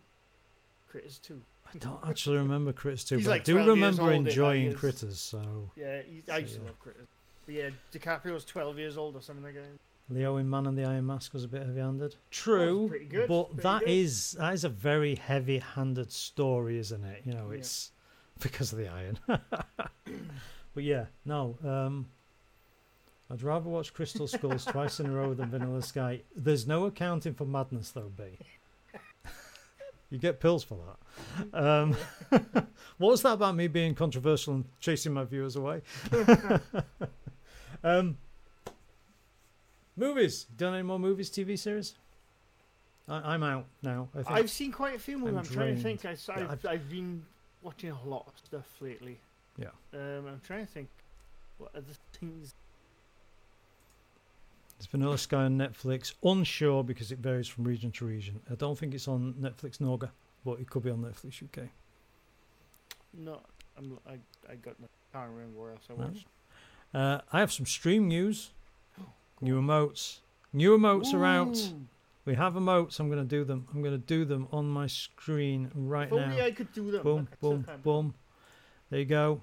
Critters Two. I don't actually remember Critters 2, He's but like I do 12 remember old in that enjoying. Critters. So Yeah, he, I So, used to yeah. love Critters. But yeah, DiCaprio's 12 years old or something like that. Leo in Man and the Iron Mask was a bit heavy-handed. True, pretty good, but pretty that good. is that is a very heavy-handed story, isn't it? You know, Yeah. it's because of the iron. but yeah, no. Um, I'd rather watch Crystal Skulls twice in a row than Vanilla Sky. There's no accounting for madness, though, B. you get pills for that. Um, what was that about me being controversial and chasing my viewers away? um, movies. Done any more movies, TV series? I, I'm out now. I think. I've seen quite a few movies. I'm I'm, trying to think. I, Yeah, have I've- I've been watching a lot of stuff lately. Yeah. Um, I'm trying to think. What other things? It's Vanilla Sky on Netflix. Unsure because it varies from region to region. I don't think it's on Netflix Norga, but it could be on Netflix UK. No, I'm. I, I got. No, can't remember where else I No? watched. Uh, I have some stream news. New emotes. New emotes are out. We have emotes. I'm going to do them. I'm going to do them on my screen right If only now. I could do them. Boom, boom, boom. There you go.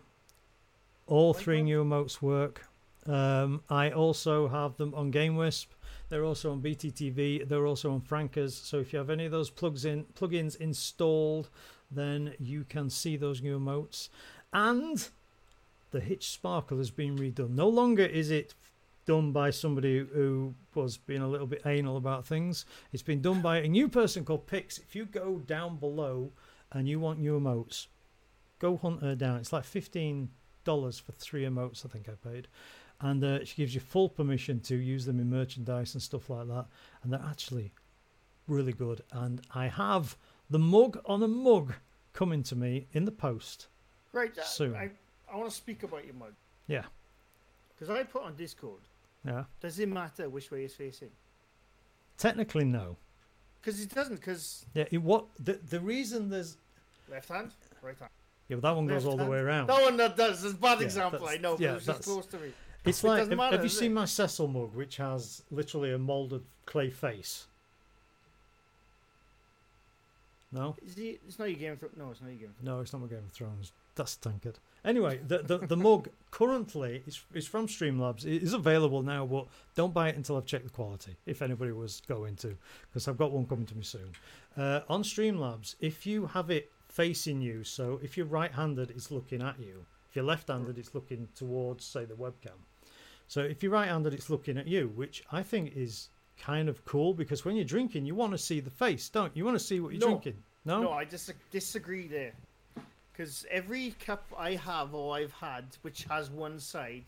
All three new emotes work. Um, I also have them on GameWisp. They're also on BTTV. They're also on Frankers. So if you have any of those plugs in plugins installed, then you can see those new emotes. And the Hitch Sparkle has been redone. No longer is it done by somebody who was being a little bit anal about things. It's been done by a new person called Pix. If you go down below and you want new emotes, go hunt her down. It's like fifteen dollars for three emotes. I think I paid, and uh, she gives you full permission to use them in merchandise and stuff like that. And they're actually really good. And I have the mug on a mug coming to me in the post. Right. uh, Soon. I, I want to speak about your mug. Yeah. Because I put on Discord. Yeah. does it matter which way it's facing? Technically, no. Because it doesn't. Because Yeah. It, what the the reason there's left hand, right hand. yeah, but that one goes Left all the way around. That one that does. It's a bad Yeah, example. I know. yeah, it's just close to me. It's It like have, matter, have you seen it? my Cecil mug, which has literally a molded clay face? No. Is it, it's not your Game of Thrones. No, it's not your Game of Thrones. No, it's not my Game of Thrones. That's tankard. Anyway, the, the, the mug currently is, is from Streamlabs. It is available now, but don't buy it until I've checked the quality, if anybody was going to, because I've got one coming to me soon. Uh, on Streamlabs, if you have it facing you, so if you're right handed, it's looking at you. If you're left handed, it's looking towards, say, the webcam. So if you're right handed, it's looking at you, which I think is kind of cool because when you're drinking, you want to see the face, don't you? You want to see what you're No. drinking. No? No, I dis- disagree there. Because every cup I have or I've had, which has one side,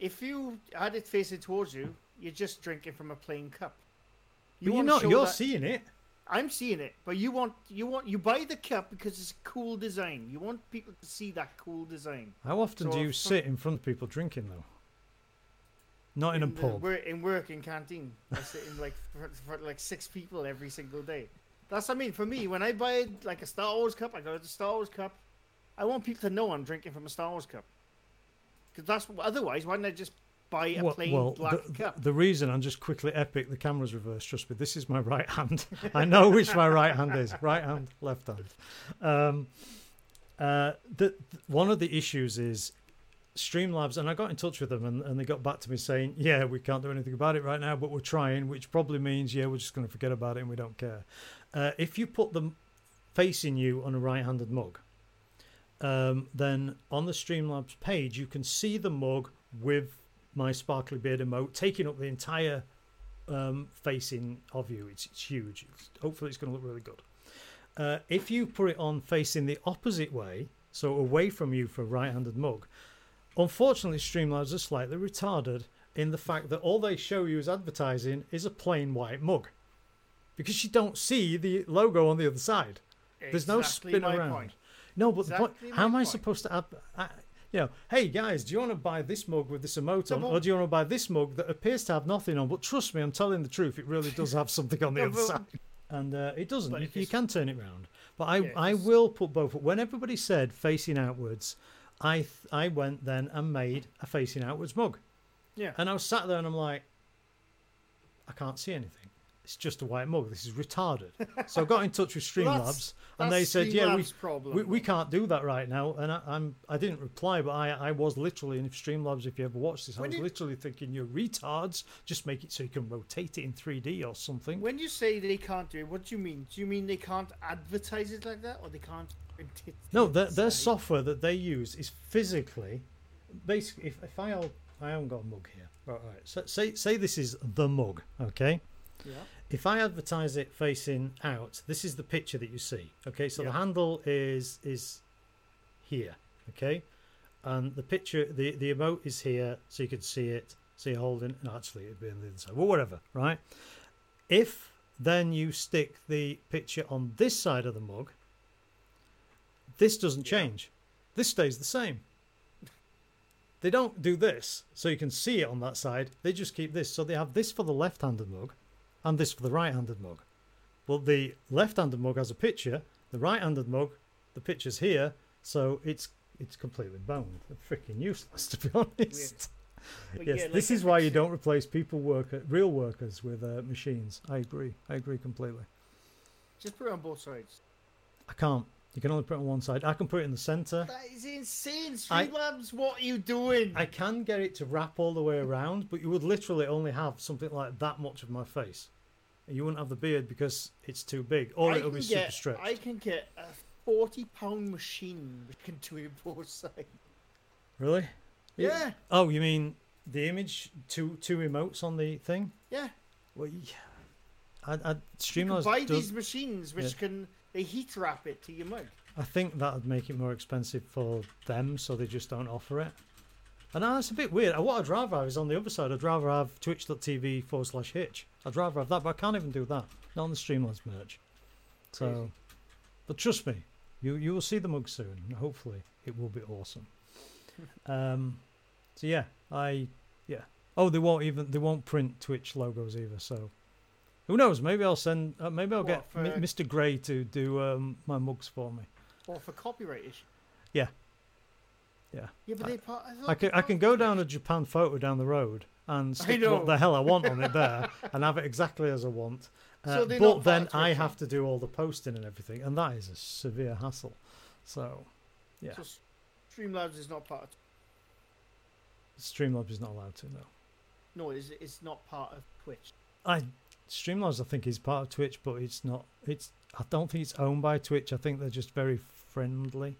if you had it facing towards you, you're just drinking from a plain cup. but you're not. You're that- seeing it. I'm seeing it, but you want you want you buy the cup because it's a cool design. You want people to see that cool design. How often So do you sit in front of people drinking though? Not in, a the pub. wor- in work in canteen, I sit in like for, for like six people every single day. That's what I mean. For me, when I buy like a Star Wars cup, I go to the Star Wars cup. I want people to know I'm drinking from a Star Wars cup. Because that's otherwise, why don't I just buy a Well, plain well, black the, cup? the reason I'm just quickly epic. The camera's reversed. Trust me, this is my right hand. I know which my right hand is. Right hand, left hand. Um, uh, the, one of the issues is Streamlabs, and I got in touch with them, and, and they got back to me saying, "Yeah, we can't do anything about it right now, but we're trying," which probably means, "Yeah, we're just going to forget about it and we don't care." Uh, if you put them facing you on a right-handed mug, um, then on the Streamlabs page you can see the mug with my sparkly beard emote taking up the entire um, facing of you. It's, it's huge. It's, hopefully, it's going to look really good. Uh, if you put it on facing the opposite way, so away from you for a right-handed mug, unfortunately, Streamlabs are slightly retarded in the fact that all they show you as advertising is a plain white mug, because you don't see the logo on the other side. There's no spin around. point. No, but the point, how am I point. supposed to add? I, you know, hey guys, do you want to buy this mug with this emote on, or do you want to buy this mug that appears to have nothing on? But trust me, I'm telling the truth. It really does have something on the other side, and uh, it doesn't. You, you can turn it round. But I, Yeah, I will put both. When everybody said facing outwards, I, th- I went then and made a facing outwards mug, Yeah. and I was sat there and I'm like, I can't see anything. It's just a white mug. This is retarded. so I got in touch with Streamlabs, that's- and they said, "Yeah, we, we, we can't do that right now. And I, I'm I didn't reply, but I, I was literally in Streamlabs. If you ever watched this, I When was you- literally thinking, "You're retards. Just make it so you can rotate it in 3D or something." When you say they can't do it, what do you mean? Do you mean they can't advertise it like that, or they can't print it? no, their, their software that they use is physically, basically. If, if I I haven't got a mug here. Right, right. So say say this is the mug, okay? Yeah. If I advertise it facing out, this is the picture that you see. Okay, so the handle is is here. Okay, and the picture, the the emote is here, so you can see it. So you're holding. No, actually, it'd be on the other side. Well, whatever. Right. If then you stick the picture on this side of the mug, this doesn't Yeah. change. This stays the same. They don't do this, so you can see it on that side. They just keep this. So they have this for the left-handed mug, and this for the right-handed mug. Well, the left-handed mug has a picture. The right-handed mug, the picture's here, so it's it's completely boned. They're freaking useless, to be honest. Yes, yeah, like this is why you don't replace people worker, real workers with uh, machines. I agree. I agree completely. Just put it on both sides. I can't. You can only put it on one side. I can put it in the center. That is insane. Streamlabs, what are you doing? I can get it to wrap all the way around, but you would literally only have something like that much of my face. You wouldn't have the beard because it's too big, or I it'll be can super stretched. I can get a forty-pound machine which can do it both sides. Really? Yeah, Oh, you mean the image? Two two emotes on the thing? yeah. Well, yeah. I, I, Streamlabs buy does, these machines which yeah. can they heat wrap it to your mug. I think that would make it more expensive for them, so they just don't offer it. And that's a bit weird. What I'd rather have is on the other side. I'd rather have twitch.tv forward slash hitch. I'd rather have that, but I can't even do that. Not on the Streamlabs merch. So, Crazy. but trust me, you you will see the mug soon. Hopefully, it will be awesome. um, so yeah, I yeah, Oh, they won't even they won't print Twitch logos either. So who knows? Maybe I'll send. Uh, maybe I'll What, get for- M- Mr. Gray to do um, my mugs for me. Or for copyright issue. Yeah. Yeah. Yeah, but they part. I, I can I can go down a Japan photo down the road and stick what the hell I want on it there and have it exactly as I want. Uh, So but then I have to do all the posting and everything, and that is a severe hassle. So yeah, So Streamlabs is not part. Of, Streamlabs is not allowed to. No, no, it's it's not part of Twitch. I Streamlabs I think is part of Twitch, but it's not. It's I don't think it's owned by Twitch. I think they're just very friendly.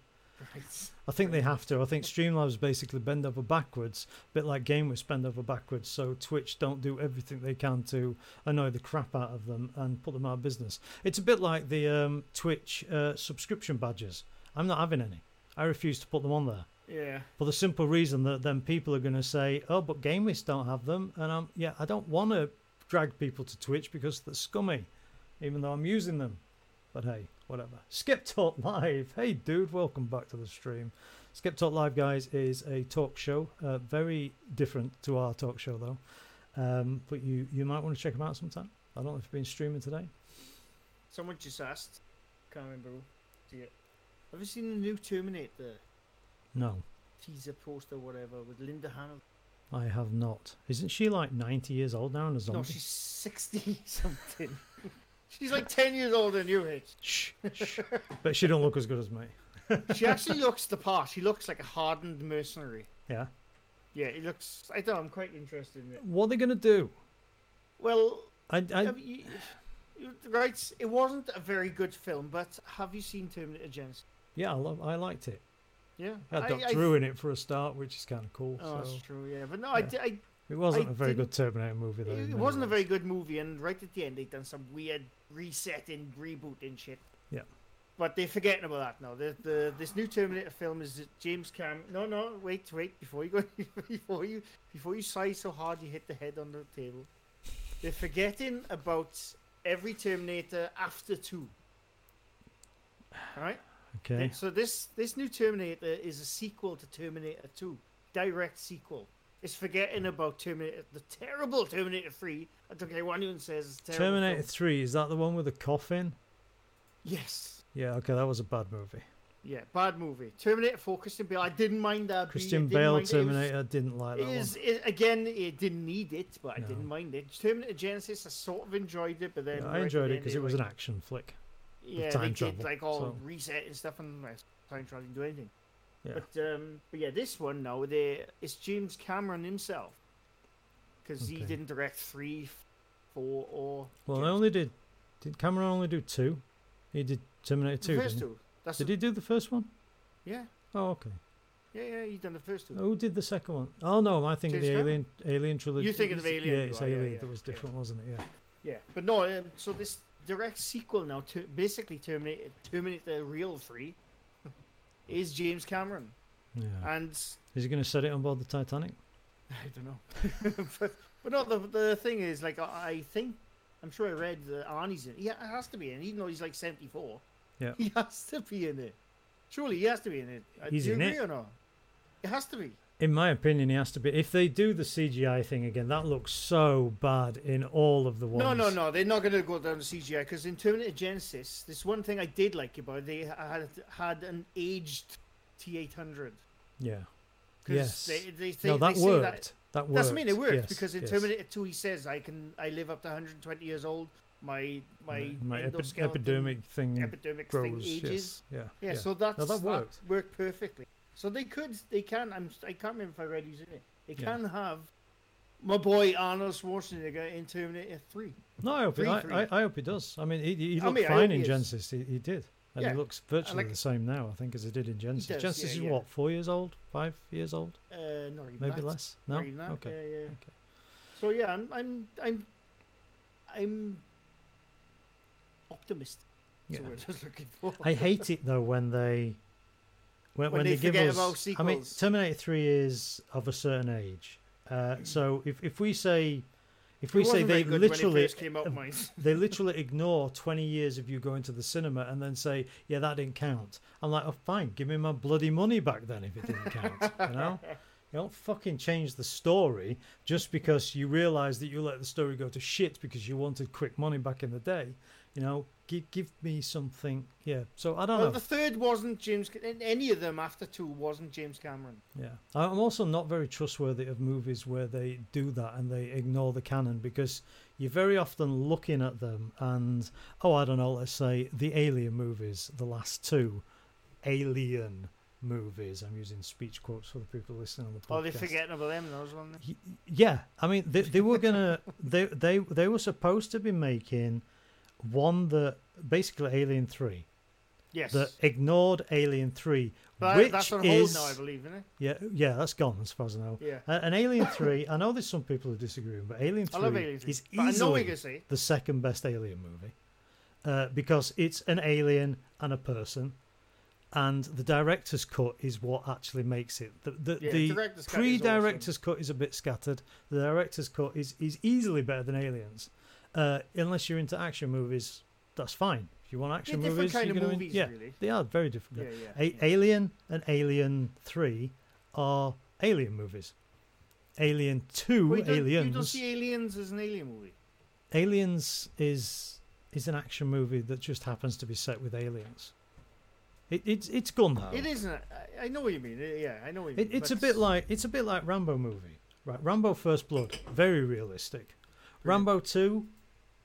Right. I think they have to. I think Streamlabs basically bend over backwards, a bit like GameWisp bend over backwards, so Twitch don't do everything they can to annoy the crap out of them and put them out of business. It's a bit like the um, Twitch uh, subscription badges. I'm not having any. I refuse to put them on there Yeah. for the simple reason that then people are going to say, "Oh, but GameWisp don't have them," and I'm yeah, I don't want to drag people to Twitch because they're scummy, even though I'm using them. But hey, whatever. Skip Talk Live. Hey, dude, welcome back to the stream. Skip Talk Live, guys, is a talk show. Uh, very different to our talk show, though. Um, but you, you might want to check them out sometime. I don't know if you've been streaming today. Someone just asked. Can't remember. who. See it. Have you seen the new Terminator No, teaser poster, whatever, with Linda Hamilton? I have not. Isn't she like 90 years old now and a zombie? No, she's sixty something. She's like ten years older than you. Shh, shh. but she don't look as good as me. She actually looks the part. She looks like a hardened mercenary. Yeah. Yeah, it looks. I don't. know, I'm quite interested in it. What are they going to do? Well, I, I, have you, you, right. It wasn't a very good film, but have you seen Terminator Genisys? yeah, I, love, I liked it. Yeah, Had I- Who in it for a start, which is kind of cool. Oh, so that's true. Yeah, but no, I yeah. di- I, it wasn't I a very good Terminator movie, though. it wasn't a very good movie, and right at the end they've done some weird resetting, rebooting shit. Yeah. But they're forgetting about that now. The the this new Terminator film is James Cam. No, no, wait, wait before you go before you before you sigh so hard you hit the head on the table. They're forgetting about every Terminator after two. All right. Okay. So this this new Terminator is a sequel to Terminator 2, direct sequel. It's forgetting about Terminator, the terrible Terminator 3. I don't care what anyone says. It's terrible Terminator film. 3, is that the one with the coffin? Yes. Yeah, okay, that was a bad movie. Yeah, bad movie. Terminator 4, Christian Bale. I didn't mind that. Christian Bale. It was- Terminator didn't like that It is, one. it, again, it didn't need it, but I No. didn't mind it. Terminator Genisys, I sort of enjoyed it, but then Yeah, I enjoyed it because it was like- an action flick. yeah, time they did like all so- reset and stuff, and time travel didn't do anything. Yeah. But um, but yeah, this one now they it's James Cameron himself because he didn't direct three, four, or Well, I only did. Did Cameron only do two? He did Terminator the 2. first two. That's? Did the, he do the first one? yeah, Oh, okay. yeah, yeah. He done the first two. Who did the second one? Oh, no, I think James the Cameron? Alien Alien trilogy. You're thinking of Alien, Yeah, it's yeah, Alien yeah, that was yeah. different, wasn't it? Yeah. Yeah, but no. Um, so this direct sequel now to basically Terminator Terminator the Real Three is James Cameron, Yeah. and Is he going to set it on board the Titanic? I don't know. but but no, the the thing is, like, I think I'm sure I read that Arnie's in. it. Yeah, it has to be in, it, even though he's like 74. Yeah. he has to be in it. Surely he has to be in it. Uh, He's Do you in agree it. or not? It has to be. In my opinion, he has to be. If they do the CGI thing again, that looks so bad in all of the ones. No, no, no. They're not going to go down to CGI because in Terminator Genisys, this one thing I did like about it, they had had an aged T800. Yeah. Yes. They, they, they, no, that worked. That, That, worked. That's I mean. It worked Yes, because in yes. Terminator 2, he says, "I can, I live up to 120 years old. My, my, my epi- endoskeleton epidermic thing epidermic thing ages." Yes. Yeah, Yeah. so that's No, that worked. worked perfectly. So they could, they can. I'm, I can't remember if I read in it. They Yeah. can have my boy Arnold Schwarzenegger in Terminator 3. No, I hope, Three, I, three. I, I hope he does. I mean, he, he looked I hope fine in is. Genisys. He, he did. And Yeah. he looks virtually like- the same now, I think, as he did in Genisys. does, Genisys yeah, is yeah. what, four years old? Five years old? Uh, Maybe that. less? No? Not even that. Okay. Yeah, yeah. Okay. So yeah, I'm, I'm, I'm, I'm optimistic. Yeah. That's what I was looking for. I hate it though when they when, When when they they, give us. about I mean, sequels. Terminator Three is of a certain age, uh, so if if we say if we say they very good when it literally they literally ignore 20 years of you going to the cinema and then say, yeah, that didn't count. I'm like, oh, fine, give me my bloody money back then if it didn't count. You know, You don't fucking change the story just because you realise that you let the story go to shit because you wanted quick money back in the day. You know, give give me something. Yeah. So I don't Well, know. the third wasn't James. Any of them after two wasn't James Cameron. Yeah, I'm also not very trustworthy of movies where they do that and they ignore the canon because you're very often looking at them and oh, I don't know, let's say the Alien movies, the last two Alien movies. I'm using speech quotes for the people listening on the podcast. Oh, they're forgetting about them. Those ones. Yeah, I mean they they were gonna they they they were supposed to be making one that basically Alien Three Yes. that ignored Alien Three, but which that's on is hold now, I believe, isn't it? yeah yeah that's gone as far as I know. Yeah. Uh, and Alien 3, I know there's some people who disagree, but Alien 3, I love Alien 3. is But I know what easily you're gonna say. the second best Alien movie uh, because it's an alien and a person, and the director's cut is what actually makes it. The, the, Yeah, the director's cut is pre-director's cut is a bit scattered. The director's cut is, is easily better than Aliens. Uh, unless you're into action movies, that's fine. If you want They're action different movies, kind of gonna- yeah, really. they are very different. Yeah, yeah. A-. Alien and Alien 3 are Alien movies. Alien 2, Well, you don't- You don't Aliens. see Aliens as an alien movie. Aliens is is an action movie that just happens to be set with aliens. It, it's it's gunpowder. It isn't. I, know what you mean. Yeah, I know what you mean. It, it's a bit like it's a bit like Rambo movie, right? Rambo First Blood, very realistic. Rambo Two,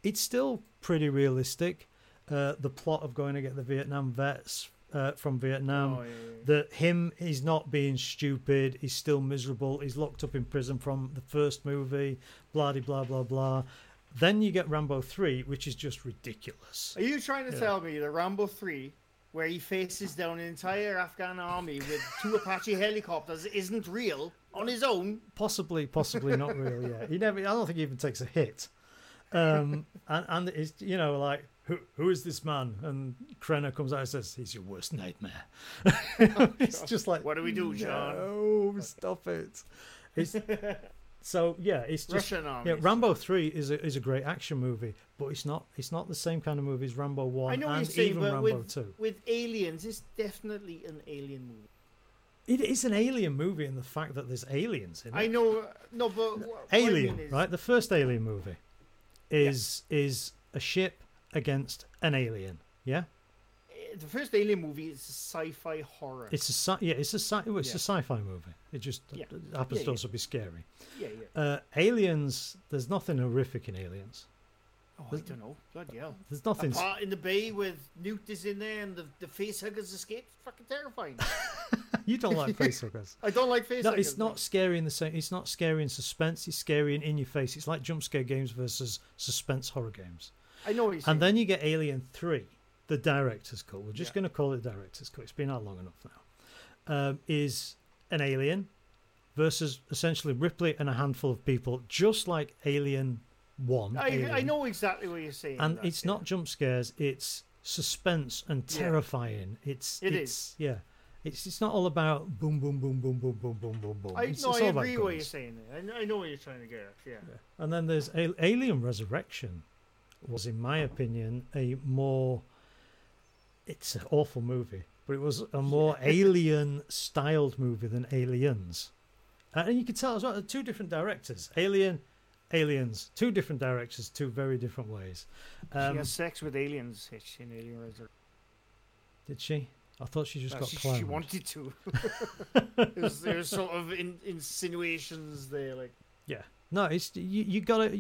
it's still pretty realistic. Uh, the plot of going to get the Vietnam vets uh, from Vietnam. Oh, yeah, yeah, yeah. that him he's not being stupid he's still miserable he's locked up in prison from the first movie blah de blah blah blah then you get rambo 3 which is just ridiculous Are you trying to Yeah. tell me that Rambo 3, where he faces down an entire Afghan army with two Apache helicopters, isn't real on his own? possibly possibly not real yeah he never i don't think he even takes a hit um and, and it's you know like who, who is this man and krenner comes out and says he's your worst nightmare it's just like What do we do, John? no stop it it's so yeah it's just Russian army. Yeah, Rambo Three is a, is a great action movie, but it's not it's not the same kind of movie as Rambo One I know and saying, even Rambo with, Two. with aliens, it's definitely an alien movie. It is an alien movie in the fact that there's aliens in it. I know, no, but what, what I Alien, mean is, right? The first Alien movie is is a ship against an alien. Yeah, eh, The first alien movie is a sci-fi horror. it's a sci- yeah, it's a sci- well, it's Yeah. a sci-fi movie. It just Yeah. happens Yeah, to yeah. also be scary. yeah, yeah. Uh, aliens, there's nothing horrific in Aliens. Oh, I don't know. Bloody hell. There's A nothing. part in the bay with Newt is in there and the, the facehuggers escape. Fucking terrifying. You don't like facehuggers. I don't like facehuggers. No, it's not scary in the same. It's not scary in suspense. It's scary and in your face. It's like jump scare games versus suspense horror games. I know what you're saying. And then you get Alien Three, the director's cut. We're just Yeah. going to call it director's cut. It's been out long enough now. Um, is an alien versus essentially Ripley and a handful of people, just like Alien One. I, I know exactly what you're saying. and it's yeah. not jump scares. It's suspense and Yeah. terrifying. It's It it's, is. Yeah. It's, it's not all about boom boom boom boom boom boom boom boom boom. I, It's, no, it's I agree what you're saying. There. I, know, I know what you're trying to get at. Yeah. Yeah. And then there's A- Alien Resurrection, was in my opinion a more. It's an awful movie, but it was a more alien styled movie than Aliens, and you can tell as well. Two different directors, Alien, Aliens, two different directors, two very different ways. she Um, has sex with aliens Hitch, in Alien Resurrection. did she? I thought she just Well, got she, cloned. she wanted to. there's, there's sort of in, insinuations there, like Yeah. No, it's you. You gotta.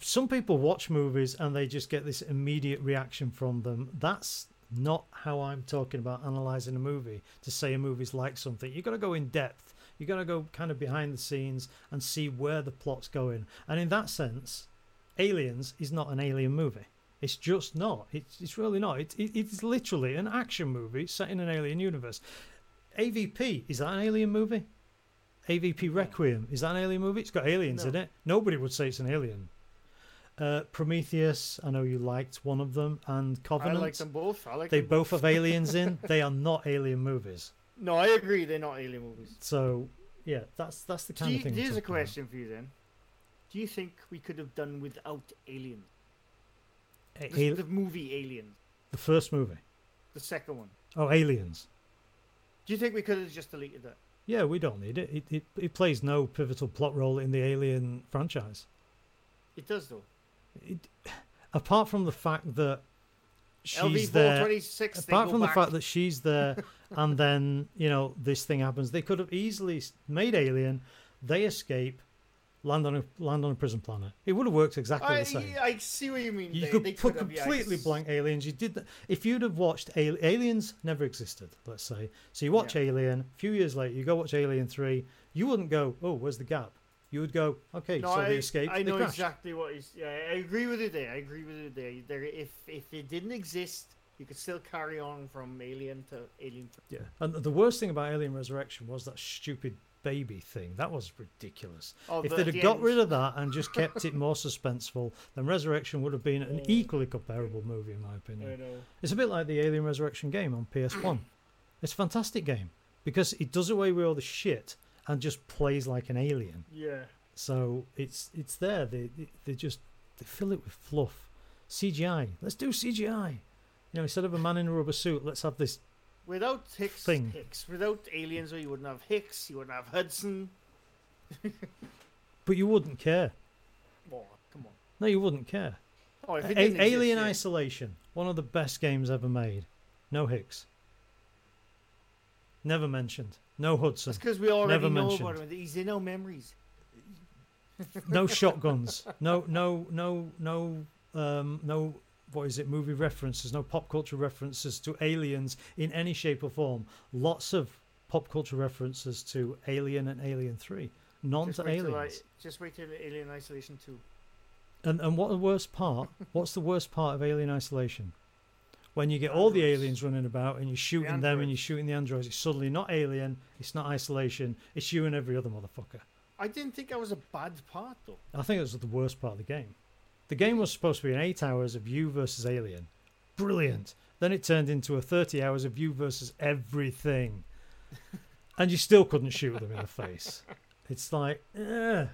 Some people watch movies and they just get this immediate reaction from them. That's not how I'm talking about analyzing a movie. To say a movie's like something, you got to go in depth. You got to go kind of behind the scenes and see where the plot's going. And in that sense, Aliens is not an alien movie. It's just not. It's, it's really not. It, it, it's literally an action movie set in an alien universe. AVP is that an alien movie? AVP Requiem is that an alien movie? It's got aliens No. in it. Nobody would say it's an alien. Uh, Prometheus, I know you liked one of them, and Covenant. I like them both. I like they both have aliens in. They are not alien movies. No, I agree. They're not alien movies. So yeah, that's that's the kind you, of thing. Here's a talking about. question for you then. Do you think we could have done without Alien? A- The, al- the movie Alien, the first movie. the second one. Oh, aliens. Do you think we could have just deleted that? Yeah, we don't need it. It, it. it plays no pivotal plot role in the Alien franchise. It does though. It, apart from the fact that she's there. 426. Apart from the fact that she's there, and then you know this thing happens, they could have easily made Alien. They escape, land on a land on a prison planet. It would have worked exactly I, the same. I see what you mean. You they, could they put have, yeah, completely blank aliens. You did that. If you'd have watched Aliens, never existed. Let's say. So you watch Yeah. Alien. A few years later, you go watch Alien Three. You wouldn't go, "Oh, where's the gap?" You would go, "Okay, No, so I, they escaped. I know crashed." exactly what he's. Yeah, I agree with you there. I agree with you there. there. If if it didn't exist, you could still carry on from Alien to Alien. Yeah, and the worst thing about Alien Resurrection was that stupid baby thing. That was ridiculous. Oh, if the- they'd have the got end. rid of that and just kept it more suspenseful, then Resurrection would have been an Oh. equally comparable movie, in my opinion. I know. It's a bit like the Alien Resurrection game on PS1. it's a fantastic game because it does away with all the shit and just plays like an alien. Yeah. So it's it's there. They they, they just they fill it with fluff, CGI. Let's do CGI. You know, instead of a man in a rubber suit, let's have this. Without Hicks, Thing. Hicks. Without aliens, or you wouldn't have Hicks. You wouldn't have Hudson. But you wouldn't care. Oh, come on. No, you wouldn't care. Oh, if A- exist, Alien yeah. Isolation, one of the best games ever made. No Hicks. Never mentioned. No Hudson. That's because we already Never know mentioned. about him. He's in our memories. no shotguns. No, no, no, no, um, no. What is it? Movie references. No pop culture references to aliens in any shape or form. Lots of pop culture references to Alien and Alien Three. None Just to till I, aliens. just wait till Alien Isolation 2. And and what the worst part? What's the worst part of Alien Isolation? When you get all the aliens running about and you're shooting them and you're shooting the androids, it's suddenly not Alien. It's not Isolation. It's you and every other motherfucker. I didn't think that was a bad part, though. I think it was the worst part of the game. The game was supposed to be an eight hours of you versus Alien. Brilliant. Then it turned into a 30 hours of you versus everything. and you still couldn't shoot them in the face. It's like, eh.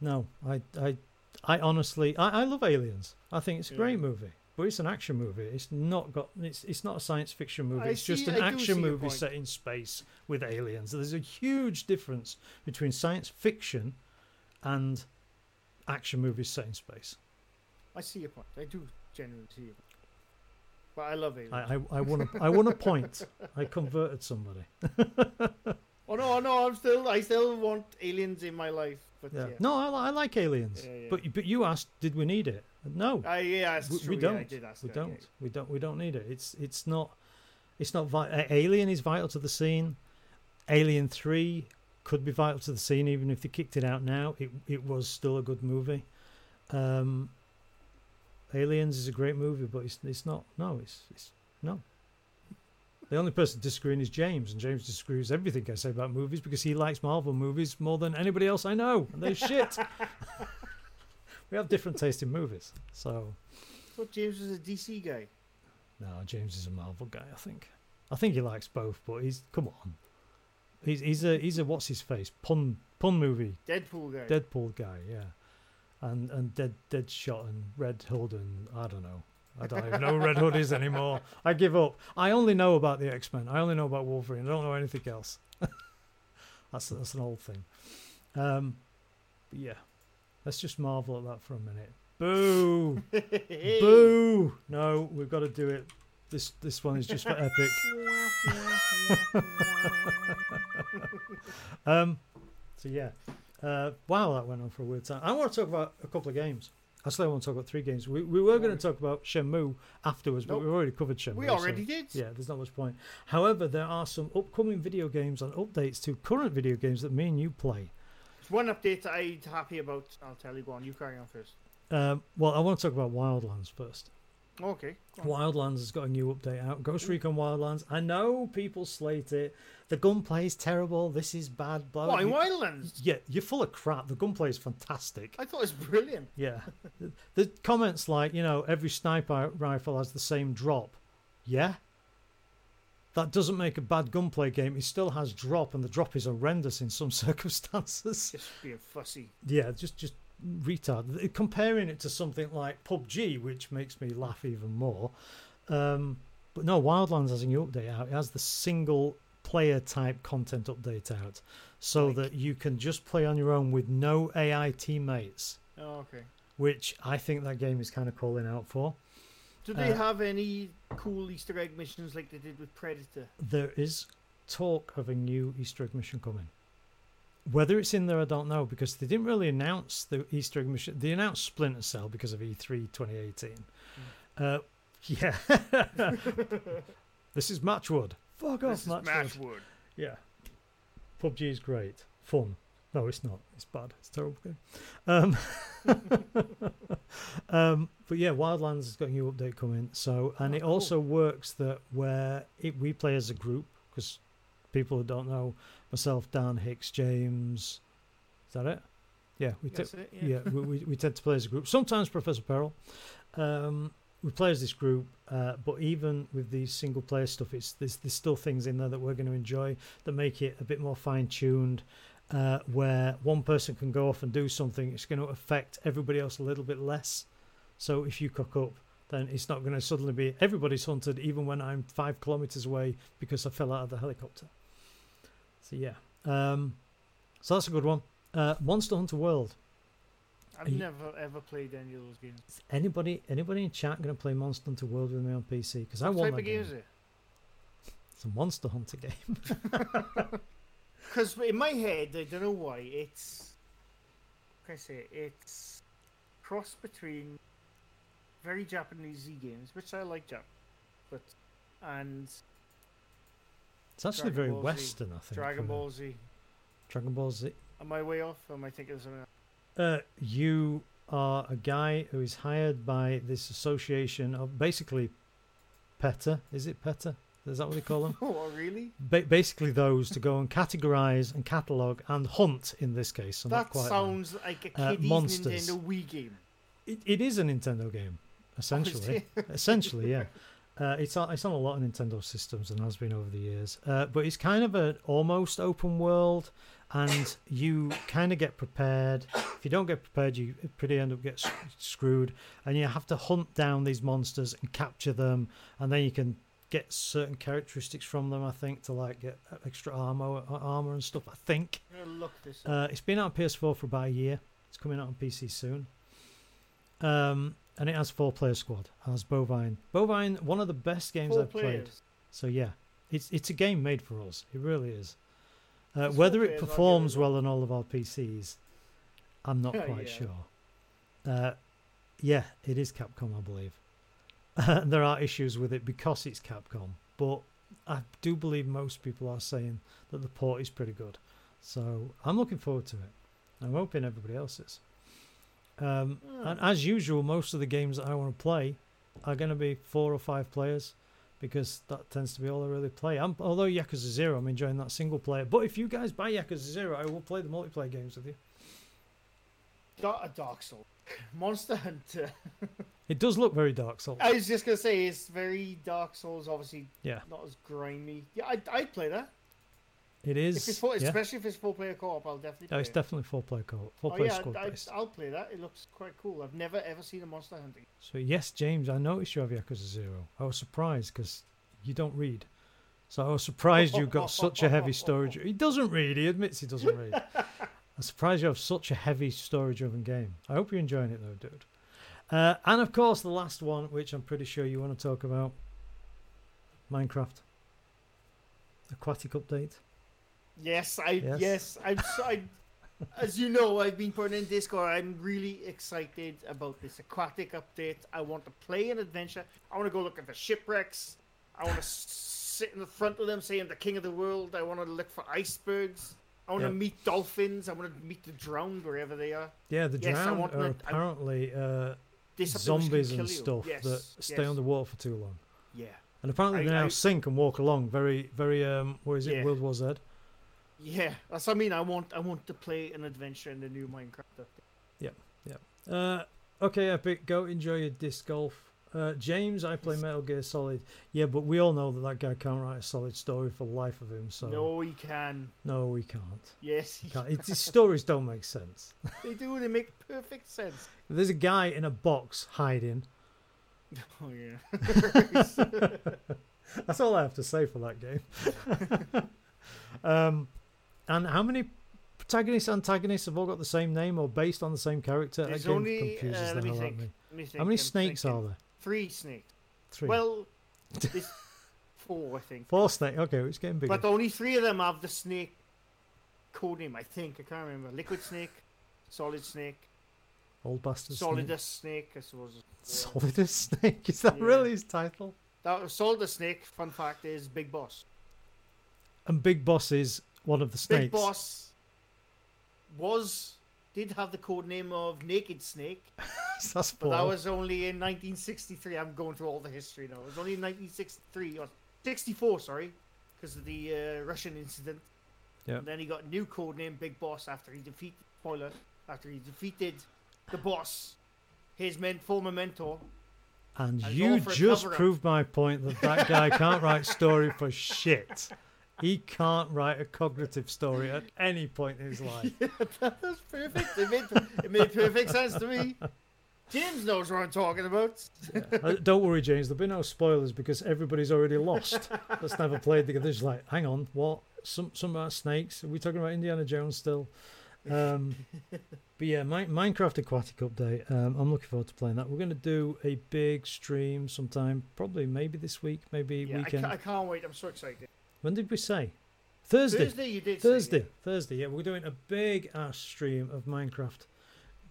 No, I, I, I honestly, I, I love Aliens. I think it's a great Yeah. movie. But it's an action movie. It's not got. It's it's not a science fiction movie. I it's just an I action movie set in space with aliens. There's a huge difference between science fiction and action movies set in space. I see your point. I do genuinely see your point. But I love Alien. I I, I won a I won a point. I converted somebody. Oh no, oh, no, I'm still, I still want aliens in my life. But Yeah. yeah, No, I, I like aliens. Yeah, yeah. But but you asked, did we need it? No, I, yeah, we, true. we don't. I did ask we don't. yeah. We don't. We don't need it. It's it's not. It's not. Vi- Alien is vital to the scene. Alien Three could be vital to the scene, even if they kicked it out now. It it was still a good movie. Um, Aliens is a great movie, but it's it's not. No, it's it's no. The only person disagreeing is James, and James disagrees everything I say about movies because he likes Marvel movies more than anybody else I know, and they're shit. We have different taste in movies, so I thought James was a DC guy. no, James is a Marvel guy. I think. I think he likes both, but he's come on. He's he's a he's a what's his face pun pun movie Deadpool guy. Deadpool guy, yeah, and and Dead dead shot and Red Hood and I don't know. I don't even know who Red Hood is anymore. I give up. I only know about the X Men. I only know about Wolverine. I don't know anything else. that's that's an old thing. Um, but yeah, let's just marvel at that for a minute. Boo! Boo! No, we've got to do it. This this one is just for epic. Um, so yeah, uh, wow, that went on for a weird time. I want to talk about a couple of games. Actually, I want to talk about three games. We we were going to talk about Shenmue afterwards, but Nope. we've already covered Shenmue. we so- already did. yeah, there's not much point. However, there are some upcoming video games and updates to current video games that me and you play. One update I'm happy about. I'll tell you. Go on. You carry on first. Um, well, I want to talk about Wildlands first. Okay. Wildlands has got a new update out. Ghost Recon Wildlands. I know people slate it. The gunplay is terrible. This is bad. Blah. Why Wildlands? Yeah, you're full of crap. The gunplay is fantastic. I thought it was brilliant. Yeah. the comments like, you know, every sniper rifle has the same drop. Yeah. That doesn't make a bad gunplay game. It still has drop, and the drop is horrendous in some circumstances. Just being fussy. Yeah, just just retard. Comparing it to something like PUBG, which makes me laugh even more. Um, but no, Wildlands has a new update out. It has the single player type content update out so Like? that you can just play on your own with no AI teammates, Oh, okay. which I think that game is kind of calling out for. Do they Uh, have any cool Easter egg missions like they did with Predator? There is talk of a new Easter egg mission coming. Whether it's in there, I don't know because they didn't really announce the Easter egg mission. They announced Splinter Cell because of E E3 2018. Uh, yeah. this is Matchwood. Fuck off, This is Matchwood. Matchwood. Yeah. PUBG is great. Fun. No, it's not. It's bad. It's a terrible game. Um, um, but yeah, Wildlands has got a new update coming. So, and Oh, it cool. also works that where it, we play as a group, because people who don't know, myself, Dan, Hicks, James, is that it? Yeah, we t- it, yeah, we, we, we tend to play as a group. Sometimes Professor Peril. Um, we play as this group, uh, but even with these single player stuff, it's there's, there's still things in there that we're going to enjoy that make it a bit more fine tuned. Uh, where one person can go off and do something, it's going to affect everybody else a little bit less. So if you cock up, then it's not going to suddenly be everybody's hunted, even when I'm five kilometers away because I fell out of the helicopter. So yeah, um, so that's a good one. Uh, Monster Hunter World. I've you- never ever played any of those games. Is anybody anybody in chat going to play Monster Hunter World with me on PC? Because I what want type that of game. is it? It's a Monster Hunter game. Because in my head, I don't know why, it's. What can I say? It's cross between very Japanese games, which I like Jap, but and It's actually Dragon very Ball Western, I think. Dragon Ball Z. Dragon Ball Z. Am I way off? Or am I thinking of something? else? Uh, you are a guy who is hired by this association of basically PETA. Is it PETA? Is that what they call them? Oh, really? ba- basically, those to go and categorize and catalog and hunt in this case. So that quite. sounds like a Uh, kiddies monsters. Nintendo Wii game. It, it is a Nintendo game, essentially. essentially, yeah. Uh, it's on, it's on a lot of Nintendo systems and has been over the years. Uh, but it's kind of an almost open world, and you kind of get prepared. If you don't get prepared, you pretty end up get screwed, and you have to hunt down these monsters and capture them, and then you can get certain characteristics from them. I think to like get extra armor, armor and stuff. I think. Look this. Uh, it's been out on PS4 for about a year. It's coming out on PC soon. Um, and it has four player squad. Has Bovine. Bovine, one of the best games Four I've played. So yeah, it's it's a game made for us. It really is. Uh, whether it players, I'll give it performs well on all of our PCs, I'm not quite yeah. sure. Uh, yeah, it is Capcom, I believe. And there are issues with it because it's Capcom, but I do believe most people are saying that the port is pretty good. So I'm looking forward to it. I'm hoping everybody else is. Um, Hmm. And as usual, most of the games that I want to play are going to be four or five players because that tends to be all I really play. I'm, although Yakuza Zero, I'm enjoying that single player. But if you guys buy Yakuza Zero, I will play the multiplayer games with you. Got a Dark Soul. Monster Hunter. It does look very Dark Souls. I was just gonna say it's very Dark Souls. Obviously, Yeah, not as grimy. Yeah, I'd, I'd play that. it If it's four, yeah. especially if it's four player co-op, I'll definitely. Oh, no, it's it. definitely four player co-op. four Oh player yeah, squad I'd, based. I'll play that. It looks quite cool. I've never ever seen a Monster Hunting. So yes, James, I noticed you have Yakuza Zero. I was surprised because you don't read. So I was surprised you got such a heavy storage. He doesn't read. He admits he doesn't read. I'm surprised you have such a heavy storage-driven game. I hope you're enjoying it though, dude. Uh, and of course, the last one, which I'm pretty sure you want to talk about, Minecraft aquatic update. Yes, I Yes. yes, I'm so, I, as you know, I've been putting in Discord. I'm really excited about this aquatic update. I want to play an adventure. I want to go look at the shipwrecks. I want to sit in the front of them, say I'm the king of the world. I want to look for icebergs. I want Yep. to meet dolphins. I want to meet the drowned wherever they are. Yeah, the Yes, drowned are apparently uh, This something which can zombies and stuff Yes, that stay yes. underwater for too long. Yeah, And apparently I- they now I- sink and walk along very, very. Um, what is it? Yeah. World War Z. yeah. That's what I mean. I want I want to play an adventure in the new Minecraft. update. Uh, okay, Epic, go enjoy your disc golf. Uh, James, I play Metal Gear Solid. Yeah, but we all know that that guy can't write a solid story for the life of him. So No, he can. no, we can't. Yes, he can't. It's, his stories don't make sense. They do. They make perfect sense. There's a guy in a box hiding. Oh yeah. That's all I have to say for that game. Um, and how many protagonists, antagonists have all got the same name or based on the same character? There's that game only, confuses uh, the let me hell out of me. Let me think. How many snakes thinking. are there? Three snakes. Three. Well, four, I think. Four snake. Okay, it's getting bigger. But only three of them have the snake code name, I think. I can't remember. Liquid snake, solid snake, Old bastard. solidus snake. I suppose. Solidus snake. Is that Yeah. really his title? That solidus snake. Fun fact is Big Boss. And Big Boss is one of the snakes. Big Boss was did have the code name of Naked Snake, That's but that was only in 1963. I'm going through all the history now. It was only in 1963 or 64, sorry, because of the uh, Russian incident. Yeah. And then he got a new code name Big Boss after he defeated spoiler after he defeated the boss, his men, former mentor. And you going for a just proved my point that that guy can't write story for shit. He can't write a cognitive story at any point in his life. That's perfect. It made, it made perfect sense to me. James knows what I'm talking about. Uh, don't worry, James. There'll be no spoilers because everybody's already lost. That's never played together. It's like, hang on, what? Some some about snakes? Are we talking about Indiana Jones still? Um, but yeah, Mi- Minecraft Aquatic update. Um, I'm looking forward to playing that. We're going to do a big stream sometime, probably maybe this week, maybe Yeah, I, weekend. ca- I can't wait. I'm so excited. When did we say? Thursday. Thursday, you did. say, Thursday, yeah. Thursday. Yeah, we're doing a big ass stream of Minecraft,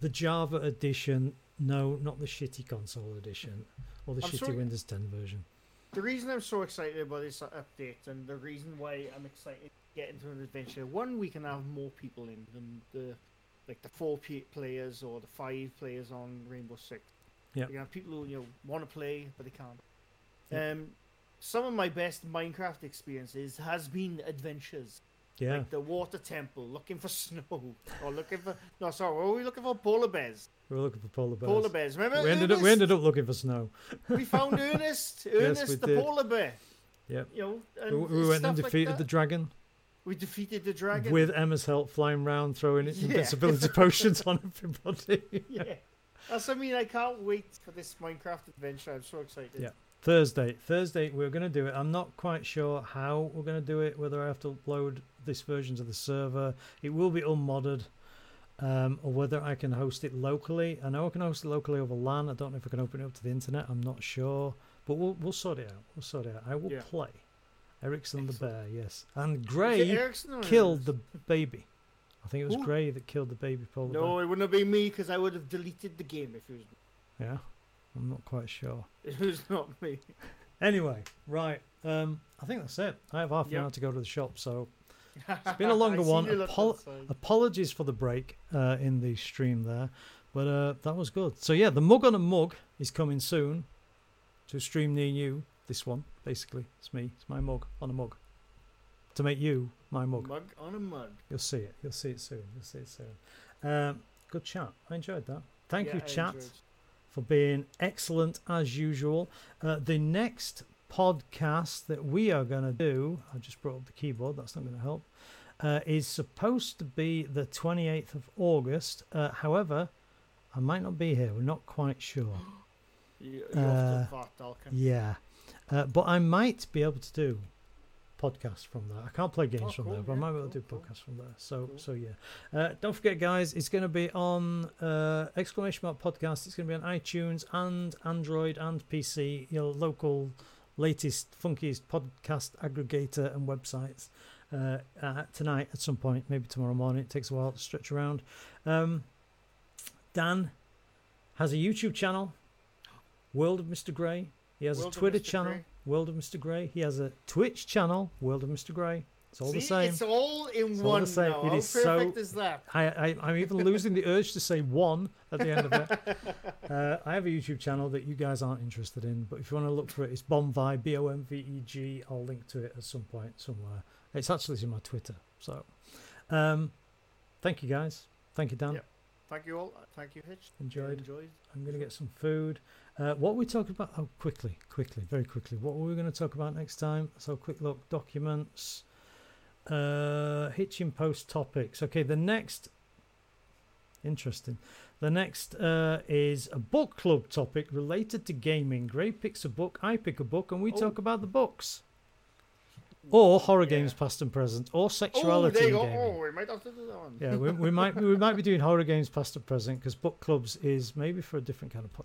the Java edition. No, not the shitty console edition or the I'm shitty sorry- Windows 10 version. The reason I'm so excited about this update and the reason why I'm excited to get into an adventure, one, we can have more people in than the like the four players or the five players on Rainbow Six. Yeah. You have people who you know want to play but they can't. Yeah. Um, some of my best Minecraft experiences has been adventures. Yeah, Like the water temple, looking for snow, or looking for no, sorry, what were we looking for? Polar bears. we were looking for polar bears. Polar bears. Remember? We ended up we ended up looking for snow. We found Ernest. Ernest the did. pola bear. Yeah. You know, We, and we went and like defeated that. the dragon We defeated the dragon. with Emma's help, flying round, throwing Yeah. invincibility potions on everybody. yeah. That's what I mean. I can't wait for this Minecraft adventure. I'm so excited. Yeah. Thursday. Thursday, we're going to do it. I'm not quite sure how we're going to do it, whether I have to upload this version to the server. It will be unmodded, um, or whether I can host it locally. I know I can host it locally over LAN. I don't know if I can open it up to the internet. I'm not sure. But we'll, we'll sort it out. We'll sort it out. I will Yeah. play. Ericsson the Bear, yes. And Grey killed the baby. I think it was Who? Grey that killed the baby polar No, it wouldn't have been me because I would have deleted the game if it was. Yeah, I'm not quite sure. It was not me. Anyway, right. Um, I think that's it. I have half an Yep. hour to go to the shop, so It's been a longer one. you look Apol- outside. apologies for the break uh, in the stream there, but uh, that was good. So yeah, the mug on a mug is coming soon to a stream near you. This one, basically, it's me. It's my mug on a mug to make you my mug. Mug on a mug. You'll see it. You'll see it soon. You'll see it soon. Um, good chat. I enjoyed that. Thank Yeah, you, I chat enjoyed. For being excellent as usual. Uh, the next podcast that we are going to do, I just brought up the keyboard, that's not going to help, uh, is supposed to be the 28th of August. Uh, however, I might not be here. We're not quite sure. You, you're Uh, off to Vat Dalkin. Yeah. Uh, but I might be able to do podcasts from there. I can't play games Oh, from cool, there, but I yeah, might be able to cool, do cool. podcasts from there. So, Cool. so yeah. Uh, don't forget, guys, it's going to be on uh, exclamation mark podcast. It's going to be on iTunes and Android and PC. Your local, latest, funkiest podcast aggregator and websites. Uh, uh, tonight at some point, maybe tomorrow morning. It takes a while to stretch around. Um, Dan has a YouTube channel, World of Mr. Grey. He has World a Twitter channel, Grey. World of Mr. Grey. He has a Twitch channel, World of Mr. Grey. It's all the same. It's all in It's all the one same. now. It How is so- is that? I, I, I'm even losing the urge to say one at the end of it. Uh, I have a YouTube channel that you guys aren't interested in, but if you want to look for it, it's Bomveg, B O M V E G. I'll link to it at some point somewhere. It's actually in my Twitter. So, um, thank you guys. Thank you, Dan. Yep. Thank you all. Thank you, Hitch. Enjoyed. Enjoyed. I'm going to get some food. Uh, what were we talking about? Oh, quickly, quickly, very quickly. What were we going to talk about next time? So, quick look documents, uh, hitching post topics. Okay, the next, interesting. The next uh, is a book club topic related to gaming. Grey picks a book, I pick a book, and we Oh. talk about the books. or horror Yeah. games past and present, or Oh, sexuality there you go. gaming. Oh, we might have to do that one. Yeah, we, we might we might be doing horror games past and present because book clubs is maybe for a different kind of podcast.